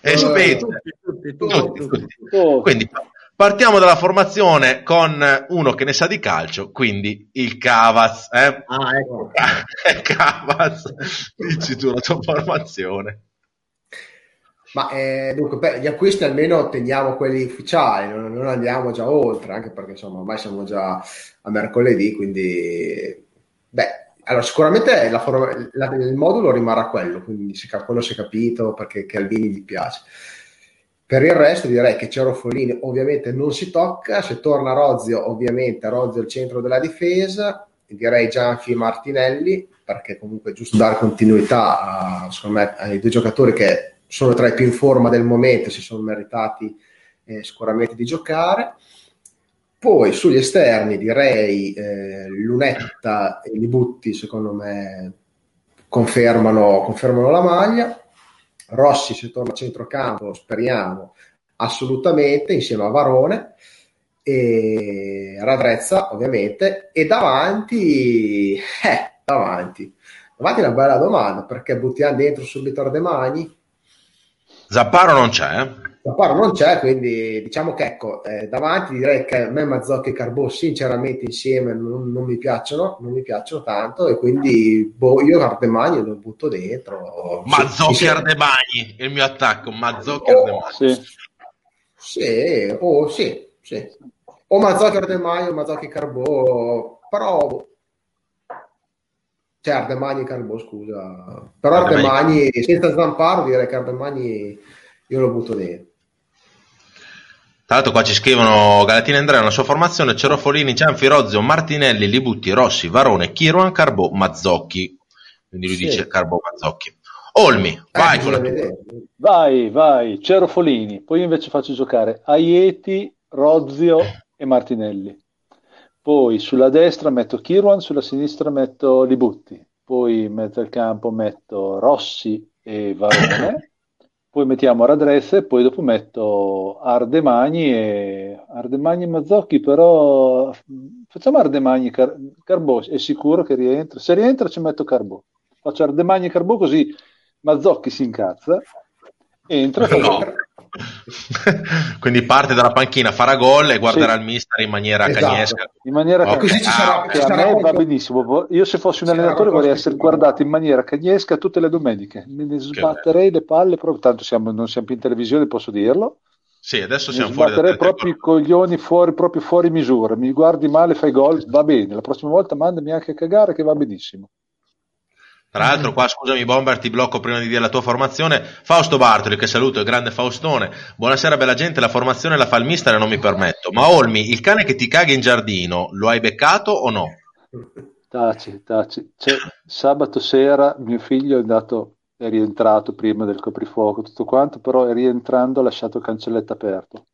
E Specie. Tutti, tutti, Tutti, tutti, tutti. Quindi partiamo dalla formazione con uno che ne sa di calcio, quindi il Cavaz. Eh? Ah, ecco. Cavaz, dici tu la tua formazione. Ma eh, dunque, beh, gli acquisti almeno teniamo quelli ufficiali, non, non andiamo già oltre, anche perché insomma ormai siamo già a mercoledì, quindi beh, allora sicuramente la forma- la- il modulo rimarrà quello, quindi si, quello si è capito perché Calvini gli piace. Per il resto direi che Cerofolini ovviamente non si tocca, se torna Rozio ovviamente Rozio è il centro della difesa, direi Gianfi e Martinelli perché comunque è giusto dare continuità a- me, ai due giocatori che sono tra i più in forma del momento, si sono meritati eh, sicuramente di giocare. Poi sugli esterni direi eh, Lunetta e Libutti secondo me confermano, confermano la maglia. Rossi se torna a centrocampo, speriamo assolutamente, insieme a Varone e Radrezza ovviamente e davanti eh, davanti davanti è una bella domanda perché buttiamo dentro subito Ardemani Zapparo non c'è, eh? Zapparo non c'è quindi diciamo che ecco eh, davanti direi che a me Mazzocchi e Carbò sinceramente insieme non, non mi piacciono non mi piacciono tanto e quindi boh, io Ardemani lo butto dentro Mazzocchi Sì. Ardemagni, il mio attacco, Mazzocchi Oh, Ardemagni. sì. Sì, oh, sì, sì. O Mazzocchi Ardemagni o Mazzocchi Carbò, però c'è Ardemagni e Carbò, scusa. Però Ardemagni. Ardemagni, senza Zamparo direi che Ardemagni io lo butto dentro. Tra l'altro qua ci scrivono Galatini Andrea nella sua formazione Cerofolini, Cianfi, Rozio, Martinelli, Libutti, Rossi, Varone, Chiruan, Carbò, Mazzocchi. Quindi lui Sì. dice Carbò, Mazzocchi. Olmi, vai Eh, con la tua. Vai, vai, Cerofolini. Poi invece faccio giocare Aieti, Rozio e Martinelli. Poi sulla destra metto Kirwan, sulla sinistra metto Libutti. Poi in mezzo al campo metto Rossi e Varone. Poi mettiamo Radrezza e poi dopo metto Ardemagni e Ardemagni e Mazzocchi, però facciamo Ardemagni e Car- Carbò, è sicuro che rientra. Se rientra ci metto Carbò. Faccio Ardemagni e Carbò così Mazzocchi si incazza, entra e No. Quindi parte dalla panchina, farà gol e guarderà Sì. il mister in maniera Esatto. cagnesca. in maniera Ok. cagnesca. Così ci sarà, Ah, Che ci a me va benissimo. Io se fossi un allenatore vorrei essere guardato in maniera cagnesca tutte le domeniche. Me ne sbatterei le palle, proprio, tanto siamo- non siamo più in televisione, posso dirlo. Sì, adesso Mi siamo fuori te. proprio i coglioni fuori, proprio fuori misura. Mi guardi male, fai gol, va bene. La prossima volta mandami anche a cagare che va benissimo. Tra l'altro, qua scusami, Bomber, ti blocco prima di dire la tua formazione. Fausto Bartoli, che saluto, il grande Faustone. Buonasera, bella gente. La formazione la fa il mister e non mi permetto. Ma Olmi, il cane che ti caga in giardino, lo hai beccato o no? Taci, taci. Cioè, sabato sera mio figlio è andato, è rientrato prima del coprifuoco, tutto quanto, però è rientrando ha lasciato il cancelletto aperto.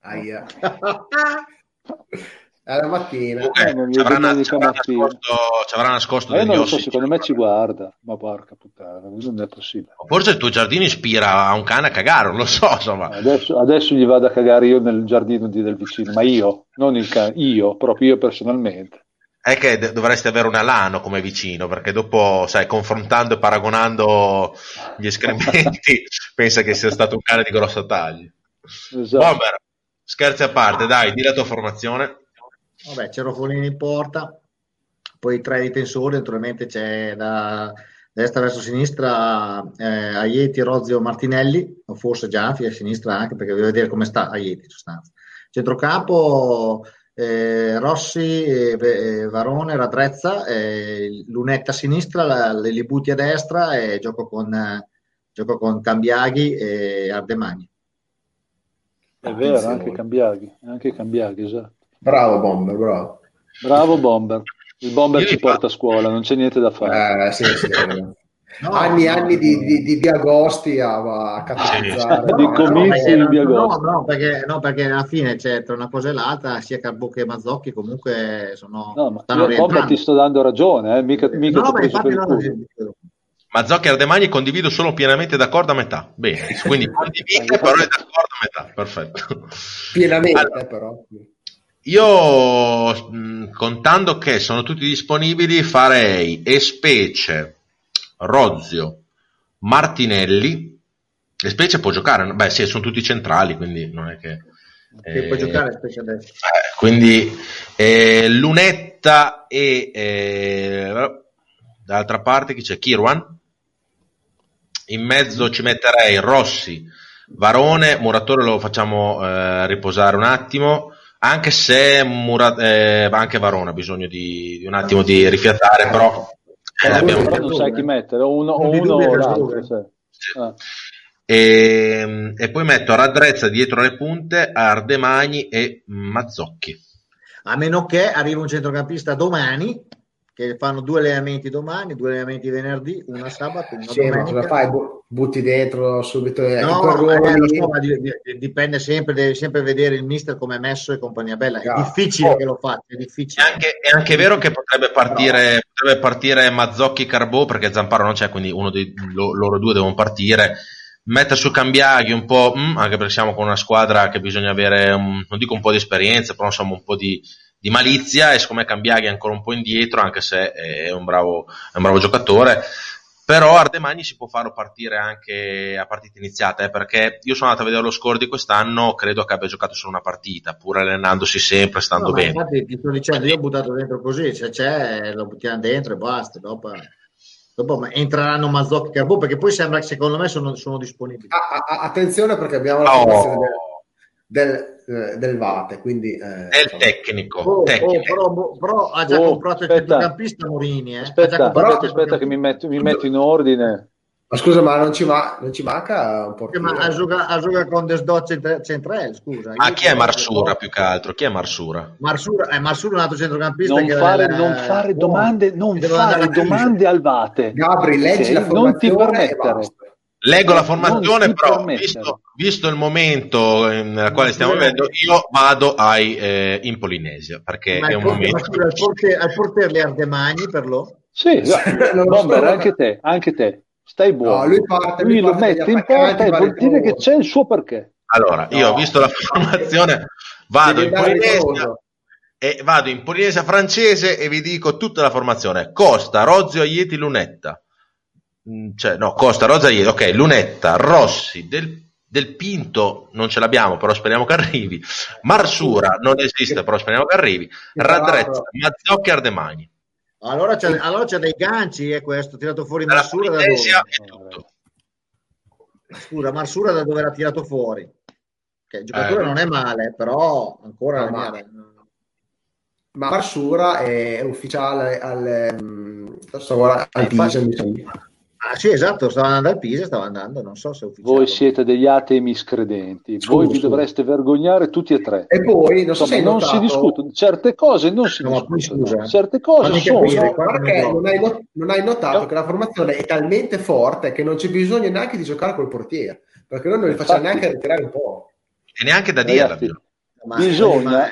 Aia. È la mattina. Ok, Eh, non ci avrà, ci avrà nascosto, ci avrà nascosto Ma degli non lo so, ossi. secondo me ci guarda, ma porca puttana, non è possibile. Forse il tuo giardino ispira a un cane a cagare, non lo so, insomma. Adesso, adesso gli vado a cagare io nel giardino di- del vicino, ma io, non il cane, io, proprio io personalmente. È che dovresti avere un alano come vicino, perché dopo, sai, confrontando e paragonando gli escrementi, pensa che sia stato un cane di grossa taglia. Esatto. Bomber, Scherzi a parte, dai, di la tua formazione. Vabbè, c'è Roffolini in porta, poi tre difensori, naturalmente c'è da destra verso sinistra eh, Aieti, Rozio, Martinelli, o forse Gianfi a sinistra anche perché devo vedere come sta Aieti in sostanza. Centrocampo eh, Rossi, eh, eh, Varone, Radrezza, eh, Lunetta a sinistra, la, le Libuti a destra e gioco con, gioco con Cambiaghi e Ardemagni. È vero, anche Cambiaghi, anche Cambiaghi, esatto. Bravo Bomber, bravo. Bravo Bomber. Il Bomber ci porta a scuola, non c'è niente da fare. Eh, sì, sì. No, anni e anni di, di, di Via Agosti a, a catalizzare. di comizi no, di no, no, perché, no, perché alla fine c'è tra una cosa e l'altra, sia Carbò che Mazzocchi comunque sono, No, ma stanno io Bomber ti sto dando ragione, eh, mica, mica No, ti ho per il no, culo. Mazzocchi e Ardemagni condivido solo pienamente d'accordo a metà. Bene, quindi condivide, però è d'accordo a metà. Perfetto. Pienamente, Allora, però. Io, mh, contando che sono tutti disponibili, farei Espece, Rozio, Martinelli. Espece può giocare? Beh, sì, sono tutti centrali, quindi non è che... Che può giocare specie adesso. Eh, quindi eh, Lunetta e eh, dall'altra parte chi c'è? Kirwan. In mezzo ci metterei Rossi, Varone, Muratore lo facciamo eh, riposare un attimo, anche se Mura- eh, anche Varone ha bisogno di, di un attimo di rifiatare, però eh, abbiamo- Però non sai chi mettere, o uno Non uno o l'altro. gioca. sì. Ah. e, e poi metto Radrezza dietro le punte, Ardemagni e Mazzocchi. A meno che arrivi un centrocampista domani, che fanno due allenamenti domani, due allenamenti venerdì, una sabato, una Sì, ma cosa domenica. fai? Bu- Butti dentro subito eh, No, eh, lo so, ma di- di- dipende sempre, devi sempre vedere il mister come è messo e compagnia bella. È Ah. difficile Oh. che lo faccia, è È difficile. anche, è anche vero che potrebbe partire, potrebbe partire Mazzocchi Carbò perché Zamparo non c'è, quindi uno dei lo- loro due devono partire. Mettere su Cambiaghi un po', mm, anche perché siamo con una squadra che bisogna avere, un- non dico un po' di esperienza, però insomma un po' di, di malizia. E siccome Cambiaghi è ancora un po' indietro, anche se è un bravo, è un bravo giocatore. Però Ardemagni si può farlo partire anche a partita iniziata, eh, perché io sono andato a vedere lo score di quest'anno, credo che abbia giocato solo una partita, pur allenandosi sempre, stando No, ma bene. infatti ti sto dicendo, io ho buttato dentro così, se c'è lo buttiamo dentro e basta. Dopo, dopo ma entreranno Mazzocchi e Carbò, perché poi sembra che secondo me sono, sono disponibili. Ah, ah, attenzione perché abbiamo la Oh. del, del, eh, del Vate, quindi... eh, È il tecnico, Oh, oh, tecnico. però, però ha già Oh, comprato il centrocampista Morini. Eh? Ha già Aspetta, comprato il aspetta, aspetta che mi metto, mi metto in ordine. Ma scusa, ma non ci, ma- non ci manca un po' Ma ha giocato, ha giocato con Desdò centra- centrale, scusa. Ma chi è Marsura più che altro? Chi è Marsura? Marsura, eh, Marsura è un altro centrocampista Non che fare, era- non fare domande, non fare a domande al Vate. Gabri, leggi Ok? la Non ti formazione e permettere. Leggo la formazione, però visto, visto il momento in- nel quale stiamo vivendo, io vado ai, eh, in Polinesia perché Ma è un portiere- momento. ma scusa, al portiere, al portiere le Ardemagni per lo? Sì, lo so. Bomber, anche te, anche te. Stai buono. No, lui parte- Lui lui lo mette in porta e vuol dire che c'è il suo perché. Allora, io No. ho visto la formazione, vado in Polinesia e vado in Polinesia francese e vi dico tutta la formazione. Costa, Rozio, Aieti, Lunetta. Mm, Cioè, no, Costa, Rozio, Aieti, ok, Lunetta, Rossi, Del, Del Pinto, non ce l'abbiamo, però speriamo che arrivi. Marsura, non esiste, però speriamo che arrivi. Radrezza, Mazzocchi, Ardemagni. Allora c'è, allora c'è dei ganci, è questo, tirato fuori Marsura da dove? tutto. Scusa, Marsura da dove era tirato fuori? Che il giocatore Eh. non è male, però ancora No, la ma- mia- Ma Marsura è ufficiale al, mm, sto guardando, al Eh, infatti- Pisa, mi sembra. Ah sì, esatto, stava andando al Pisa, stava andando, non so se è ufficiale. Voi siete degli atei miscredenti. Scusa, Voi vi scusa. dovreste vergognare tutti e tre. E poi, non so Insomma, non si discutono. Certe cose non si No, discutono. scusa, Certe cose fammi sono. capire, perché non non hai, not- non hai notato No. che la formazione è talmente forte che non c'è bisogno neanche di giocare col portiere, perché noi non li facciamo Infatti- neanche ritirare un po'. E neanche da dirla. Ragazzi, Ma- bisogna ma-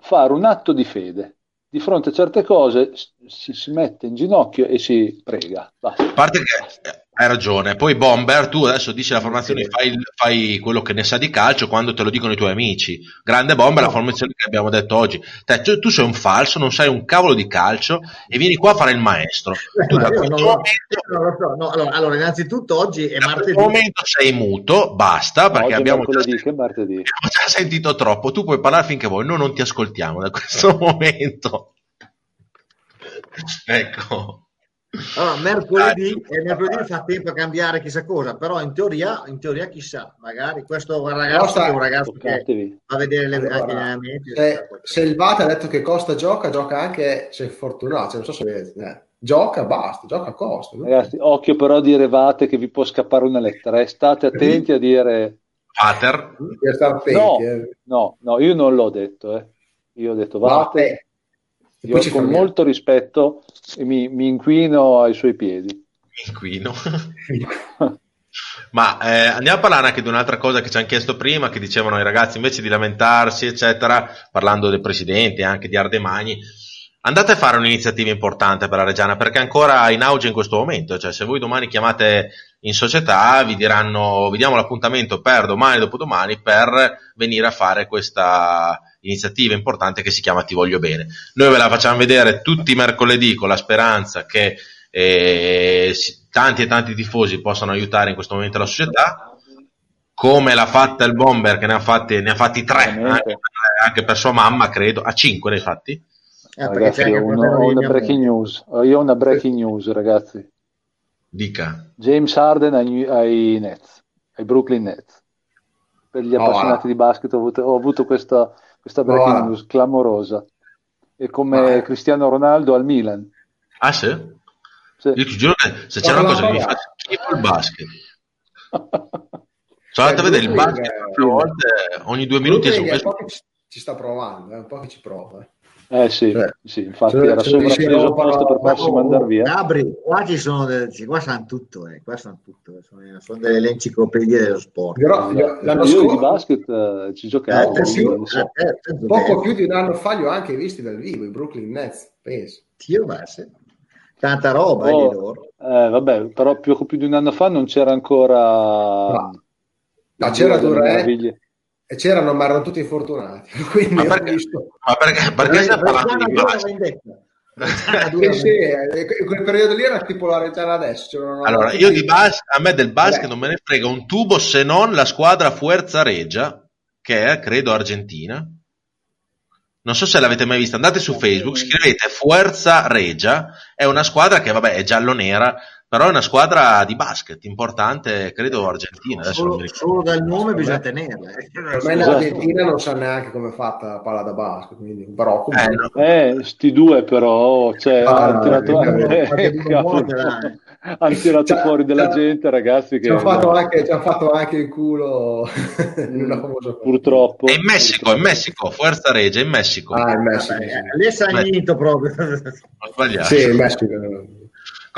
fare un atto di fede. Di fronte a certe cose si, si mette in ginocchio e si prega. Basta. A parte che Hai ragione. Poi Bomber, tu adesso dici la formazione, fai, il- fai quello che ne sa di calcio quando te lo dicono i tuoi amici. Grande Bomber, la formazione che abbiamo detto oggi. Te, tu, tu sei un falso, non sai un cavolo di calcio e vieni qua a fare il maestro. Tu Ma da questo momento, lo so, no, allora, allora, innanzitutto oggi è da martedì. questo momento sei muto, basta, perché è abbiamo già, martedì. abbiamo già sentito troppo. Tu puoi parlare finché vuoi, noi non ti ascoltiamo da questo momento. ecco. Allora, mercoledì, e mercoledì fa tempo a cambiare chissà cosa, però in teoria, in teoria chissà, magari questo ragazzo è un ragazzo che va a vedere le, Allora, anche. Se, se il Vate ha detto che Costa gioca, gioca anche se è fortunato. Cioè, non so se vedete. eh. Gioca, basta, gioca Costa. no? Ragazzi, occhio però a dire Vate che vi può scappare una lettera. eh. State attenti a dire attenti, no, eh. no, no, io non l'ho detto. eh. Io ho detto Vate, Vate. E io con fermiamo. molto rispetto e mi, mi inquino ai suoi piedi. inquino. Ma eh, andiamo a parlare anche di un'altra cosa che ci hanno chiesto prima, che dicevano i ragazzi invece di lamentarsi, eccetera, parlando del presidente e anche di Ardemagni, andate a fare un'iniziativa importante per la Reggiana perché è ancora in auge in questo momento. Cioè, se voi domani chiamate in società, vi diranno, vi diamo l'appuntamento per domani, dopodomani, per venire a fare questa iniziativa importante che si chiama Ti voglio bene. Noi ve la facciamo vedere tutti i mercoledì con la speranza che eh, tanti e tanti tifosi possano aiutare in questo momento la società come l'ha fatta il Bomber che ne ha fatti, ne ha fatti tre anche, anche per sua mamma credo a cinque ne hai fatti Eh, Ragazzi, ho una, ho una breaking news. Io ho una breaking news, ragazzi. dica James Harden ai, ai Nets, ai Brooklyn Nets. Per gli Oh, appassionati wow. di basket ho avuto, ho avuto questa, questa breaking Wow. news clamorosa. E come Wow. Cristiano Ronaldo al Milan. ah sì? Sì. io ti giuro che se c'è una cosa che mi fa schifo il basket sono andato a vedere il basket eh, tre volte ogni due minuti su è un po' che ci, ci sta provando, è un po' che ci prova. Eh. Sì, Cioè, sì, infatti se- era sovrappeso apposta per farsi Oh, mandare via. Gabri, qua ci sono, delle- qua sanno tutto, eh, qua sanno tutto, eh, sono, sono delle enciclopedie dello sport. Però io- l'anno Io di scorso, basket eh, ci giocavo. Eh, sì, penso poco più di un anno fa li ho anche visti dal vivo, i Brooklyn Nets, penso. Beh, sì. Tanta roba eh, Oh, di loro. eh, vabbè, però più, più di un anno fa non c'era ancora No. No, c'era Durant. E c'erano, ma erano tutti infortunati. Quindi ma ho perché, visto. ma perché, perché stiamo parlando di basket vendetta. Eh sì, in quel periodo lì era tipo la Reggiana adesso. Allora, io di bas- a me del basket Beh. non me ne frega un tubo se non la squadra Fuerza Regia, che è, credo, argentina. Non so se l'avete mai vista, andate su Facebook, scrivete Fuerza Regia, è una squadra che, vabbè, è giallo-nera, però è una squadra di basket importante, credo, argentina. Solo, solo dal nome bisogna tenerla. eh. Me Esatto. l'Argentina non sa neanche come è fatta la palla da basket, quindi, però Eh, comunque. no. Eh, sti due però, cioè, Ah, hanno tirato, no, eh, dai. hanno tirato Cioè, fuori della cioè, gente, ragazzi, che Ci hanno fatto, anche, ci hanno fatto anche il culo in una famosa purtroppo. È in Messico, in Messico, Fuerza Regia, in Messico. Ah, in Messico. Vabbè, sì. eh, lì è sagnito proprio. Ho sbagliato. Sì, in Messico.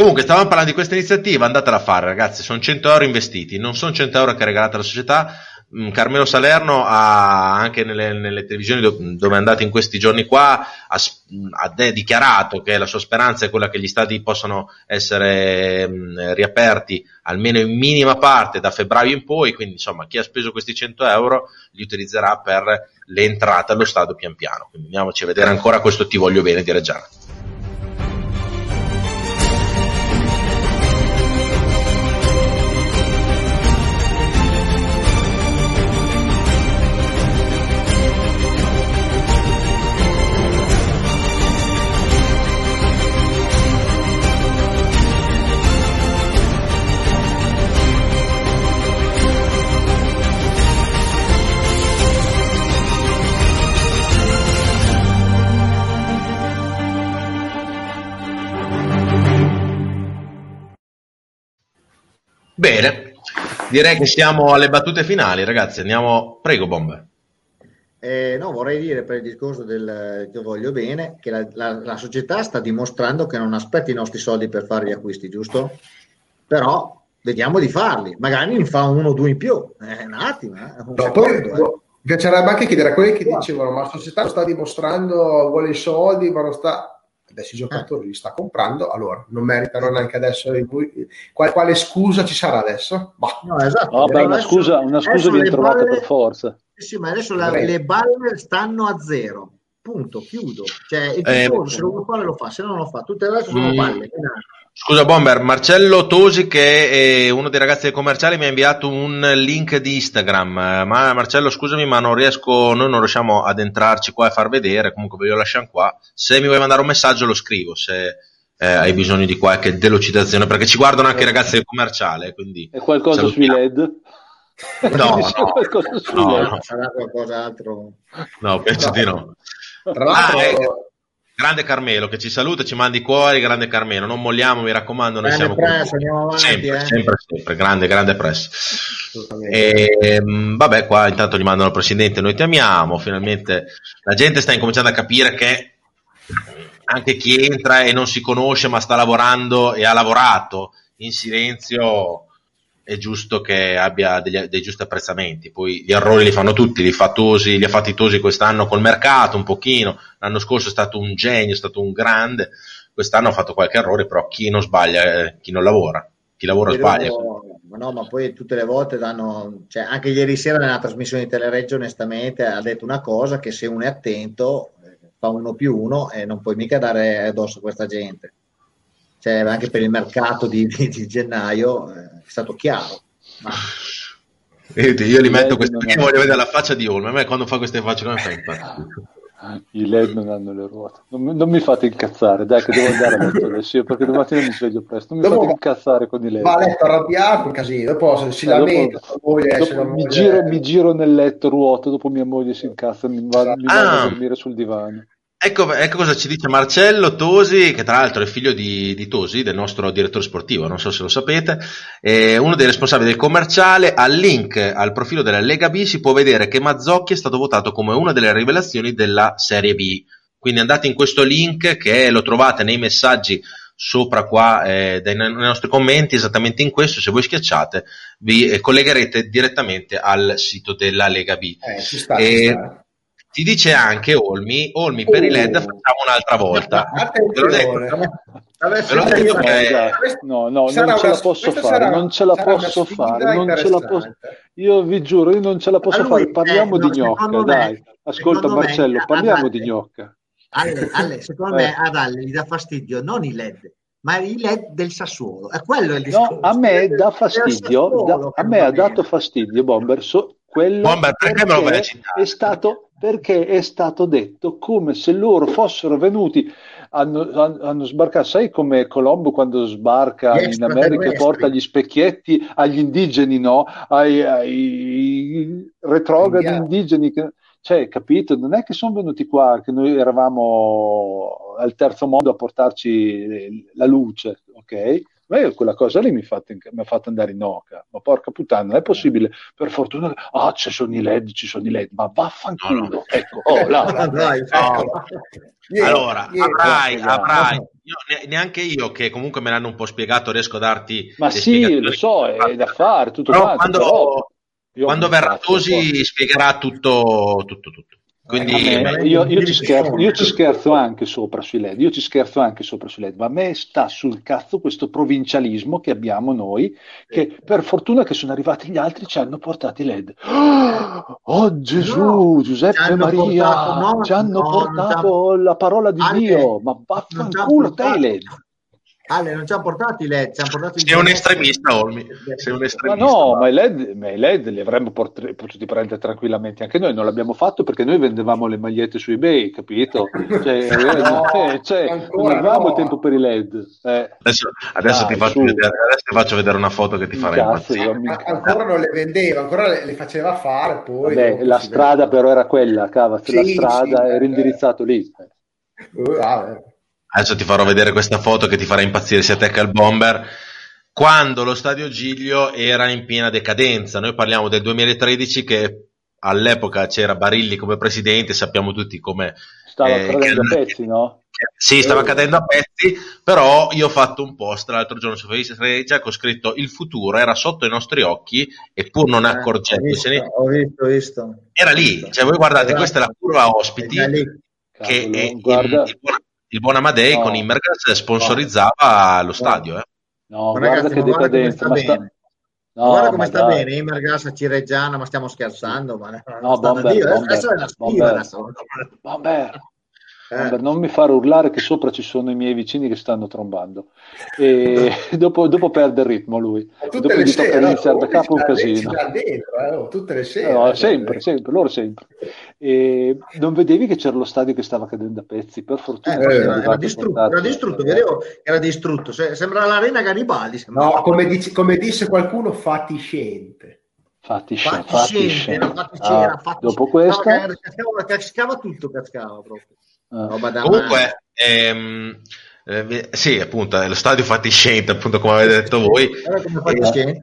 Comunque, stavamo parlando di questa iniziativa, andatela a fare, ragazzi. Sono 100 euro investiti, non sono 100 euro che regalate alla società. Mm, Carmelo Salerno ha anche nelle, nelle televisioni do- dove è andato in questi giorni qua ha, ha de- dichiarato che la sua speranza è quella che gli stadi possano essere mm, riaperti almeno in minima parte da febbraio in poi. Quindi, insomma, chi ha speso questi 100 euro li utilizzerà per le entrate allo stadio pian piano. Quindi andiamoci a vedere ancora questo Ti voglio bene di Reggiana. Bene, direi che siamo alle battute finali, ragazzi. Andiamo, prego, Bomber. Eh, no, vorrei dire per il discorso del che voglio bene che la, la- la società sta dimostrando che non aspetta i nostri soldi per fare gli acquisti, giusto? Però vediamo di farli, magari ne fa uno o due in più. Eh, un attimo, eh, un No, poi eh. mi piacerebbe anche chiedere a quelli che dicevano: Ma la società lo sta dimostrando, vuole i soldi, ma non sta. Adesso i giocatori li sta comprando, allora non meritano neanche adesso. il- Quale, quale scusa ci sarà adesso? Bah. No, esatto. No, beh, una scusa, una scusa viene trovata balle- per forza. Sì, ma adesso la- le balle stanno a zero. Punto, chiudo. Cioè, il Eh, se lo vuole fare lo fa, se no non lo fa. Tutte le altre sono Mm. Scusa Bomber, Marcello Tosi che è uno dei ragazzi del commerciale mi ha inviato un link di Instagram, Eh, ma Marcello scusami ma non riesco, noi non riusciamo ad entrarci qua e far vedere, comunque ve lo lasciamo qua, se mi vuoi mandare un messaggio lo scrivo, se eh, hai bisogno di qualche delucidazione, perché ci guardano anche i ragazzi del commerciale, quindi... È qualcosa sui salutiamo. LED? No, no, qualcosa sui no, LED? no. Sarà qualcos'altro. No, penso No. di no. Tra l'altro, Ah, eh, grande Carmelo che ci saluta, ci mandi i cuori, grande Carmelo, non molliamo, mi raccomando, noi Grande siamo press, andiamo avanti, sempre, eh. sempre, sempre, grande, grande press. E, mh, vabbè, qua intanto gli mandano al presidente, noi ti amiamo, finalmente la gente sta incominciando a capire che anche chi entra e non si conosce ma sta lavorando e ha lavorato in silenzio è giusto che abbia degli- dei giusti apprezzamenti. Poi gli errori li fanno tutti, li fa Tosi, li ha fatti Tosi quest'anno col mercato un pochino, l'anno scorso è stato un genio, è stato un grande, quest'anno ha fatto qualche errore, però chi non sbaglia, eh, chi non lavora, chi lavora Poi sbaglia. no, ma poi tutte le volte danno, cioè anche ieri sera nella trasmissione di Telereggio onestamente ha detto una cosa che se uno è attento eh, fa uno più uno e non puoi mica dare addosso a questa gente. Cioè anche per il mercato di, di- di gennaio eh, stato chiaro. Ma Vedi, io li metto questi perché voglio vedere la faccia di Olmo. A me quando fa queste facce come fa impazzire. I LED non hanno le ruote. Non, mi- non mi fate incazzare, dai, che devo andare a letto adesso io, perché domattina mi sveglio presto. Non mi Dopo fate incazzare con i LED. Va a letto arrabbiato, casino. Dopo se si Eh, lamenta, moglie, dopo mi, moglie- giro, mi giro nel letto ruoto, dopo mia moglie si incazza, mi va, mi vado Ah. a dormire sul divano. Ecco, ecco cosa ci dice Marcello Tosi, che tra l'altro è figlio di, di Tosi, del nostro direttore sportivo, non so se lo sapete, è uno dei responsabili del commerciale. Al link al profilo della Lega B si può vedere che Mazzocchi è stato votato come una delle rivelazioni della Serie B. Quindi andate in questo link che lo trovate nei messaggi sopra qua eh, dai, nei nostri commenti, esattamente in questo, se voi schiacciate vi eh, collegherete direttamente al sito della Lega B. Eh, ci sta, E- ci sta. Ti dice anche Olmi, Olmi per i LED Oh. facciamo un'altra volta. Ve l'ho Attenzione. ve l'ho detto Eh, che no, no, Sarà non ce una- la posso fare, sarà- non ce la posso fare, non ce la posso... Io vi giuro, io non ce la posso fare. Parliamo eh, no, di gnocca, secondo me- dai. Ascolta me, Marcello, a- parliamo di gnocca. Ale, Ale, secondo Eh. me ad Ale gli dà fastidio non i LED, ma i LED del Sassuolo. È quello il No, discorso. a me dà fastidio, da- a me ha dato fastidio Bomber, so- quello Bomber, perché me perché è stato, perché è stato detto come se loro fossero venuti, hanno, hanno- sbarcato, sai come Colombo quando sbarca Gli in America e porta gli specchietti agli indigeni, no? Ai, ai retrogradi Indiani. indigeni, che- cioè, capito? Non è che sono venuti qua, che noi eravamo al terzo mondo a portarci la luce, ok? Ma io quella cosa lì mi, ha fatto andare in oca. Ma porca puttana, non è possibile. Per fortuna, ah, ci sono i LED, ci sono i LED, ma vaffanculo. No, no. Ecco, oh, là. Ah, dai, No. Niente, allora, niente. avrai, esatto. avrai. Io, ne- neanche io, che comunque me l'hanno un po' spiegato, riesco a darti. Ma sì, lo so, è da fare, tutto Però quanto, quando, però quando non verrà faccio, Tosi spiegherà tutto, tutto, tutto. Quindi, A me- io, io ci scherzo, io ci scherzo anche sopra sui LED, io ci scherzo anche sopra sui LED, ma a me sta sul cazzo questo provincialismo che abbiamo noi, che per fortuna che sono arrivati gli altri ci hanno portato i LED. Oh Gesù, No, Giuseppe Maria, portato- no, ci hanno portato la parola di Ale, Dio, ma vaffanculo te i LED. Ale, non ci ha portato i LED, ci hanno portato il sei un estremista, Olmi. Sei un Ma estremista. no, va. ma i LED, ma i LED li avremmo port- potuti prendere tranquillamente anche noi, non l'abbiamo fatto perché noi vendevamo le magliette su eBay, capito? Cioè, eh, No, eh, cioè, non avevamo no. tempo per i LED. Eh, Adesso, adesso Dai, ti vedere, adesso ti faccio vedere una foto che ti farà Cazzo, impazzire. io mi Ma incazzo. ancora non le vendeva, ancora le, le faceva fare, poi Vabbè, la strada però era quella, la Sì, strada sì, era eh. indirizzato lì. Uh, ah, eh. Adesso ti farò vedere questa foto che ti farà impazzire sia te che il bomber. Quando lo stadio Giglio era in piena decadenza, noi parliamo del 2013 che all'epoca c'era Barilli come presidente, sappiamo tutti come Stava eh, cadendo a pezzi, no? Sì, stava cadendo a pezzi, però io ho fatto un post l'altro giorno su Facebook che ho scritto il futuro era sotto i nostri occhi e pur non Eh, ho accorgentosene visto, ho visto, ho visto. era lì. Cioè, voi guardate, Esatto. questa è la curva ospiti È che è guarda, buona, il buon Amadei No. con Immergas sponsorizzava lo stadio. Eh. No, Ma guarda ragazzi, che ma guarda come decadenza. sta Ma sta... bene. No, guarda ma come sta dai. bene, Imergas a Cireggiana, ma stiamo scherzando, ma No, Bomber, Dio. Bomber, Adesso è una stiva, Bomber. Vabbè, Eh. non mi fare urlare che sopra ci sono i miei vicini che stanno trombando. E dopo, dopo perde il ritmo lui. Tutte Dopo le gli tocca no? iniziare da capo un casino. dentro, eh, tutte le sere. No, eh, sempre, sempre, loro sempre. E non vedevi che c'era lo stadio che stava cadendo a pezzi, per fortuna Eh, era, distrutto, era distrutto, vedevo che era distrutto, Se- sembra l'arena Garibaldi. sembra. No, come, dice- come disse qualcuno, fatiscente. Fatti scemo, Fatti fatti dopo questa, Stava- cascava, cascava tutto, cascava proprio. Roba da. Comunque, ehm, eh, sì, appunto, è lo stadio fatiscente, appunto, come avete detto voi. Eh.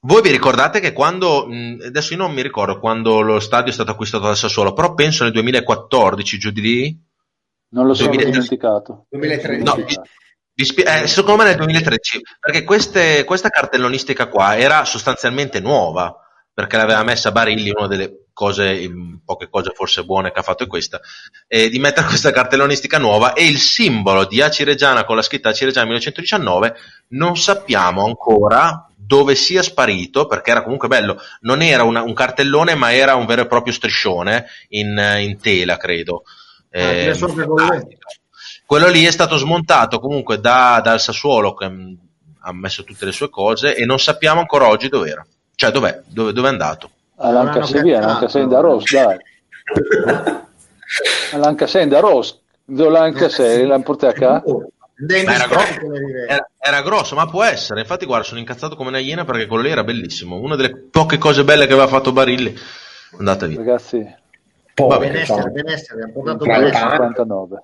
Voi vi ricordate che quando, adesso io non mi ricordo quando lo stadio è stato acquistato dal Sassuolo, però penso nel 2014, giù di lì. non lo sono 2013. dimenticato. 2013. No, vi- vi spie- eh, secondo me nel 2013, perché queste- questa cartellonistica qua era sostanzialmente nuova, perché l'aveva messa Barilli, una delle cose, poche cose forse buone che ha fatto è questa, eh, di mettere questa cartellonistica nuova e il simbolo di Aci Reggiana con la scritta Aci Reggiana 1919 non sappiamo ancora dove sia sparito, perché era comunque bello, non era una- un cartellone ma era un vero e proprio striscione in, in tela, credo. Eh, quello lì è stato smontato comunque da- dal Sassuolo che mh, ha messo tutte le sue cose e non sappiamo ancora oggi dove era. Cioè dov'è, dove, dove è andato. All'Anca Avranno se via, cacciato. l'Anca sei da Ross, dai. All'Anca sei da Ross. Dove l'Anca sei? L'hanno portato a era, grosso, era- era grosso, ma può essere. Infatti, guarda, sono incazzato come una iena perché quello lì era bellissimo. Una delle poche cose belle che aveva fatto Barilli. È andata via. Ragazzi, Poi, benessere, benessere, ha portato Tra benessere. l'altro- 59.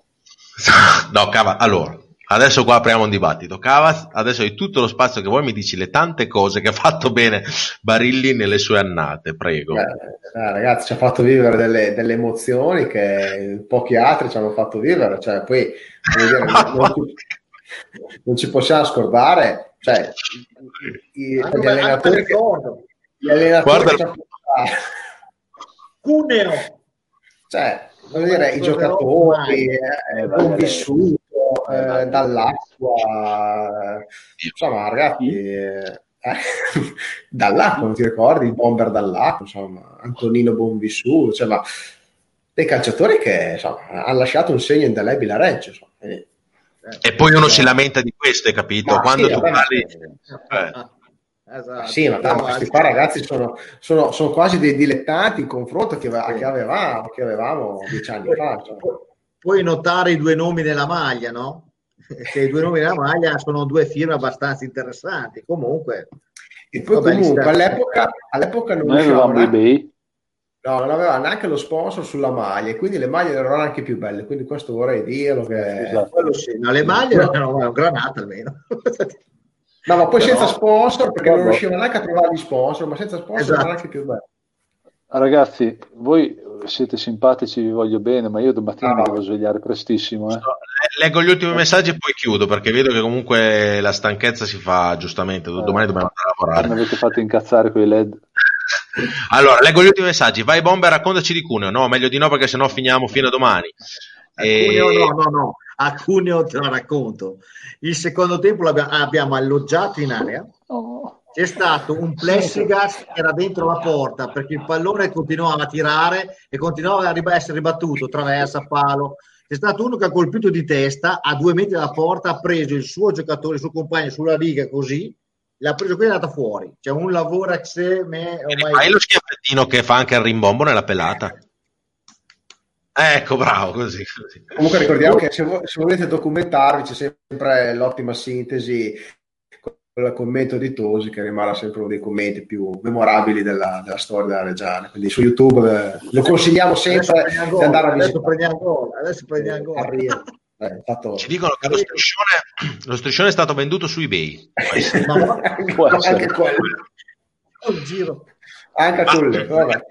No, Cava, allora, adesso qua apriamo un dibattito. Cava, adesso hai tutto lo spazio che vuoi, mi dici le tante cose che ha fatto bene Barilli nelle sue annate, prego. eh, eh, ragazzi, ci ha fatto vivere delle, delle emozioni che pochi altri ci hanno fatto vivere. Cioè, poi, dire, non, non ci, non ci possiamo scordare. Cioè, i, Anche gli allenatori che, gli allenatori Guarda- che. Cuneo. Cioè, voglio dire, i giocatori, eh, Eh, buon vabbè. vissuto Eh, eh, dall'acqua, eh, insomma, ragazzi, eh, eh, dall'acqua, non ti ricordi? Il bomber dall'acqua, insomma, Antonino Bonvissuto, cioè, ma dei calciatori che insomma, hanno lasciato un segno indelebile a Reggio. Insomma. Eh, E poi uno si lamenta di questo, hai capito? Ma Quando sì, tu vabbè, parli... Ah, Eh. Esatto. sì, ma tanto questi qua ragazzi sono, sono, sono quasi dei dilettanti in confronto che, Sì. che avevamo, che avevamo dieci anni fa. insomma. Puoi notare i due nomi nella maglia, no? Che i due nomi nella maglia sono due firme abbastanza interessanti. Comunque, E poi Vabbè, comunque all'epoca, all'epoca non avevamo neanche- eBay. No, non aveva neanche lo sponsor sulla maglia, e quindi le maglie erano anche più belle. Quindi questo vorrei dirlo che... Esatto. sì, no, le maglie No. erano un granata almeno. No, ma poi Però- senza sponsor, perché non Vabbè. riusciva neanche a trovare gli sponsor, ma senza sponsor Esatto. erano anche più belle. Ragazzi, voi siete simpatici, vi voglio bene, ma io domattina Ah, mi devo svegliare prestissimo. Eh. Leggo gli ultimi messaggi e poi chiudo perché vedo che comunque la stanchezza si fa giustamente. Domani dobbiamo andare a Mi lavorare. avete fatto incazzare quei LED. Allora, leggo gli ultimi messaggi. Vai Bomber, raccontaci di Cuneo. No, meglio di no perché sennò finiamo fino a domani. A E- Cuneo no, no, no, a Cuneo te lo racconto. Il secondo tempo l'abbiamo abbiamo alloggiato in area. Oh. C'è stato un plessigas che era dentro la porta perché il pallone continuava a tirare e continuava a rib- essere ribattuto, traversa, palo. C'è stato uno che ha colpito di testa a due metri dalla porta, ha preso il suo giocatore, il suo compagno sulla riga così, l'ha preso qui e è andato fuori. C'è un lavoro a sé, me, Mi ormai- Fai lo schiaffettino che fa anche il rimbombo nella pelata. Ecco, bravo, così. così. Comunque ricordiamo che se, vo- se volete documentarvi c'è sempre l'ottima sintesi il commento di Tosi che rimarrà sempre uno dei commenti più memorabili della, della storia della Reggiana. Quindi su YouTube eh, lo consigliamo Adesso sempre di andare a adesso visitare. prendiamo gol, adesso prendiamo gol. Arriva. Eh, fatto- Ci dicono che lo striscione, lo striscione è stato venduto su eBay. Ma- essere. anche quello. Col giro. Anche a quello. Vabbè. Vi ra-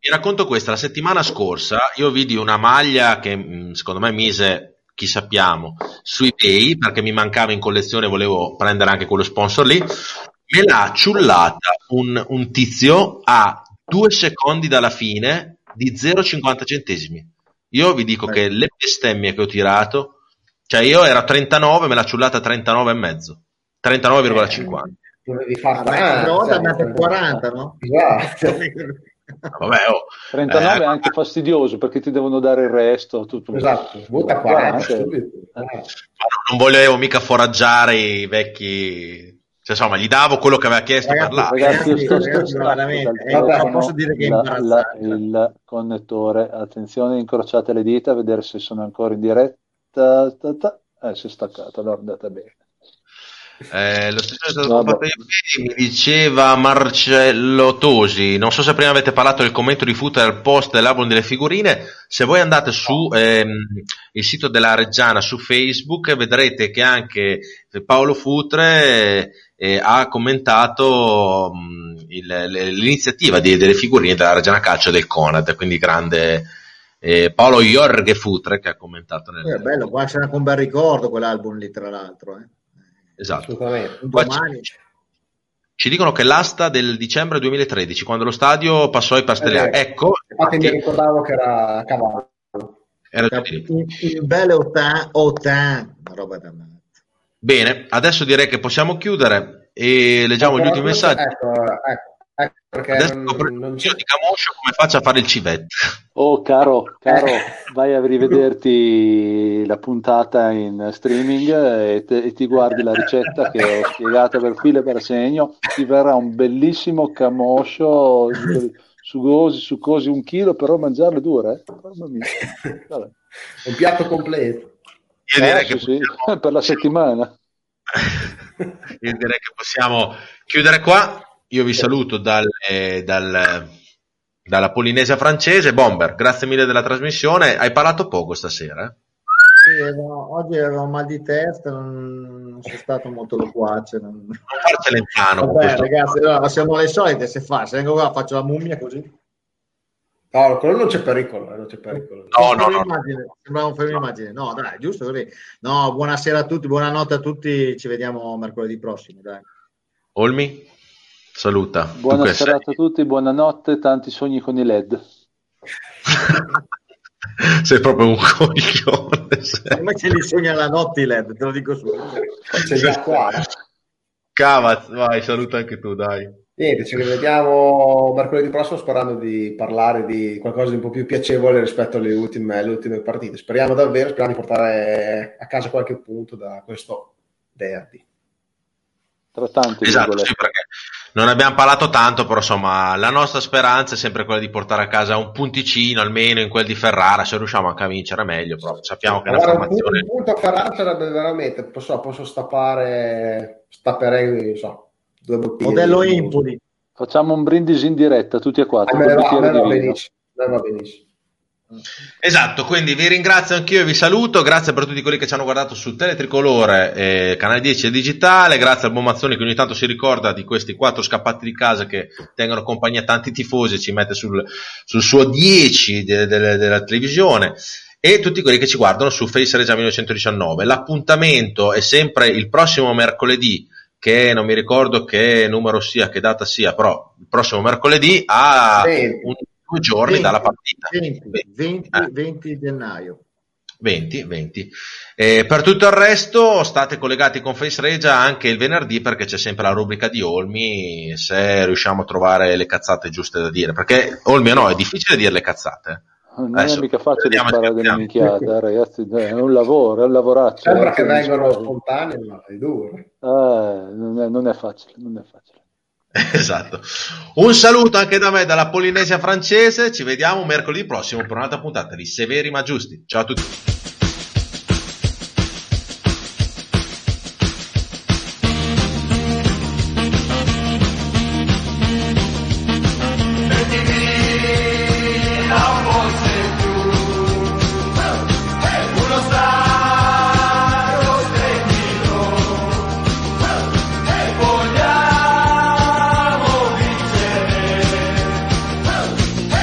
Vi racconto questa, la settimana scorsa io vidi una maglia che mh, secondo me mise chi sappiamo su eBay perché mi mancava in collezione volevo prendere anche quello sponsor lì me l'ha ciullata un, un tizio a due secondi dalla fine di 0,50 centesimi io vi dico che le bestemmie che ho tirato Cioè io ero a 39, me l'ha ciullata a 39,5. 39,50. Dovevi fare Vabbè, una volta andate a 40, no? Esatto. Vabbè, oh. 39 Eh, è anche fastidioso perché ti devono dare il resto. Tutto. Esatto, butta 40 Guarda, subito. ma non volevo mica foraggiare i vecchi... Cioè, insomma, gli davo quello che aveva chiesto Ragazzi, per là. Ragazzi, io sto Ragazzi, scherzando veramente, eh, telefono, posso dire che la- la- il connettore, attenzione, incrociate le dita a vedere se sono ancora in diretta. Ta, ta. Eh, si è staccato, allora andata bene. Eh, lo stesso è stato Vabbè. fatto ieri, mi diceva Marcello Tosi. Non so se prima avete parlato del commento di Futre al post dell'album delle figurine. Se voi andate su ehm, il sito della Reggiana su Facebook, vedrete che anche Paolo Futre eh, ha commentato mh, il- le- l'iniziativa di- delle figurine della Reggiana Calcio del Conad. Quindi grande eh, Paolo Jorge Futre che ha commentato nel. È bello, qua c'è anche un bel ricordo quell'album lì, tra l'altro. Eh. Esatto. Domani. ci- Ci dicono che l'asta del dicembre 2013, quando lo stadio passò ai Pastellari. Eh, ecco, Infatti mi infatti, ricordavo che era cavallo. era. In, in belle 80, 80, una roba da male. Bene, adesso direi che possiamo chiudere e leggiamo gli ultimi messaggi. Ecco, ecco, ecco perché Adesso non, io c'è... di Camoscio come faccio a fare il civetto. Oh, caro, caro, vai a rivederti la puntata in streaming e, te- e ti guardi la ricetta che ho spiegato per filo e per segno. Ti verrà un bellissimo camoscio sugosi, succosi un chilo, però mangiarlo è duro, eh? Mamma mia. Vabbè. un piatto completo. Io direi, Eh, che sì, sì, possiamo, per la settimana. io direi che possiamo chiudere qua. Io vi saluto dal- eh, dal- dalla Polinesia francese. Bomber, grazie mille della trasmissione. Hai parlato poco stasera. eh? Sì, avevo- oggi avevo un mal di testa, non, sono stato molto loquace. Non... Non far celentano con Vabbè, ragazzi, no, ma siamo le solite se fa. Se vengo qua faccio la mummia così. No, quello non c'è pericolo, eh, non c'è pericolo. No, no, no. Immagine, sembrava un fermo immagine. No, dai, giusto così. No, buonasera a tutti, buonanotte a tutti. Ci vediamo mercoledì prossimo. Dai. Olmi, saluta. Tu Buona serata a tutti, buonanotte, tanti sogni con i LED. sei proprio un coglione. sei. Come ce li sogna la notte i LED, te lo dico subito. C'è già squadra. Cavaz, vai, saluta anche tu, dai. Niente, ci rivediamo mercoledì prossimo sperando di parlare di qualcosa di un po' più piacevole rispetto alle ultime, alle ultime partite. Speriamo davvero, speriamo di portare a casa qualche punto da questo derby. Tra tanti Esatto, sì, perché non abbiamo parlato tanto, però insomma la nostra speranza è sempre quella di portare a casa un punticino almeno in quel di Ferrara, se riusciamo anche a vincere meglio, però sappiamo che un punto, formazione... un punto a Ferrara sarebbe veramente, posso, posso stappare, stapperei, non so, due bottiglie. Modello Impoli. Facciamo un brindisi in diretta, tutti e A quattro, me va, a me va di vino. benissimo, a me va benissimo. Esatto, quindi vi ringrazio anch'io e vi saluto, grazie per tutti quelli che ci hanno guardato su Teletricolore, eh, Canale 10 e Digitale, grazie al buon Mazzoni che ogni tanto si ricorda di questi quattro scappati di casa che tengono compagnia a tanti tifosi e ci mette sul, sul suo 10 de- de- della televisione e tutti quelli che ci guardano su Face Regia 1919. L'appuntamento è sempre il prossimo mercoledì che non mi ricordo che numero sia, che data sia, però il prossimo mercoledì a Sì. un- due giorni dalla partita. 20, 20, Eh. 20 gennaio. 20, 20. Eh, per tutto il resto state collegati con Face Regia anche il venerdì perché c'è sempre la rubrica di Olmi se riusciamo a trovare le cazzate giuste da dire perché Olmi no, è difficile dire le cazzate. Non Adesso, è mica facile sparare delle minchiate, ragazzi, è un lavoro, è un lavoraccio. Sembra che si- spontanei, ma è duro. Eh, non, è, non è facile, non è facile. Esatto. Un saluto anche da me dalla Polinesia francese, ci vediamo mercoledì prossimo per un'altra puntata di Severi ma Giusti. Ciao a tutti.